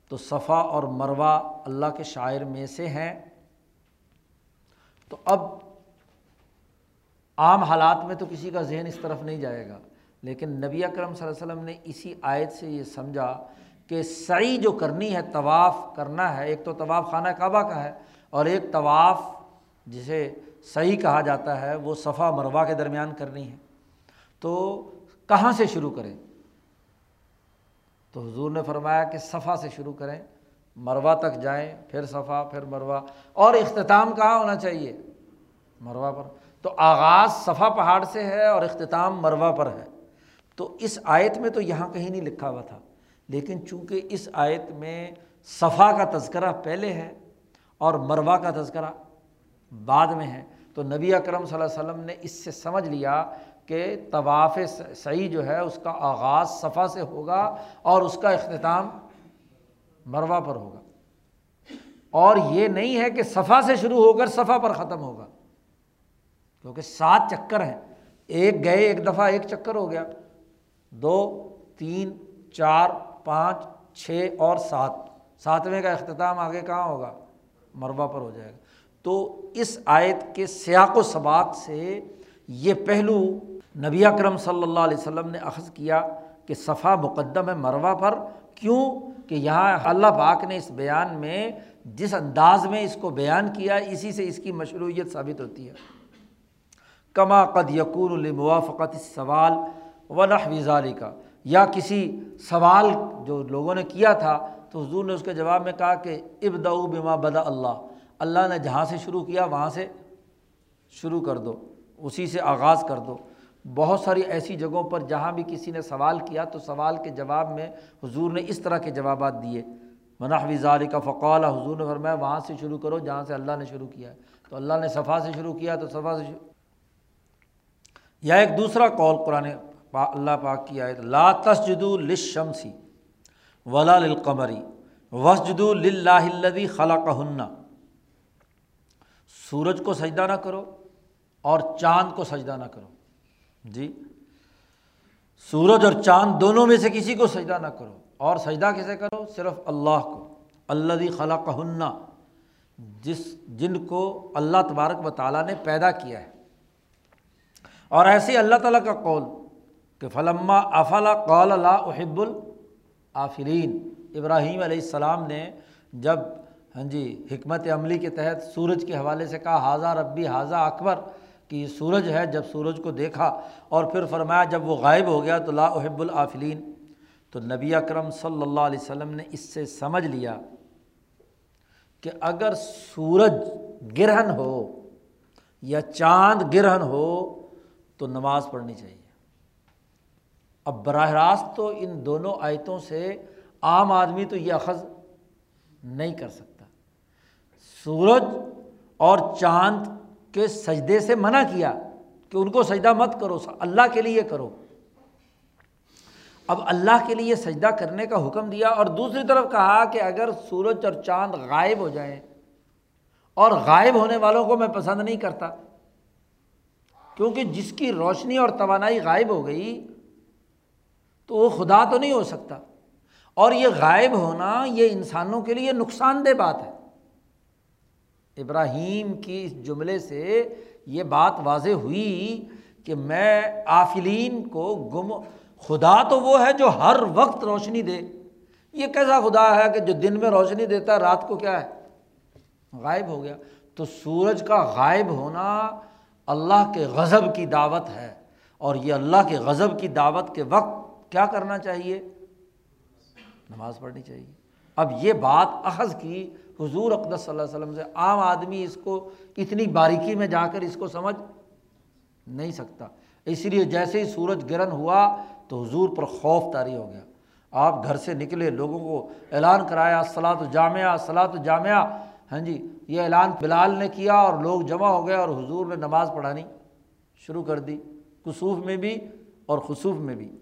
تو صفا اور مروا اللہ کے شاعر میں سے ہیں۔ تو اب عام حالات میں تو کسی کا ذہن اس طرف نہیں جائے گا۔ لیکن نبی اکرم صلی اللہ علیہ وسلم نے اسی آیت سے یہ سمجھا کہ سعی جو کرنی ہے، طواف کرنا ہے، ایک تو طواف خانہ کعبہ کا ہے اور ایک طواف جسے صحیح کہا جاتا ہے، وہ صفا مروا کے درمیان کرنی ہے۔ تو کہاں سے شروع کریں؟ تو حضور نے فرمایا کہ صفا سے شروع کریں مروا تک جائیں، پھر صفا، پھر مروا اور اختتام کہاں ہونا چاہیے؟ مروا پر۔ تو آغاز صفا پہاڑ سے ہے اور اختتام مروا پر ہے۔ تو اس آیت میں تو یہاں کہیں نہیں لکھا ہوا تھا، لیکن چونکہ اس آیت میں صفا کا تذکرہ پہلے ہے اور مروا کا تذکرہ بعد میں ہے، تو نبی اکرم صلی اللہ علیہ وسلم نے اس سے سمجھ لیا کہ طواف صحیح جو ہے اس کا آغاز صفا سے ہوگا اور اس کا اختتام مروا پر ہوگا۔ اور یہ نہیں ہے کہ صفا سے شروع ہو کر صفا پر ختم ہوگا۔ کیونکہ سات چکر ہیں۔ ایک گئے، ایک دفعہ ایک چکر ہو گیا۔ دو، تین، چار، پانچ، چھ اور سات۔ ساتویں کا اختتام آگے کہاں ہوگا؟ مربع پر ہو جائے گا۔ تو اس آیت کے سیاق و سباق سے یہ پہلو نبی اکرم صلی اللہ علیہ وسلم نے اخذ کیا کہ صفا مقدم ہے مروا پر۔ کیوں؟ کہ یہاں اللہ پاک نے اس بیان میں جس انداز میں اس کو بیان کیا، اسی سے اس کی مشروعیت ثابت ہوتی ہے۔ کما قد یقور الموافقت سوال و نحویزاری کا یا کسی سوال جو لوگوں نے کیا تھا، تو حضور نے اس کے جواب میں کہا کہ ابدا بما بدا اللہ۔ اللہ نے جہاں سے شروع کیا، وہاں سے شروع کر دو، اسی سے آغاز کر دو۔ بہت ساری ایسی جگہوں پر جہاں بھی کسی نے سوال کیا، تو سوال کے جواب میں حضور نے اس طرح کے جوابات دیے۔ منحوی ظال کا فقال، حضور نے فرمایا، وہاں سے شروع کرو جہاں سے اللہ نے شروع کیا ہے۔ تو اللہ نے صفحہ سے شروع کیا، تو صفحہ سے شروع یا ایک دوسرا قول قرآن اللہ پاک کی آیت، لا تسجد لشمسی ولا للقمری وسجد للہ الذی خلقہن۔ سورج کو سجدہ نہ کرو اور چاند کو سجدہ نہ کرو۔ جی؟ سورج اور چاند دونوں میں سے کسی کو سجدہ نہ کرو۔ اور سجدہ کیسے کرو؟ صرف اللہ کو۔ اللہ خلا کہ جس جن کو اللہ تبارک و تعالیٰ نے پیدا کیا ہے۔ اور ایسے اللہ تعالیٰ کا قول کہ فلما افلا قول اللہ احب العافرین ابراہیم علیہ السلام نے جب ہاں جی حکمت عملی کے تحت سورج کے حوالے سے کہا حاضہ ربی حاضہ اکبر کہ یہ سورج ہے، جب سورج کو دیکھا اور پھر فرمایا، جب وہ غائب ہو گیا تو لا احب العافلین تو نبی اکرم صلی اللہ علیہ وسلم نے اس سے سمجھ لیا کہ اگر سورج گرہن ہو یا چاند گرہن ہو تو نماز پڑھنی چاہیے۔ اب براہ راست تو ان دونوں آیتوں سے عام آدمی تو یہ اخذ نہیں کر سکتا۔ سورج اور چاند کے سجدے سے منع کیا کہ ان کو سجدہ مت کرو، اللہ کے لیے کرو۔ اب اللہ کے لیے سجدہ کرنے کا حکم دیا اور دوسری طرف کہا کہ اگر سورج اور چاند غائب ہو جائیں اور غائب ہونے والوں کو میں پسند نہیں کرتا کیونکہ جس کی روشنی اور توانائی غائب ہو گئی، تو وہ خدا تو نہیں ہو سکتا۔ اور یہ غائب ہونا یہ انسانوں کے لیے نقصان دہ بات ہے۔ ابراہیم کی اس جملے سے یہ بات واضح ہوئی کہ میں آفلین کو گم، خدا تو وہ ہے جو ہر وقت روشنی دے۔ یہ کیسا خدا ہے کہ جو دن میں روشنی دیتا ہے، رات کو کیا ہے؟ غائب ہو گیا۔ تو سورج کا غائب ہونا اللہ کے غضب کی دعوت ہے اور یہ اللہ کے غضب کی دعوت کے وقت کیا کرنا چاہیے؟ نماز پڑھنی چاہیے۔ اب یہ بات اخذ کی حضور اقدس صلی اللہ علیہ وسلم سے عام آدمی اس کو اتنی باریکی میں جا کر اس کو سمجھ نہیں سکتا۔ اسی لیے جیسے ہی سورج گرن ہوا تو حضور پر خوف طاری ہو گیا۔ آپ گھر سے نکلے، لوگوں کو اعلان کرایا صلاح تو جامعہ صلاح تو جامعہ ہاں جی یہ اعلان بلال نے کیا اور لوگ جمع ہو گئے اور حضور نے نماز پڑھانی شروع کر دی، کسوف میں بھی اور خصوف میں بھی۔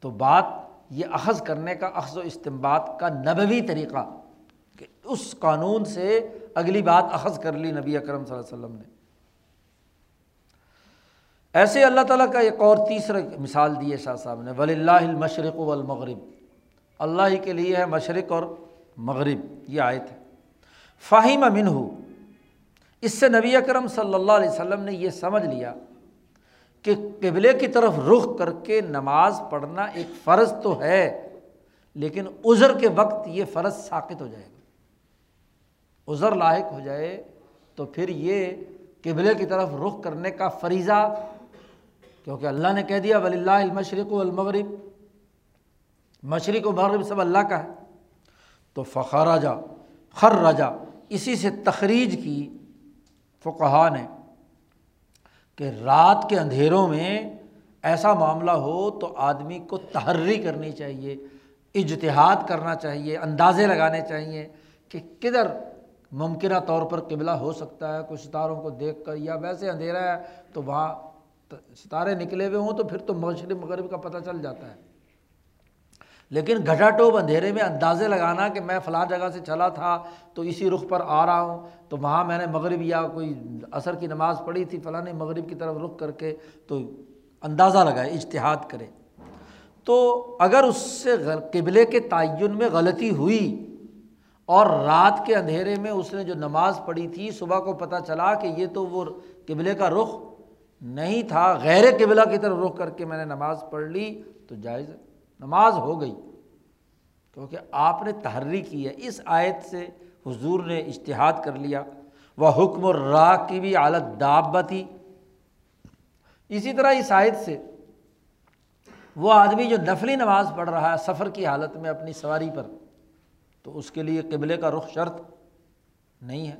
تو بات یہ اخذ کرنے کا، اخذ و استمباد کا نبوی طریقہ کہ اس قانون سے اگلی بات اخذ کر لی نبی اکرم صلی اللہ علیہ وسلم نے۔ ایسے اللہ تعالیٰ کا ایک اور تیسرا مثال دی ہے شاہ صاحب نے ولی اللہ المشرق والمغرب۔ اللہ ہی کے لیے ہے مشرق اور مغرب، یہ آئے تھے فاہم امن ہو اس سے نبی اکرم صلی اللہ علیہ وسلم نے یہ سمجھ لیا کہ قبلے کی طرف رخ کر کے نماز پڑھنا ایک فرض تو ہے، لیکن عذر کے وقت یہ فرض ثابت ہو جائے گا۔ عذر لاحق ہو جائے تو پھر یہ قبلے کی طرف رخ کرنے کا فریضہ، کیونکہ اللہ نے کہہ دیا ولی اللہ المشرق و المغرب مشرق و مغرب سب اللہ کا ہے۔ تو فخر جا خر رجا اسی سے تخریج کی فقہ نے کہ رات کے اندھیروں میں ایسا معاملہ ہو تو آدمی کو تحری کرنی چاہیے، اجتہاد کرنا چاہیے، اندازے لگانے چاہیے کہ کدھر ممکنہ طور پر قبلہ ہو سکتا ہے۔ کچھ ستاروں کو دیکھ کر یا ویسے اندھیرا ہے تو وہاں ستارے نکلے ہوئے ہوں تو پھر تو مشرق مغرب کا پتہ چل جاتا ہے۔ لیکن گھٹا ٹوپ اندھیرے میں اندازے لگانا کہ میں فلاں جگہ سے چلا تھا تو اسی رخ پر آ رہا ہوں۔ تو وہاں میں نے مغرب یا کوئی عصر کی نماز پڑھی تھی، فلاں مغرب کی طرف رخ کر کے تو اندازہ لگائے اجتہاد کرے۔ تو اگر اس سے قبلے کے تعین میں غلطی ہوئی اور رات کے اندھیرے میں اس نے جو نماز پڑھی تھی، صبح کو پتہ چلا کہ یہ تو وہ قبلے کا رخ نہیں تھا، غیر قبلہ کی طرف رخ کر کے میں نے نماز پڑھ لی، تو جائز ہے۔ نماز ہو گئی۔ کیونکہ آپ نے تحری کی ہے۔ اس آیت سے حضور نے اشتہاد کر لیا۔ وہ حکم و کی بھی عالت داب تھی اسی طرح اس آیت سے وہ آدمی جو نفلی نماز پڑھ رہا ہے سفر کی حالت میں اپنی سواری پر، تو اس کے لیے قبلے کا رخ شرط نہیں ہے۔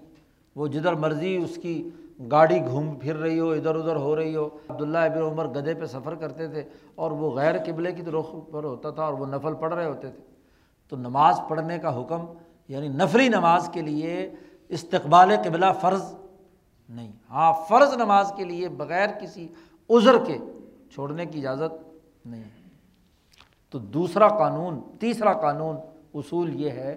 وہ جدھر مرضی اس کی گاڑی گھوم پھر رہی ہو، ادھر ادھر ہو رہی ہو۔ عبداللہ ابن عمر گدے پہ سفر کرتے تھے اور وہ غیر قبلے کی رخ پر ہوتا تھا اور وہ نفل پڑھ رہے ہوتے تھے۔ تو نماز پڑھنے کا حکم یعنی نفری نماز کے لیے استقبال قبلہ فرض نہیں۔ ہاں فرض نماز کے لیے بغیر کسی عذر کے چھوڑنے کی اجازت نہیں۔ تو دوسرا قانون، تیسرا قانون اصول یہ ہے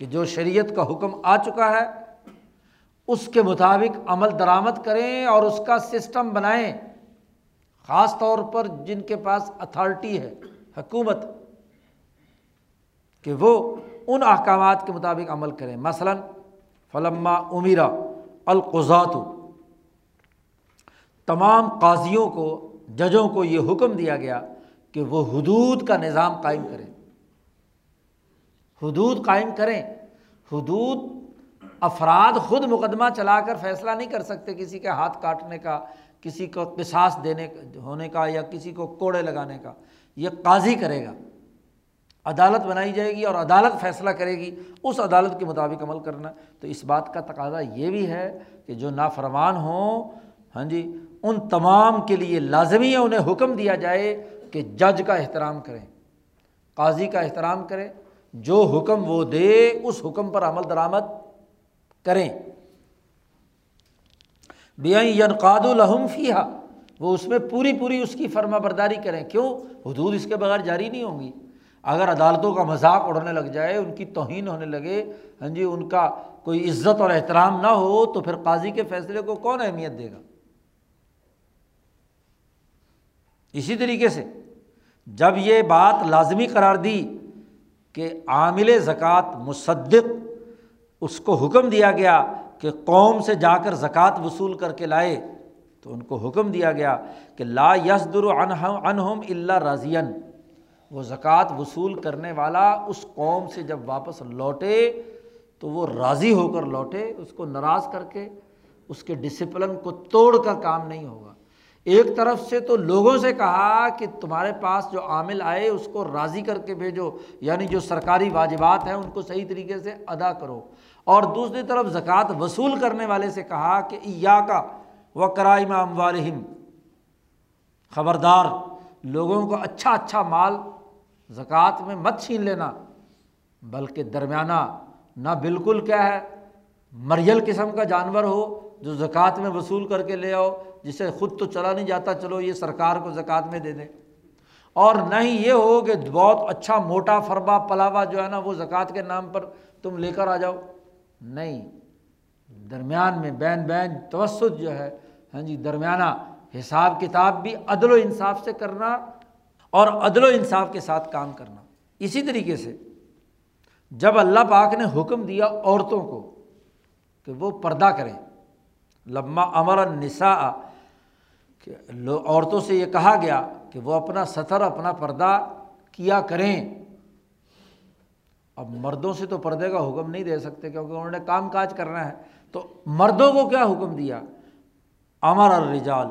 کہ جو شریعت کا حکم آ چکا ہے، اس کے مطابق عمل درآمد کریں اور اس کا سسٹم بنائیں۔ خاص طور پر جن کے پاس اتھارٹی ہے، حکومت، کہ وہ ان احکامات کے مطابق عمل کریں۔ مثلاً، فلما امیرا القضات تمام قاضیوں کو، ججوں کو یہ حکم دیا گیا کہ وہ حدود کا نظام قائم کریں۔ حدود قائم کریں۔ حدود افراد خود مقدمہ چلا کر فیصلہ نہیں کر سکتے کسی کے ہاتھ کاٹنے کا، کسی کو قصاص دینے، ہونے کا یا کسی کو کوڑے لگانے کا۔ یہ قاضی کرے گا۔ عدالت بنائی جائے گی اور عدالت فیصلہ کرے گی۔ اس عدالت کے مطابق عمل کرنا۔ تو اس بات کا تقاضا یہ بھی ہے کہ جو نافرمان ہوں ہاں جی ان تمام کے لیے لازمی ہے، انہیں حکم دیا جائے کہ جج کا احترام کریں، قاضی کا احترام کریں۔ جو حکم وہ دے اس حکم پر عمل درآمد کریں۔ ینقاد الحم فیحا وہ اس میں پوری پوری اس کی فرما برداری کریں۔ کیوں؟ حدود اس کے بغیر جاری نہیں ہوں گی۔ اگر عدالتوں کا مذاق اڑنے لگ جائے، ان کی توہین ہونے لگے ہاں جی ان کا کوئی عزت اور احترام نہ ہو، تو پھر قاضی کے فیصلے کو کون اہمیت دے گا؟ اسی طریقے سے جب یہ بات لازمی قرار دی کہ عامل زکوٰۃ مصدق، اس کو حکم دیا گیا کہ قوم سے جا کر زکوٰۃ وصول کر کے لائے، تو ان کو حکم دیا گیا کہ لا یسدر انہم اللہ رضین وہ زکوٰۃ وصول کرنے والا اس قوم سے جب واپس لوٹے، تو وہ راضی ہو کر لوٹے، اس کو ناراض کر کے، اس کے ڈسپلن کو توڑ کر کام نہیں ہوگا۔ ایک طرف سے تو لوگوں سے کہا کہ تمہارے پاس جو عامل آئے اس کو راضی کر کے بھیجو یعنی جو سرکاری واجبات ہیں ان کو صحیح طریقے سے ادا کرو۔ اور دوسری طرف زکوٰۃ وصول کرنے والے سے کہا کہ ایا کا و کرائم والم خبردار، لوگوں کو اچھا اچھا مال زکوٰۃ میں مت چھین لینا، بلکہ درمیانہ نہ بالکل کیا ہے، مریل قسم کا جانور ہو جو زکوٰۃ میں وصول کر کے لے آؤ۔ جسے خود تو چلا نہیں جاتا، چلو یہ سرکار کو زکوٰۃ میں دے دیں۔ اور نہ ہی یہ ہو کہ بہت اچھا موٹا فربا پلاوا جو ہے نا، وہ زکوٰۃ کے نام پر تم لے کر آ جاؤ۔ نہیں، درمیان میں بین بین توسط جو ہے ہاں جی درمیانہ حساب کتاب بھی عدل و انصاف سے کرنا اور عدل و انصاف کے ساتھ کام کرنا۔ اسی طریقے سے جب اللہ پاک نے حکم دیا عورتوں کو کہ وہ پردہ کریں لمہ امر النساء کہ عورتوں سے یہ کہا گیا کہ وہ اپنا سطر، اپنا پردہ کیا کریں۔ اب مردوں سے تو پردے کا حکم نہیں دے سکتے کیونکہ انہوں نے کام کاج کرنا ہے۔ تو مردوں کو کیا حکم دیا؟ امر الرجال۔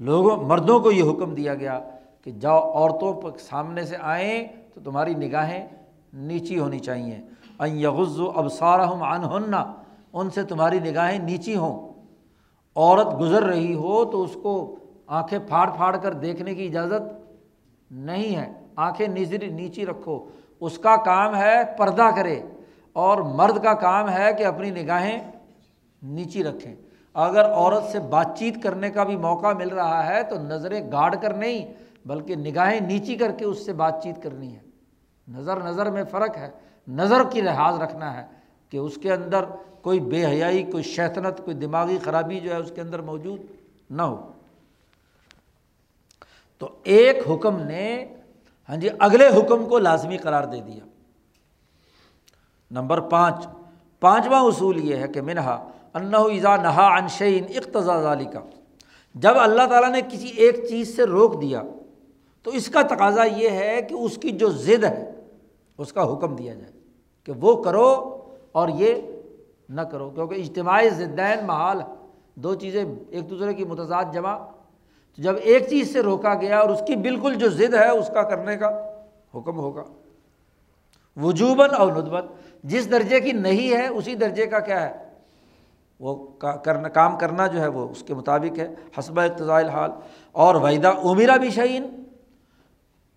لوگوں مردوں کو یہ حکم دیا گیا کہ جاؤ عورتوں پر سامنے سے آئیں تو تمہاری نگاہیں نیچی ہونی چاہیے۔ یغز و ابسارہم عن ان سے تمہاری نگاہیں نیچی ہوں۔ عورت گزر رہی ہو تو اس کو آنکھیں پھاڑ پھاڑ کر دیکھنے کی اجازت نہیں ہے۔ آنکھیں نظر نیچی رکھو۔ اس کا کام ہے پردہ کرے اور مرد کا کام ہے کہ اپنی نگاہیں نیچی رکھیں۔ اگر عورت سے بات چیت کرنے کا بھی موقع مل رہا ہے تو نظریں گاڑ کر نہیں، بلکہ نگاہیں نیچی کر کے اس سے بات چیت کرنی ہے۔ نظر نظر میں فرق ہے۔ نظر کی لحاظ رکھنا ہے کہ اس کے اندر کوئی بے حیائی، کوئی شیطنت، کوئی دماغی خرابی جو ہے اس کے اندر موجود نہ ہو۔ تو ایک حکم نے ہاں جی اگلے حکم کو لازمی قرار دے دیا۔ نمبر پانچ، پانچواں اصول یہ ہے کہ منہا انّا ایزا نہا انشین اقتضا کا جب اللہ تعالیٰ نے کسی ایک چیز سے روک دیا، تو اس کا تقاضا یہ ہے کہ اس کی جو ضد ہے، اس کا حکم دیا جائے کہ وہ کرو اور یہ نہ کرو، کیونکہ اجتماعی ضدین محال دو چیزیں ایک دوسرے کی متضاد جمع۔ تو جب ایک چیز سے روکا گیا اور اس کی بالکل جو ضد ہے اس کا کرنے کا حکم ہوگا۔ وجوباً اور ندبت جس درجے کی نہیں ہے اسی درجے کا کیا ہے؟ وہ کرنا، کام کرنا جو ہے وہ اس کے مطابق ہے۔ حسب اقتضاء الحال۔ اور وحدہ عمیرہ بھی شعین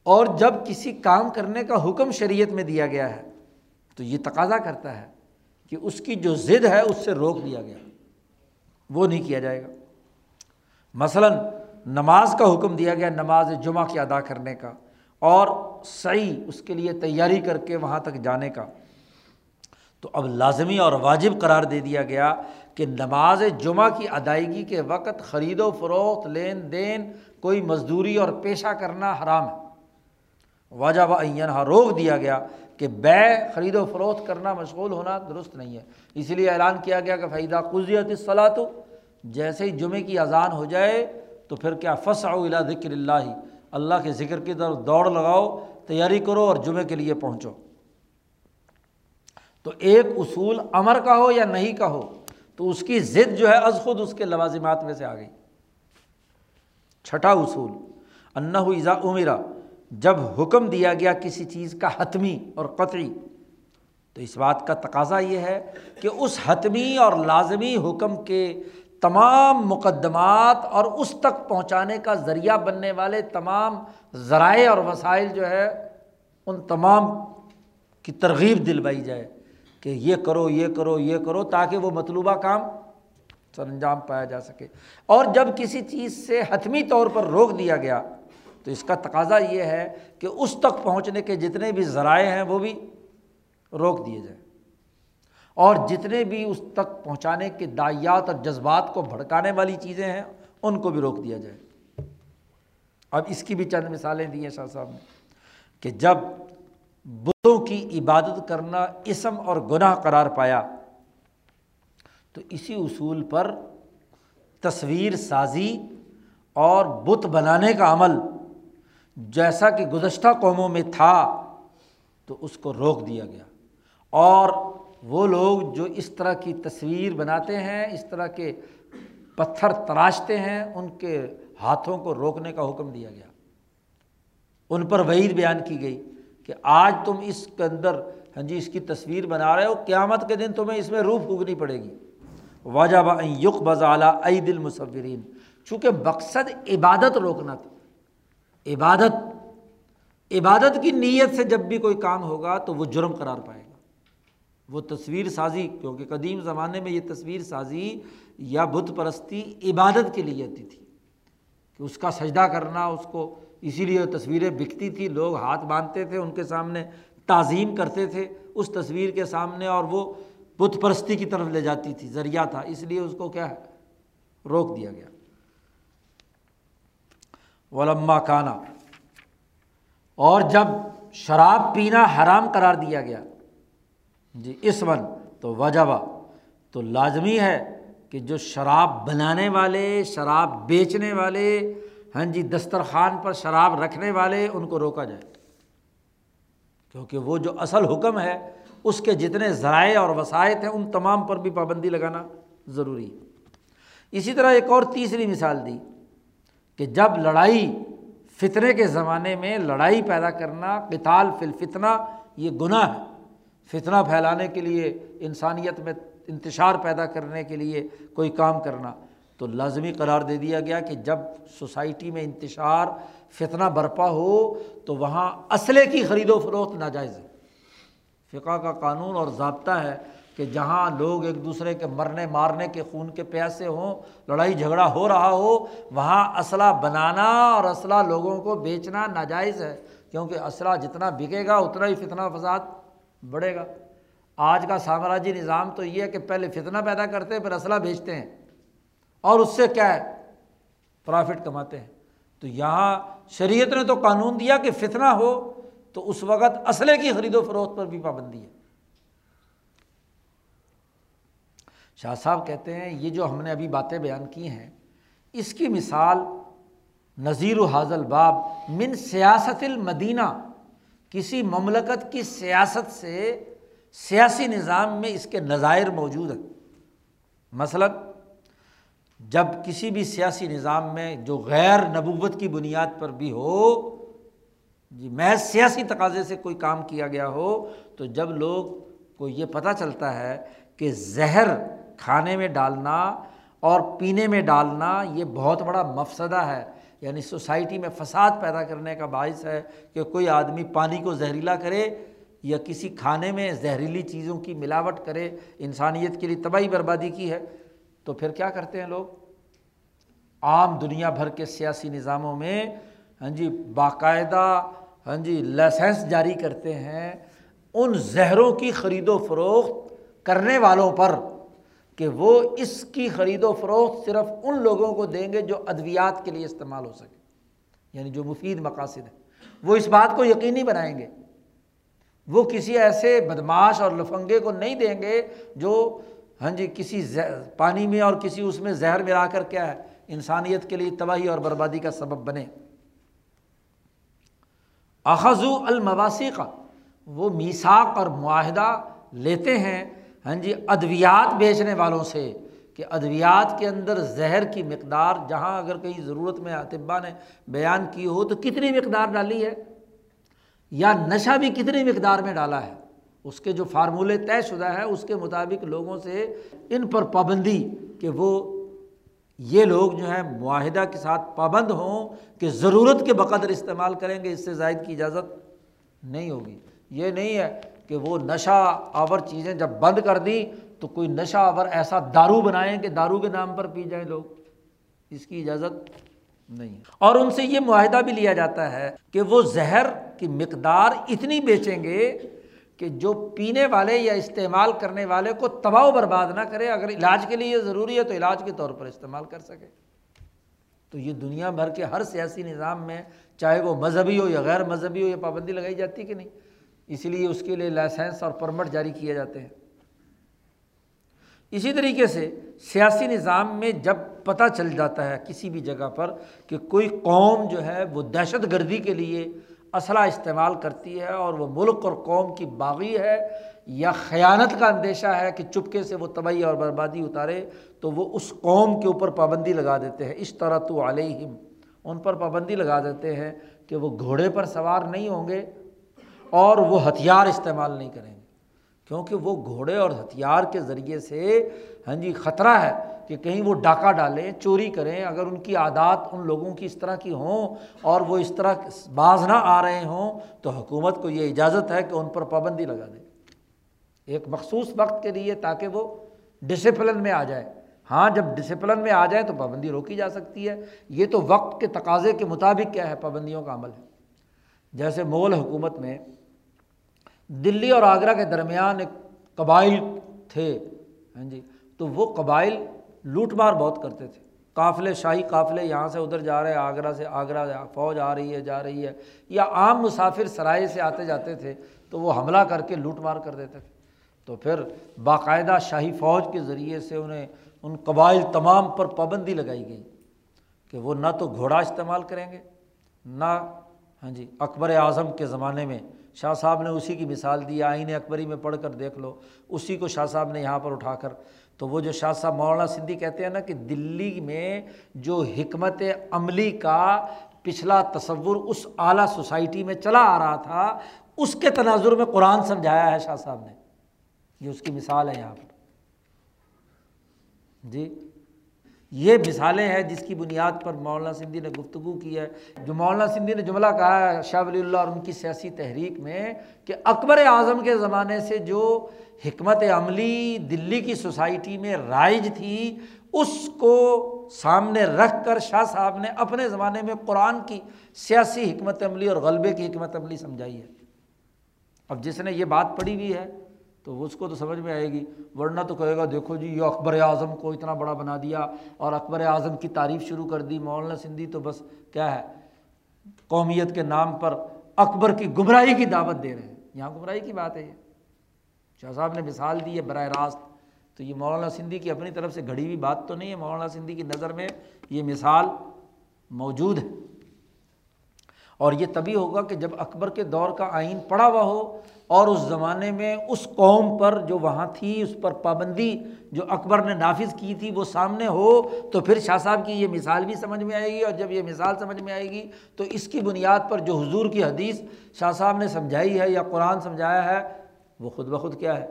اور جب کسی کام کرنے کا حکم شریعت میں دیا گیا ہے، تو یہ تقاضا کرتا ہے۔ کہ اس کی جو ضد ہے اس سے روک دیا گیا۔ وہ نہیں کیا جائے گا۔ مثلاً نماز کا حکم دیا گیا، نماز جمعہ کے ادا کرنے کا، اور صحیح اس کے لیے تیاری کر کے وہاں تک جانے کا۔ تو اب لازمی اور واجب قرار دے دیا گیا کہ نماز جمعہ کی ادائیگی کے وقت خرید و فروخت، لین دین، کوئی مزدوری اور پیشہ کرنا حرام ہے۔ واجب عینہ روک دیا گیا کہ بے خرید و فروخت کرنا مشغول ہونا درست نہیں ہے۔ اس لیے اعلان کیا گیا کہ فائدہ قزیت اصلاح تو جیسے ہی جمعے کی اذان ہو جائے تو پھر کیا؟ فص الا ذکر اللہ اللہ کے ذکر کی طرف دوڑ لگاؤ، تیاری کرو اور جمعے کے لیے پہنچو۔ تو ایک اصول امر کا ہو یا نہیں کا ہو، تو اس کی ضد جو ہے از خود اس کے لوازمات میں سے آ گئی۔ چھٹا اصول انّا ایزا عمیرا جب حکم دیا گیا کسی چیز کا حتمی اور قطعی، تو اس بات کا تقاضا یہ ہے کہ اس حتمی اور لازمی حکم کے تمام مقدمات اور اس تک پہنچانے کا ذریعہ بننے والے تمام ذرائع اور وسائل جو ہے، ان تمام کی ترغیب دلوائی جائے کہ یہ کرو یہ کرو یہ کرو تاکہ وہ مطلوبہ کام سر انجام پایا جا سکے۔ اور جب کسی چیز سے حتمی طور پر روک دیا گیا تو اس کا تقاضا یہ ہے کہ اس تک پہنچنے کے جتنے بھی ذرائع ہیں وہ بھی روک دیے جائیں۔ اور جتنے بھی اس تک پہنچانے کے دائیات اور جذبات کو بھڑکانے والی چیزیں ہیں، ان کو بھی روک دیا جائے۔ اب اس کی بھی چند مثالیں دی ہیں شاہ صاحب نے کہ جب بتوں کی عبادت کرنا اسم اور گناہ قرار پایا، تو اسی اصول پر تصویر سازی اور بت بنانے کا عمل جیسا کہ گزشتہ قوموں میں تھا، تو اس کو روک دیا گیا۔ اور وہ لوگ جو اس طرح کی تصویر بناتے ہیں، اس طرح کے پتھر تراشتے ہیں، ان کے ہاتھوں کو روکنے کا حکم دیا گیا۔ ان پر وعید بیان کی گئی کہ آج تم اس کے اندر ہاں جی اس کی تصویر بنا رہے ہو، قیامت کے دن تمہیں اس میں روح پھونکنی پڑے گی۔ واجہ یق بزالہ عید المصورین۔ چونکہ مقصد عبادت روکنا تھا۔ عبادت عبادت کی نیت سے جب بھی کوئی کام ہوگا تو وہ جرم قرار پائے گا۔ وہ تصویر سازی، کیونکہ قدیم زمانے میں یہ تصویر سازی یا بت پرستی عبادت کے لیے آتی تھی۔ کہ اس کا سجدہ کرنا، اس کو اسی لیے تصویریں بکتی تھی، لوگ ہاتھ باندھتے تھے، ان کے سامنے تعظیم کرتے تھے۔ اس تصویر کے سامنے اور وہ بت پرستی کی طرف لے جاتی تھی، ذریعہ تھا۔ اس لیے اس کو کیا ہے؟ روک دیا گیا۔ ولما کانا۔ اور جب شراب پینا حرام قرار دیا گیا جی اس ون تو وجبہ تو لازمی ہے کہ جو شراب بنانے والے، شراب بیچنے والے ہاں جی دسترخوان پر شراب رکھنے والے، ان کو روکا جائے۔ کیونکہ وہ جو اصل حکم ہے، اس کے جتنے ذرائع اور وسائط ہیں، ان تمام پر بھی پابندی لگانا ضروری ہے۔ اسی طرح ایک اور تیسری مثال دی۔ کہ جب لڑائی فتنے کے زمانے میں لڑائی پیدا کرنا کتال فلفتنا یہ گناہ ہے۔ فتنہ پھیلانے کے لیے، انسانیت میں انتشار پیدا کرنے کے لیے کوئی کام کرنا۔ تو لازمی قرار دے دیا گیا کہ جب سوسائٹی میں انتشار، فتنہ برپا ہو، تو وہاں اسلحے کی خرید و فروخت ناجائز ہے۔ فقہ کا قانون اور ضابطہ ہے کہ جہاں لوگ ایک دوسرے کے مرنے مارنے کے خون کے پیاسے ہوں، لڑائی جھگڑا ہو رہا ہو، وہاں اسلحہ بنانا اور اسلحہ لوگوں کو بیچنا ناجائز ہے، کیونکہ اسلحہ جتنا بکے گا، اتنا ہی فتنہ فساد بڑھے گا۔ آج کا سامراجی نظام تو یہ ہے کہ پہلے فتنہ پیدا کرتے ہیں، پھر اسلحہ بھیجتے ہیں۔ اور اس سے کیا ہے؟ پرافٹ کماتے ہیں۔ تو یہاں شریعت نے تو قانون دیا کہ فتنہ ہو، تو اس وقت اسلحے کی خرید و فروخت پر بھی پابندی ہے۔ شاہ صاحب کہتے ہیں، یہ جو ہم نے ابھی باتیں بیان کی ہیں، اس کی مثال نذیر و حاضل باب من سیاست المدینہ، کسی مملکت کی سیاست سے سیاسی نظام میں اس کے نظائر موجود ہیں۔ مثلاً، جب کسی بھی سیاسی نظام میں جو غیر نبوت کی بنیاد پر بھی ہو جی محض سیاسی تقاضے سے کوئی کام کیا گیا ہو، تو جب لوگ کو یہ پتہ چلتا ہے کہ زہر کھانے میں ڈالنا اور پینے میں ڈالنا یہ بہت بڑا مفسدہ ہے یعنی سوسائٹی میں فساد پیدا کرنے کا باعث ہے کہ کوئی آدمی پانی کو زہریلا کرے یا کسی کھانے میں زہریلی چیزوں کی ملاوٹ کرے، انسانیت کے لیے تباہی بربادی کی ہے۔ تو پھر کیا کرتے ہیں لوگ؟ عام دنیا بھر کے سیاسی نظاموں میں ہاں جی باقاعدہ ہاں جی لائسنس جاری کرتے ہیں۔ ان زہروں کی خرید و فروخت کرنے والوں پر کہ وہ اس کی خرید و فروخت صرف ان لوگوں کو دیں گے جو ادویات کے لیے استعمال ہو سکے۔ یعنی جو مفید مقاصد ہیں۔ وہ اس بات کو یقینی بنائیں گے۔ وہ کسی ایسے بدماش اور لفنگے کو نہیں دیں گے جو ہاں جی کسی پانی میں اور کسی اس میں زہر ملا کر کیا ہے، انسانیت کے لیے تباہی اور بربادی کا سبب بنے۔ اخذو المواسی کا وہ میساک اور معاہدہ لیتے ہیں ہاں جی ادویات بیچنے والوں سے کہ ادویات کے اندر زہر کی مقدار، جہاں اگر کہیں ضرورت میں اطبا نے بیان کی ہو تو کتنی مقدار ڈالی ہے؟ یا نشہ بھی کتنی مقدار میں ڈالا ہے؟ اس کے جو فارمولے طے شدہ ہے اس کے مطابق لوگوں سے ان پر پابندی کہ وہ یہ لوگ جو ہے معاہدہ کے ساتھ پابند ہوں کہ ضرورت کے بقدر استعمال کریں گے، اس سے زائد کی اجازت نہیں ہوگی۔ یہ نہیں ہے کہ وہ نشہ آور چیزیں جب بند کر دیں تو کوئی نشہ آور ایسا دارو بنائیں کہ دارو کے نام پر پی جائیں لوگ۔ اس کی اجازت نہیں۔ اور ان سے یہ معاہدہ بھی لیا جاتا ہے کہ وہ زہر کی مقدار اتنی بیچیں گے کہ جو پینے والے یا استعمال کرنے والے کو تباہ و برباد نہ کرے، اگر علاج کے لیے یہ ضروری ہے تو علاج کے طور پر استعمال کر سکے۔ تو یہ دنیا بھر کے ہر سیاسی نظام میں چاہے وہ مذہبی ہو یا غیر مذہبی ہو، یہ پابندی لگائی جاتی کہ نہیں؟ اسی لیے اس کے لیے لائسنس اور پرمٹ جاری کیے جاتے ہیں۔ اسی طریقے سے سیاسی نظام میں جب پتہ چل جاتا ہے کسی بھی جگہ پر کہ کوئی قوم جو ہے وہ دہشت گردی کے لیے اسلحہ استعمال کرتی ہے اور وہ ملک اور قوم کی باغی ہے یا خیانت کا اندیشہ ہے کہ چپکے سے وہ تباہی اور بربادی اتارے، تو وہ اس قوم کے اوپر پابندی لگا دیتے ہیں۔ اس طرح تو علیہم، ان پر پابندی لگا دیتے ہیں کہ وہ گھوڑے پر سوار نہیں ہوں گے۔ اور وہ ہتھیار استعمال نہیں کریں گے۔ کیونکہ وہ گھوڑے اور ہتھیار کے ذریعے سے ہاں جی خطرہ ہے کہ کہیں وہ ڈاکہ ڈالیں، چوری کریں، اگر ان کی عادات ان لوگوں کی اس طرح کی ہوں اور وہ اس طرح باز نہ آ رہے ہوں، تو حکومت کو یہ اجازت ہے کہ ان پر پابندی لگا دیں ایک مخصوص وقت کے لیے تاکہ وہ ڈسپلن میں آ جائے۔ ہاں جب ڈسپلن میں آ جائے تو پابندی روکی جا سکتی ہے۔ یہ تو وقت کے تقاضے کے مطابق کیا ہے، پابندیوں کا عمل ہے۔ جیسے مغل حکومت میں دلی اور آگرہ کے درمیان ایک قبائل تھے ہاں جی تو وہ قبائل لوٹ مار بہت کرتے تھے۔ قافلے، شاہی قافلے یہاں سے ادھر جا رہے ہیں، آگرہ سے، آگرہ فوج آ رہی ہے، جا رہی ہے۔ یا عام مسافر سرائے سے آتے جاتے تھے تو وہ حملہ کر کے لوٹ مار کر دیتے تھے۔ تو پھر باقاعدہ شاہی فوج کے ذریعے سے انہیں، ان قبائل تمام پر پابندی لگائی گئی کہ وہ نہ تو گھوڑا استعمال کریں گے، نہ ہاں جی اکبر اعظم کے زمانے میں شاہ صاحب نے اسی کی مثال دی، آئین اکبری میں پڑھ کر دیکھ لو، اسی کو شاہ صاحب نے یہاں پر اٹھا کر، تو وہ جو شاہ صاحب مولانا سندھی کہتے ہیں نا کہ دلی میں جو حکمت عملی کا پچھلا تصور اس اعلیٰ سوسائٹی میں چلا آ رہا تھا، اس کے تناظر میں قرآن سمجھایا ہے شاہ صاحب نے۔ یہ اس کی مثال ہے یہاں پر۔ جی؟ یہ مثالیں ہیں جس کی بنیاد پر مولانا سندھی نے گفتگو کی ہے۔ جو مولانا سندھی نے جملہ کہا ہے، شاہ ولی اللہ اور ان کی سیاسی تحریک میں کہ اکبر اعظم کے زمانے سے جو حکمت عملی دلی کی سوسائٹی میں رائج تھی، اس کو سامنے رکھ کر شاہ صاحب نے اپنے زمانے میں قرآن کی سیاسی حکمت عملی اور غلبے کی حکمت عملی سمجھائی ہے۔ اب جس نے یہ بات پڑھی ہوئی ہے تو اس کو تو سمجھ میں آئے گی۔ ورنہ تو کہے گا، دیکھو جی یہ اکبر اعظم کو اتنا بڑا بنا دیا اور اکبر اعظم کی تعریف شروع کر دی، مولانا سندھی تو بس کیا ہے؟ قومیت کے نام پر اکبر کی گمراہی کی دعوت دے رہے ہیں۔ یہاں گمراہی کی بات ہے یہ۔ شاہ صاحب نے مثال دی ہے براہ راست۔ تو یہ مولانا سندھی کی اپنی طرف سے گھڑی ہوئی بات تو نہیں ہے۔ مولانا سندھی کی نظر میں یہ مثال موجود ہے۔ اور یہ تبھی ہوگا کہ جب اکبر کے دور کا آئین پڑا ہوا ہو اور اس زمانے میں اس قوم پر جو وہاں تھی، اس پر پابندی جو اکبر نے نافذ کی تھی وہ سامنے ہو، تو پھر شاہ صاحب کی یہ مثال بھی سمجھ میں آئے گی اور جب یہ مثال سمجھ میں آئے گی تو اس کی بنیاد پر جو حضور کی حدیث شاہ صاحب نے سمجھائی ہے یا قرآن سمجھایا ہے، وہ خود بخود کیا ہے؟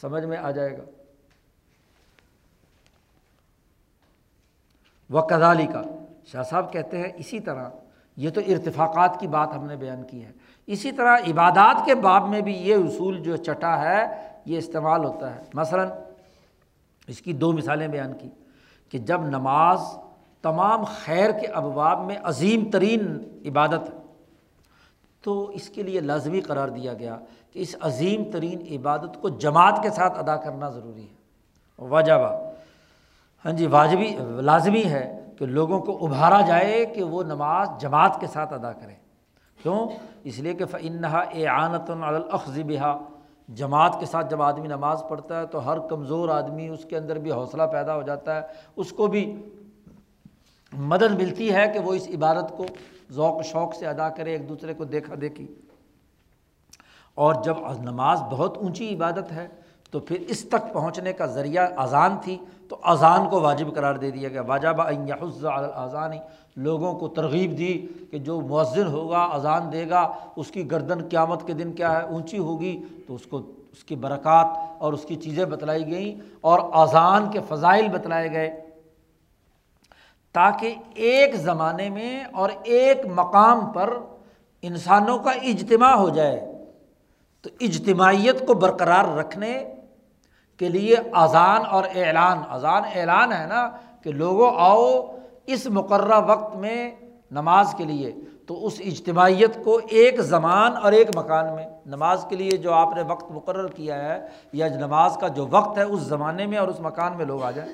سمجھ میں آ جائے گا۔ وہ کدالی کا شاہ صاحب کہتے ہیں اسی طرح یہ تو ارتفاقات کی بات ہم نے بیان کی ہے۔ اسی طرح عبادات کے باب میں بھی یہ اصول جو چٹا ہے، یہ استعمال ہوتا ہے۔ مثلاً اس کی دو مثالیں بیان کی کہ جب نماز تمام خیر کے ابواب میں عظیم ترین عبادت ہے، تو اس کے لیے لازمی قرار دیا گیا کہ اس عظیم ترین عبادت کو جماعت کے ساتھ ادا کرنا ضروری ہے۔ واجبہ ہاں جی واجبی، لازمی ہے۔ کہ لوگوں کو ابھارا جائے کہ وہ نماز جماعت کے ساتھ ادا کریں۔ کیوں؟ اس لیے کہ فنحا اے آنت بہا جماعت کے ساتھ جب آدمی نماز پڑھتا ہے تو ہر کمزور آدمی اس کے اندر بھی حوصلہ پیدا ہو جاتا ہے۔ اس کو بھی مدد ملتی ہے کہ وہ اس عبادت کو ذوق شوق سے ادا کرے، ایک دوسرے کو دیکھا دیکھی۔ اور جب نماز بہت اونچی عبادت ہے تو پھر اس تک پہنچنے کا ذریعہ اذان تھی۔ تو اذان کو واجب قرار دے دیا گیا۔ واجب اذان لوگوں کو ترغیب دی کہ جو مؤذن ہوگا، اذان دے گا، اس کی گردن قیامت کے دن کیا ہے؟ اونچی ہوگی۔ تو اس کو، اس کی برکات اور اس کی چیزیں بتلائی گئیں اور اذان کے فضائل بتلائے گئے۔ تاکہ ایک زمانے میں اور ایک مقام پر انسانوں کا اجتماع ہو جائے۔ تو اجتماعیت کو برقرار رکھنے کے لیے اذان اور اعلان، اذان اعلان ہے نا کہ لوگوں آؤ اس مقررہ وقت میں نماز کے لیے۔ تو اس اجتماعیت کو ایک زمان اور ایک مکان میں، نماز کے لیے جو آپ نے وقت مقرر کیا ہے یا نماز کا جو وقت ہے اس زمانے میں اور اس مکان میں لوگ آ جائیں۔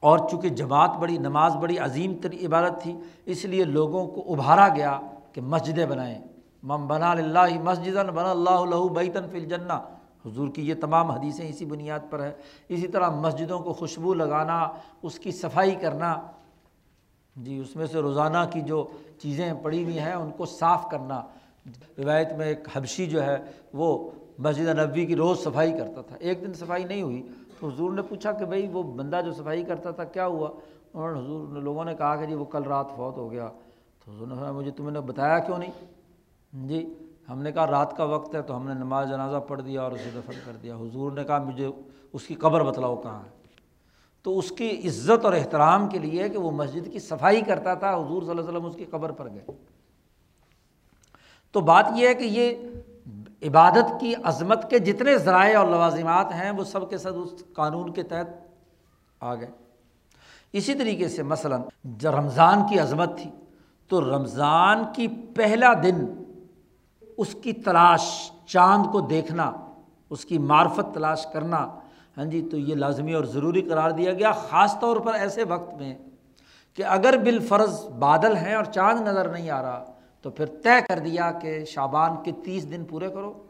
اور چونکہ جماعت بڑی، نماز بڑی عظیم تری عبادت تھی، اس لیے لوگوں کو ابھارا گیا کہ مسجدیں بنائیں۔ مم بنا اللہ مسجد بنا اللہ بیتن فل جنا حضور کی یہ تمام حدیثیں اسی بنیاد پر ہے اسی طرح مسجدوں کو خوشبو لگانا، اس کی صفائی کرنا جی اس میں سے روزانہ کی جو چیزیں پڑی ہوئی ہیں، ان کو صاف کرنا۔ روایت میں ایک حبشی جو ہے، وہ مسجد نبوی کی روز صفائی کرتا تھا۔ ایک دن صفائی نہیں ہوئی تو حضور نے پوچھا کہ بھائی، وہ بندہ جو صفائی کرتا تھا، کیا ہوا؟ انہوں نے حضور نے لوگوں نے کہا کہ جی وہ کل رات فوت ہو گیا۔ تو حضور نے مجھے تمہیں نے بتایا کیوں نہیں؟ جی ہم نے کہا رات کا وقت ہے تو ہم نے نماز جنازہ پڑھ دیا اور اسے دفن کر دیا۔ حضور نے کہا مجھے اس کی قبر بتلاؤ کہاں ہے۔ تو اس کی عزت اور احترام کے لیے کہ وہ مسجد کی صفائی کرتا تھا، حضور صلی اللہ علیہ وسلم اس کی قبر پر گئے۔ تو بات یہ ہے کہ یہ عبادت کی عظمت کے جتنے ذرائع اور لوازمات ہیں، وہ سب کے سب اس قانون کے تحت آ گئے۔ اسی طریقے سے مثلاً جب رمضان کی عظمت تھی، تو رمضان کی پہلا دن اس کی تلاش، چاند کو دیکھنا، اس کی معرفت تلاش کرنا۔ ہاں جی تو یہ لازمی اور ضروری قرار دیا گیا، خاص طور پر ایسے وقت میں کہ اگر بالفرض بادل ہیں اور چاند نظر نہیں آ رہا، تو پھر طے کر دیا کہ شابان کے تیس دن پورے کرو۔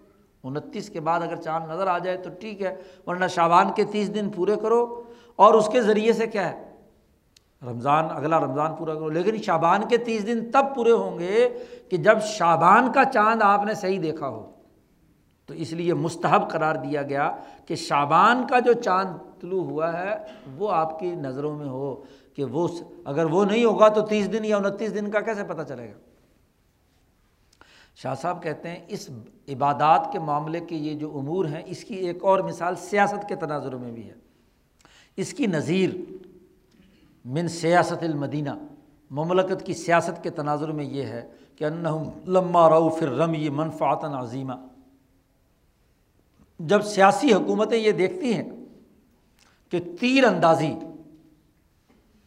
انتیس کے بعد اگر چاند نظر آ جائے تو ٹھیک ہے، ورنہ شابان کے تیس دن پورے کرو۔ اور اس کے ذریعے سے کیا ہے؟ رمضان، اگلا رمضان پورا کرو۔ لیکن شابان کے تیس دن تب پورے ہوں گے کہ جب شابان کا چاند آپ نے صحیح دیکھا ہو۔ تو اس لیے مستحب قرار دیا گیا کہ شابان کا جو چاند طلوع ہوا ہے، وہ آپ کی نظروں میں ہو کہ وہ اگر وہ نہیں ہوگا تو تیس دن یا انتیس دن کا کیسے پتہ چلے گا؟ شاہ صاحب کہتے ہیں، اس عبادات کے معاملے کے یہ جو امور ہیں، اس کی ایک اور مثال سیاست کے تناظر میں بھی ہے۔ اس کی نظیر من سیاست المدینہ، مملکت کی سیاست کے تناظر میں یہ ہے کہ انہم لما رو فر رم یہ منفاط عظیمہ جب سیاسی حکومتیں یہ دیکھتی ہیں کہ تیر اندازی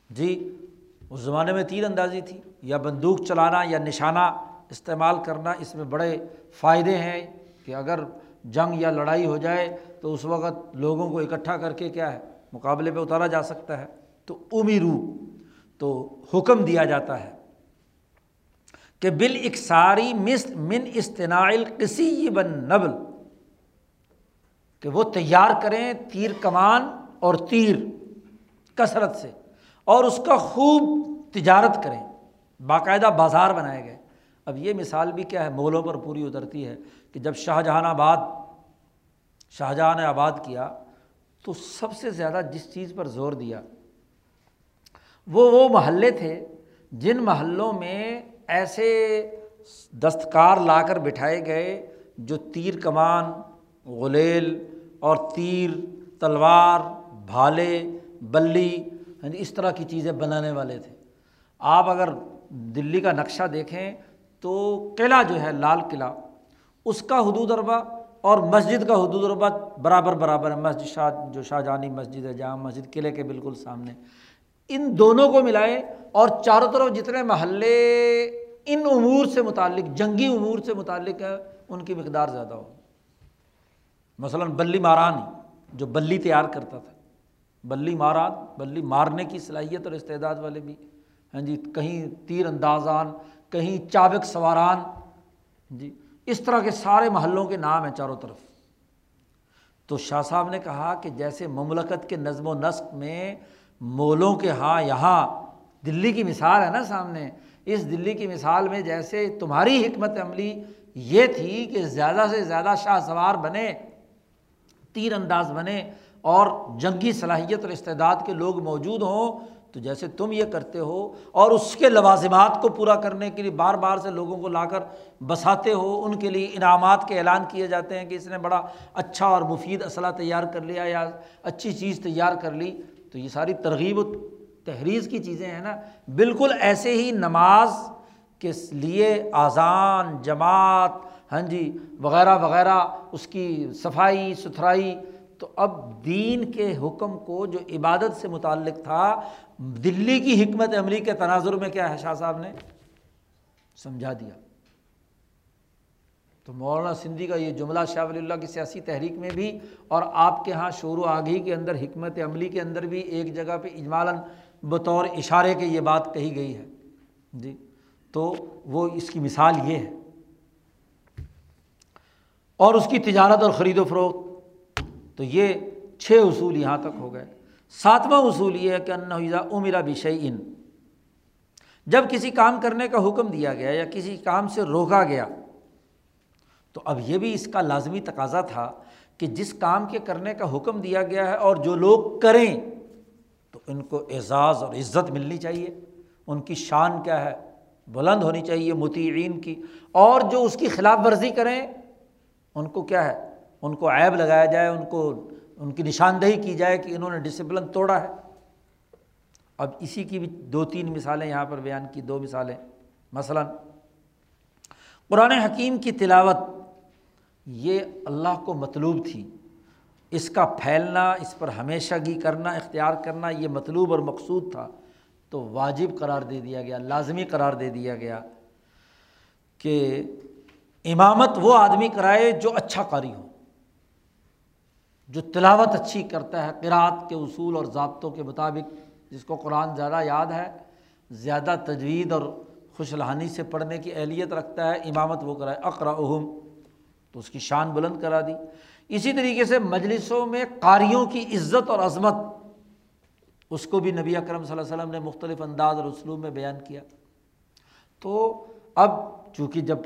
جی اس زمانے میں تیر اندازی تھی، یا بندوق چلانا یا نشانہ استعمال کرنا، اس میں بڑے فائدے ہیں کہ اگر جنگ یا لڑائی ہو جائے تو اس وقت لوگوں کو اکٹھا کر کے کیا ہے، مقابلے پہ اتارا جا سکتا ہے۔ تو امیرو تو حکم دیا جاتا ہے کہ بال اکساری مس من استناعل کسی بن نبل، کہ وہ تیار کریں تیر کمان اور تیر کثرت سے اور اس کا خوب تجارت کریں۔ باقاعدہ بازار بنائے گئے۔ اب یہ مثال بھی کیا ہے؟ مغلوں پر پوری اترتی ہے کہ جب شاہ جہان آباد شاہ جہاں نے آباد کیا تو سب سے زیادہ جس چیز پر زور دیا وہ وہ محلے تھے جن محلوں میں ایسے دستکار لا کر بٹھائے گئے جو تیر کمان، غلیل اور تیر، تلوار، بھالے، بلی یعنی اس طرح کی چیزیں بنانے والے تھے۔ آپ اگر دلی کا نقشہ دیکھیں تو قلعہ جو ہے، لال قلعہ، اس کا حدود اربا اور مسجد کا حدود اربا برابر برابر ہے۔ مسجد شاہ، جو شاہ جانی مسجد ہے جہاں مسجد، قلعے کے بالکل سامنے۔ ان دونوں کو ملائے اور چاروں طرف جتنے محلے ان امور سے متعلق، جنگی امور سے متعلق ہے ان کی مقدار زیادہ ہو مثلاً بلی ماران جو بلی تیار کرتا تھا۔ بلی ماران، بلی مارنے کی صلاحیت اور استعداد والے بھی۔ ہاں جی کہیں تیر اندازان، کہیں چابک سواران۔ جی اس طرح کے سارے محلوں کے نام ہیں چاروں طرف۔ تو شاہ صاحب نے کہا کہ جیسے مملکت کے نظم و نسق میں مولوں کے ہاں یہاں دلی کی مثال ہے نا سامنے۔ اس دلی کی مثال میں جیسے تمہاری حکمت عملی یہ تھی کہ زیادہ سے زیادہ شاہ سوار بنے، تیر انداز بنے اور جنگی صلاحیت اور استعداد کے لوگ موجود ہوں، تو جیسے تم یہ کرتے ہو اور اس کے لوازمات کو پورا کرنے کے لیے بار بار سے لوگوں کو لا کر بساتے ہو، ان کے لیے انعامات کے اعلان کیے جاتے ہیں کہ اس نے بڑا اچھا اور مفید اسلحہ تیار کر لیا یا اچھی چیز تیار کر لی۔ تو یہ ساری ترغیب و تحریر کی چیزیں ہیں نا، بالکل ایسے ہی نماز کے لیے آزان جماعت ہاں جی وغیرہ وغیرہ، اس کی صفائی، ستھرائی۔ تو اب دین کے حکم کو جو عبادت سے متعلق تھا، دلی کی حکمت عملی کے تناظر میں کیا ہے شاہ صاحب نے؟ سمجھا دیا۔ تو مولانا سندھی کا یہ جملہ شاہ ولی اللہ کی سیاسی تحریک میں بھی اور آپ کے یہاں شور و آگہی کے اندر، حکمت عملی کے اندر بھی ایک جگہ پہ اجمالاً بطور اشارے کے یہ بات کہی گئی ہے۔ جی تو وہ اس کی مثال یہ ہے۔ اور اس کی تجارت اور خرید و فروخت، تو یہ چھ اصول یہاں تک ہو گئے۔ ساتواں اصول یہ ہے کہ انزا عمرا بشعین جب کسی کام کرنے کا حکم دیا گیا یا کسی کام سے روکا گیا تو اب یہ بھی اس کا لازمی تقاضا تھا کہ جس کام کے کرنے کا حکم دیا گیا ہے اور جو لوگ کریں، تو ان کو اعزاز اور عزت ملنی چاہیے۔ ان کی شان کیا ہے؟ بلند ہونی چاہیے متعین کی۔ اور جو اس کی خلاف ورزی کریں، ان کو کیا ہے؟ ان کو عیب لگایا جائے، ان کو، ان کی نشاندہی کی جائے کہ انہوں نے ڈسپلن توڑا ہے۔ اب اسی کی بھی دو تین مثالیں یہاں پر بیان کی، دو مثالیں۔ مثلاً، قرآن حکیم کی تلاوت یہ اللہ کو مطلوب تھی۔ اس کا پھیلنا، اس پر ہمیشہ گی کرنا، اختیار کرنا یہ مطلوب اور مقصود تھا۔ تو واجب قرار دے دیا گیا، لازمی قرار دے دیا گیا کہ امامت وہ آدمی کرائے جو اچھا قاری ہو، جو تلاوت اچھی کرتا ہے قرأت کے اصول اور ضابطوں کے مطابق، جس کو قرآن زیادہ یاد ہے، زیادہ تجوید اور خوش لحانی سے پڑھنے کی اہلیت رکھتا ہے، امامت وہ کرائے۔ اقرا اہم تو اس کی شان بلند کرا دی۔ اسی طریقے سے مجلسوں میں قاریوں کی عزت اور عظمت، اس کو بھی نبی اکرم صلی اللہ علیہ وسلم نے مختلف انداز اور اسلوب میں بیان کیا۔ تو اب چونکہ جب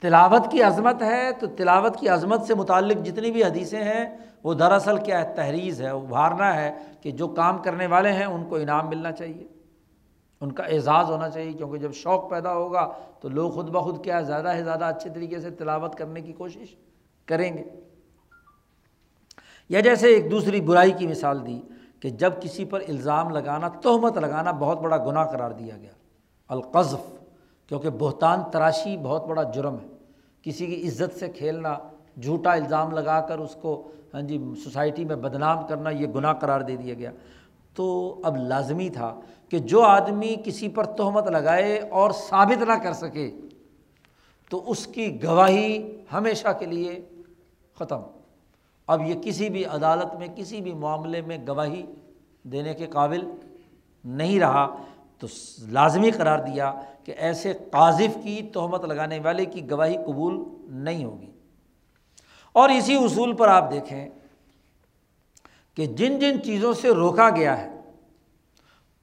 تلاوت کی عظمت ہے، تو تلاوت کی عظمت سے متعلق جتنی بھی حدیثیں ہیں، وہ دراصل کیا ہے؟ تحریض ہے، ابھارنا ہے کہ جو کام کرنے والے ہیں، ان کو انعام ملنا چاہیے۔ ان کا اعزاز ہونا چاہیے، کیونکہ جب شوق پیدا ہوگا تو لوگ خود بخود کیا زیادہ سے زیادہ اچھے طریقے سے تلاوت کرنے کی کوشش کریں گے۔ یا جیسے ایک دوسری برائی کی مثال دی کہ جب کسی پر الزام لگانا، تہمت لگانا بہت بڑا گناہ قرار دیا گیا۔ القذف، کیونکہ بہتان تراشی بہت بڑا جرم ہے۔ کسی کی عزت سے کھیلنا، جھوٹا الزام لگا کر اس کو ہاں جی سوسائٹی میں بدنام کرنا، یہ گناہ قرار دے دیا گیا۔ تو اب لازمی تھا کہ جو آدمی کسی پر تہمت لگائے اور ثابت نہ کر سکے، تو اس کی گواہی ہمیشہ کے لیے ختم۔ اب یہ کسی بھی عدالت میں، کسی بھی معاملے میں گواہی دینے کے قابل نہیں رہا، تو لازمی قرار دیا کہ ایسے قاذف کی تہمت لگانے والے کی گواہی قبول نہیں ہوگی۔ اور اسی اصول پر آپ دیکھیں کہ جن جن چیزوں سے روکا گیا ہے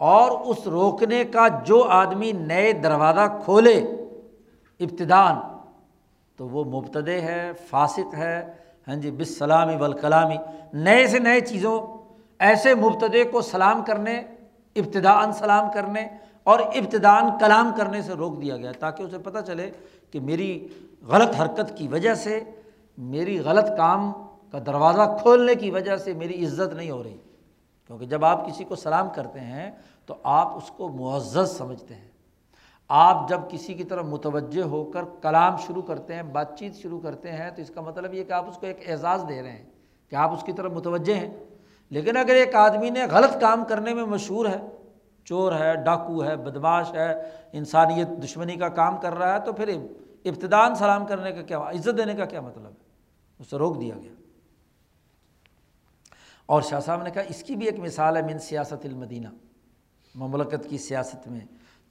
اور اس روکنے کا جو آدمی نئے دروازہ کھولے، ابتدان، تو وہ مبتدے ہے، فاسق ہے ہاں جی بس سلامی کلامی نئے سے نئے چیزوں، ایسے مبتدے کو سلام کرنے ابتدان سلام کرنے اور ابتدان کلام کرنے سے روک دیا گیا، تاکہ اسے پتہ چلے کہ میری غلط حرکت کی وجہ سے، میری غلط کام کا دروازہ کھولنے کی وجہ سے میری عزت نہیں ہو رہی۔ کیونکہ جب آپ کسی کو سلام کرتے ہیں تو آپ اس کو معزز سمجھتے ہیں۔ آپ جب کسی کی طرف متوجہ ہو کر کلام شروع کرتے ہیں، بات چیت شروع کرتے ہیں، تو اس کا مطلب یہ کہ آپ اس کو ایک اعزاز دے رہے ہیں کہ آپ اس کی طرف متوجہ ہیں۔ لیکن اگر ایک آدمی نے غلط کام کرنے میں مشہور ہے، چور ہے، ڈاکو ہے، بدماش ہے، انسانیت دشمنی کا کام کر رہا ہے، تو پھر ابتدان سلام کرنے کا کیا، عزت دینے کا کیا مطلب ہے؟ اسے روک دیا گیا۔ اور شاہ صاحب نے کہا، اس کی بھی ایک مثال ہے من سیاست المدینہ۔ مملکت کی سیاست میں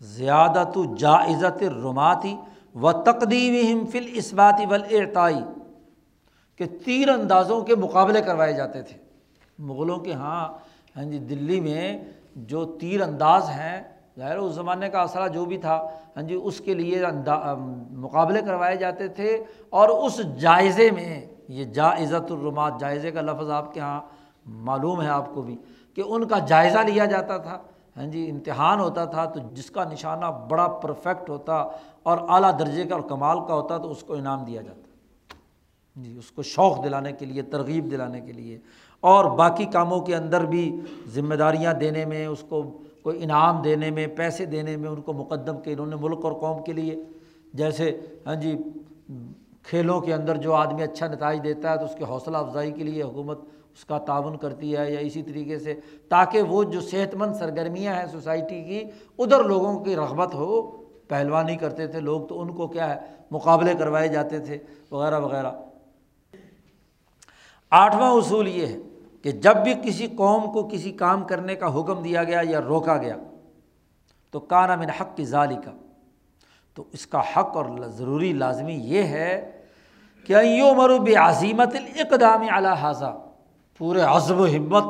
زیادہ تو جائزت رماتی و تقدیم فل اسباتی ولعطائی کہ تیر اندازوں کے مقابلے کروائے جاتے تھے۔ مغلوں کے ہاں ہاں جی دلی میں جو تیر انداز ہیں، ظاہر اس زمانے کا اثرہ جو بھی تھا ہاں جی اس کے لیے مقابلے کروائے جاتے تھے۔ اور اس جائزے میں، یہ جائزت الرمات جائزے کا لفظ آپ کے یہاں معلوم ہے آپ کو بھی، کہ ان کا جائزہ لیا جاتا تھا۔ ہاں جی امتحان ہوتا تھا تو جس کا نشانہ بڑا پرفیکٹ ہوتا اور اعلیٰ درجے کا اور کمال کا ہوتا تو اس کو انعام دیا جاتا۔ جی اس کو شوق دلانے کے لیے، ترغیب دلانے کے لیے۔ اور باقی کاموں کے اندر بھی ذمہ داریاں دینے میں، اس کو کوئی انعام دینے میں، پیسے دینے میں ان کو مقدم کے انہوں نے ملک اور قوم کے لیے۔ جیسے ہاں جی کھیلوں کے اندر جو آدمی اچھا نتائج دیتا ہے تو اس کی حوصلہ افزائی کے لیے حکومت اس کا تعاون کرتی ہے یا اسی طریقے سے تاکہ وہ جو صحت مند سرگرمیاں ہیں سوسائٹی کی، ادھر لوگوں کی رغبت ہو پہلوانی کرتے تھے لوگ، تو ان کو کیا ہے، مقابلے کروائے جاتے تھے، وغیرہ وغیرہ۔ آٹھواں اصول یہ ہے کہ جب بھی کسی قوم کو کسی کام کرنے کا حکم دیا گیا یا روکا گیا، تو کانا من حق کی ظالی کا تو اس کا حق اور ضروری لازمی یہ ہے کہ یوں مروب عظیمت الاقدام اعلیٰ حاضہ پورے عزم و ہمت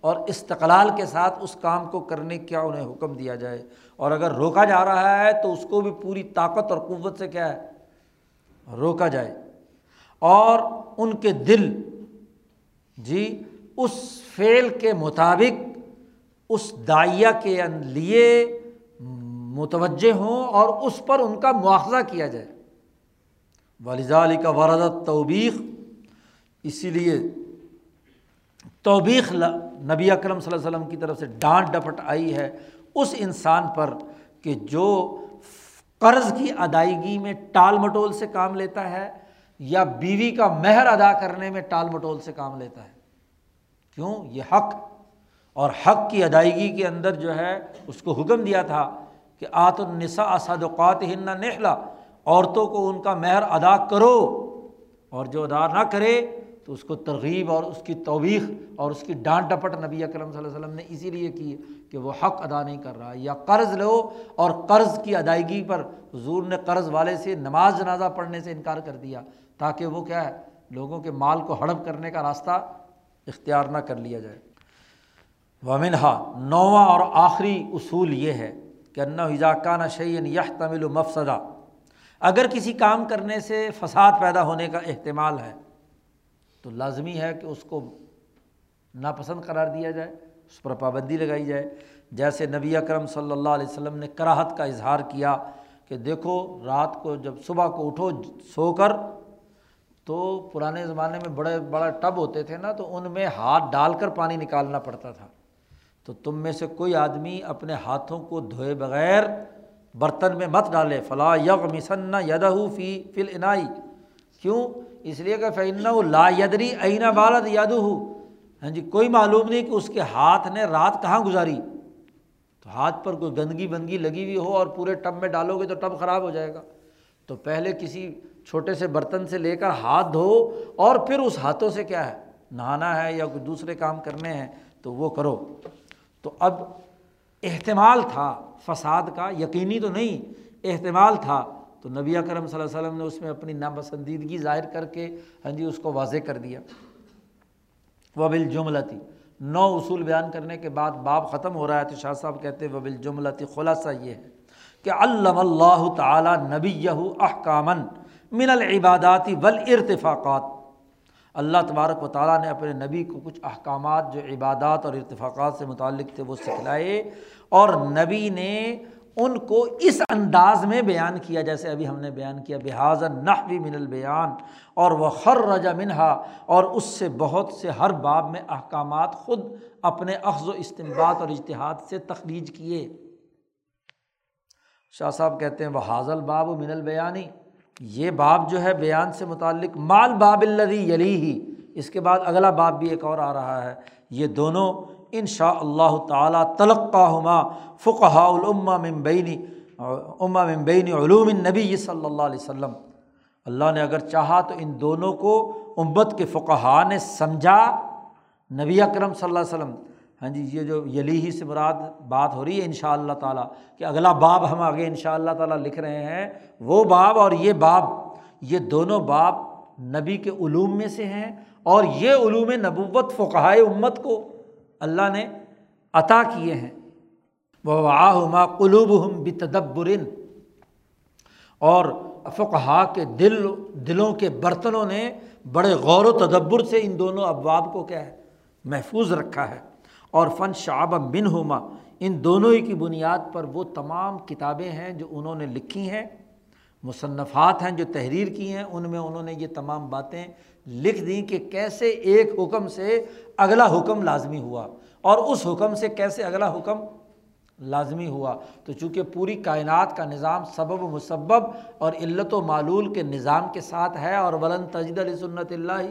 اور استقلال کے ساتھ اس کام کو کرنے کا انہیں حکم دیا جائے؟ اور اگر روکا جا رہا ہے تو اس کو بھی پوری طاقت اور قوت سے کیا ہے؟ روکا جائے۔ اور ان کے دل جی اس فعل کے مطابق، اس دائیا کے لیے متوجہ ہوں اور اس پر ان کا مواخذہ کیا جائے۔ علی کا وردت توبیخ اسی لیے توبیخ نبی اکرم صلی اللہ علیہ وسلم کی طرف سے ڈانٹ ڈپٹ آئی ہے اس انسان پر کہ جو قرض کی ادائیگی میں ٹال مٹول سے کام لیتا ہے یا بیوی کا مہر ادا کرنے میں ٹال مٹول سے کام لیتا ہے۔ کیوں؟ یہ حق۔ اور حق کی ادائیگی کے اندر جو ہے اس کو حکم دیا تھا کہ آت النسا اسدقات ہن نخلا عورتوں کو ان کا مہر ادا کرو اور جو ادا نہ کرے تو اس کو ترغیب اور اس کی توبیخ اور اس کی ڈانٹ ڈپٹ نبی اکرم صلی اللہ علیہ وسلم نے اسی لیے کی کہ وہ حق ادا نہیں کر رہا یا قرض لو اور قرض کی ادائیگی پر حضور نے قرض والے سے نماز جنازہ پڑھنے سے انکار کر دیا تاکہ وہ کیا ہے، لوگوں کے مال کو ہڑپ کرنے کا راستہ اختیار نہ کر لیا جائے۔ ومنہا، نواں اور آخری اصول یہ ہے کہ انّا نہ شعین یہ تمل مفسدہ۔ اگر کسی کام کرنے سے فساد پیدا ہونے کا احتمال ہے تو لازمی ہے کہ اس کو ناپسند قرار دیا جائے، اس پر پابندی لگائی جائے۔ جیسے نبی اکرم صلی اللہ علیہ وسلم نے کراہت کا اظہار کیا کہ دیکھو، رات کو جب صبح کو اٹھو سو کر، تو پرانے زمانے میں بڑے، بڑا ٹب ہوتے تھے نا، تو ان میں ہاتھ ڈال کر پانی نکالنا پڑتا تھا۔ تو تم میں سے کوئی آدمی اپنے ہاتھوں کو دھوئے بغیر برتن میں مت ڈالے۔ فلاں یغ مسن یدہ فی فل عنائی کیوں؟ اس لیے کہ فعن لا یدری عین بالت یاد ہو ہاں جی کوئی معلوم نہیں کہ اس کے ہاتھ نے رات کہاں گزاری۔ تو ہاتھ پر کوئی گندگی بندگی لگی ہوئی ہو اور پورے ٹب میں ڈالو گے تو ٹب خراب ہو جائے گا۔ تو پہلے کسی چھوٹے سے برتن سے لے کر ہاتھ دھو اور پھر اس ہاتھوں سے کیا ہے، نہانا ہے یا کوئی دوسرے کام کرنے ہیں تو وہ کرو۔ تو اب احتمال تھا، فساد کا یقینی تو نہیں، احتمال تھا تو نبی کرم صلی اللہ علیہ وسلم نے اس میں اپنی ناپسندیدگی ظاہر کر کے ہاں جی اس کو واضح کر دیا۔ وبل جملتی نو اصول بیان کرنے کے بعد باب ختم ہو رہا ہے تو شاہ صاحب کہتے وبل جملتی خلاصہ یہ ہے کہ علم اللہ تعالیٰ نبی یہ احکامن من العباداتی ول ارتفاقات اللہ تبارک و تعالیٰ نے اپنے نبی کو کچھ احکامات جو عبادات اور ارتفاقات سے متعلق تھے وہ سکھلائے اور نبی نے ان کو اس انداز میں بیان کیا، جیسے ابھی ہم نے بیان کیا بحاظ نحوی من البیان اور وہ خر رجا منہا اور اس سے بہت سے، ہر باب میں احکامات خود اپنے اخذ و استمباد اور اجتہاد سے تخلیج کیے۔ شاہ صاحب کہتے ہیں وہ حاضل باب و من البیانی یہ باب جو ہے بیان سے متعلق مال باب الدی یلی ہی اس کے بعد اگلا باب بھی ایک اور آ رہا ہے۔ یہ دونوں ان شاء اللہ تعالیٰ تلقہ ہما فقہ العما ممبینی اما ممبینی علوم نبی صلی اللہ علیہ وسلم۔ اللہ نے اگر چاہا تو ان دونوں کو امت کے فقہ نے سمجھا۔ نبی اکرم صلی اللہ علیہ وسلم ہاں جی یہ جو یلی ہی سے مراد بات ہو رہی ہے ان شاء اللہ تعالیٰ، کہ اگلا باب ہم آگے ان شاء اللہ تعالیٰ لکھ رہے ہیں، وہ باب اور یہ باب، یہ دونوں باب نبی کے علوم میں سے ہیں اور یہ علوم نبوت فقائے امت کو۔ اللہ نے عطا کیے ہیں۔ وہ آہما قلوب ہم بتدبرن اور فقہا کے دل، دلوں کے برتنوں نے بڑے غور و تدبر سے ان دونوں ابواب کو کیا ہے، محفوظ رکھا ہے۔ اور فن شعب بن ہما ان دونوں ہی کی بنیاد پر وہ تمام کتابیں ہیں جو انہوں نے لکھی ہیں، مصنفات ہیں جو تحریر کی ہیں، ان میں انہوں نے یہ تمام باتیں لکھ دیں کہ کیسے ایک حکم سے اگلا حکم لازمی ہوا اور اس حکم سے کیسے اگلا حکم لازمی ہوا۔ تو چونکہ پوری کائنات کا نظام سبب و مسبب اور علت و معلول کے نظام کے ساتھ ہے اور ولن تجد علی سنت اللہ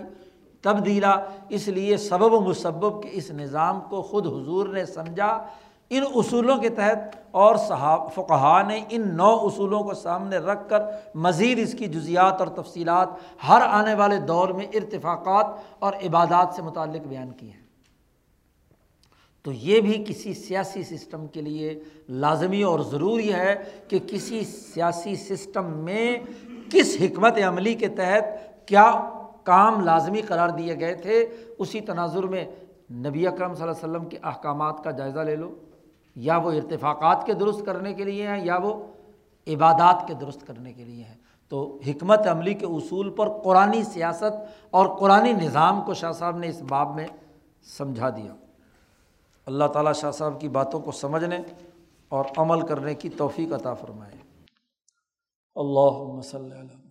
تبدیلا، اس لیے سبب و مسبب کے اس نظام کو خود حضور نے سمجھا ان اصولوں کے تحت اور صحاب فقہ نے ان نو اصولوں کو سامنے رکھ کر مزید اس کی جزیات اور تفصیلات ہر آنے والے دور میں ارتفاقات اور عبادات سے متعلق بیان کی ہیں۔ تو یہ بھی کسی سیاسی سسٹم کے لیے لازمی اور ضروری ہے کہ کسی سیاسی سسٹم میں کس حکمت عملی کے تحت کیا کام لازمی قرار دیے گئے تھے، اسی تناظر میں نبی اکرم صلی اللہ علیہ وسلم کے احکامات کا جائزہ لے لو۔ یا وہ ارتفاقات کے درست کرنے کے لیے ہیں، یا وہ عبادات کے درست کرنے کے لیے ہیں۔ تو حکمت عملی کے اصول پر قرآن سیاست اور قرآن نظام کو شاہ صاحب نے اس باب میں سمجھا دیا۔ اللہ تعالیٰ شاہ صاحب کی باتوں کو سمجھنے اور عمل کرنے کی توفیق عطا فرمائے۔ اللہ مسلم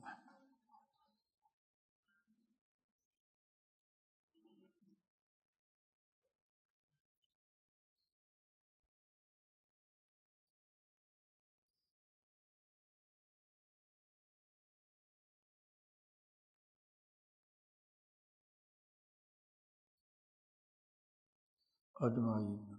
اجمائی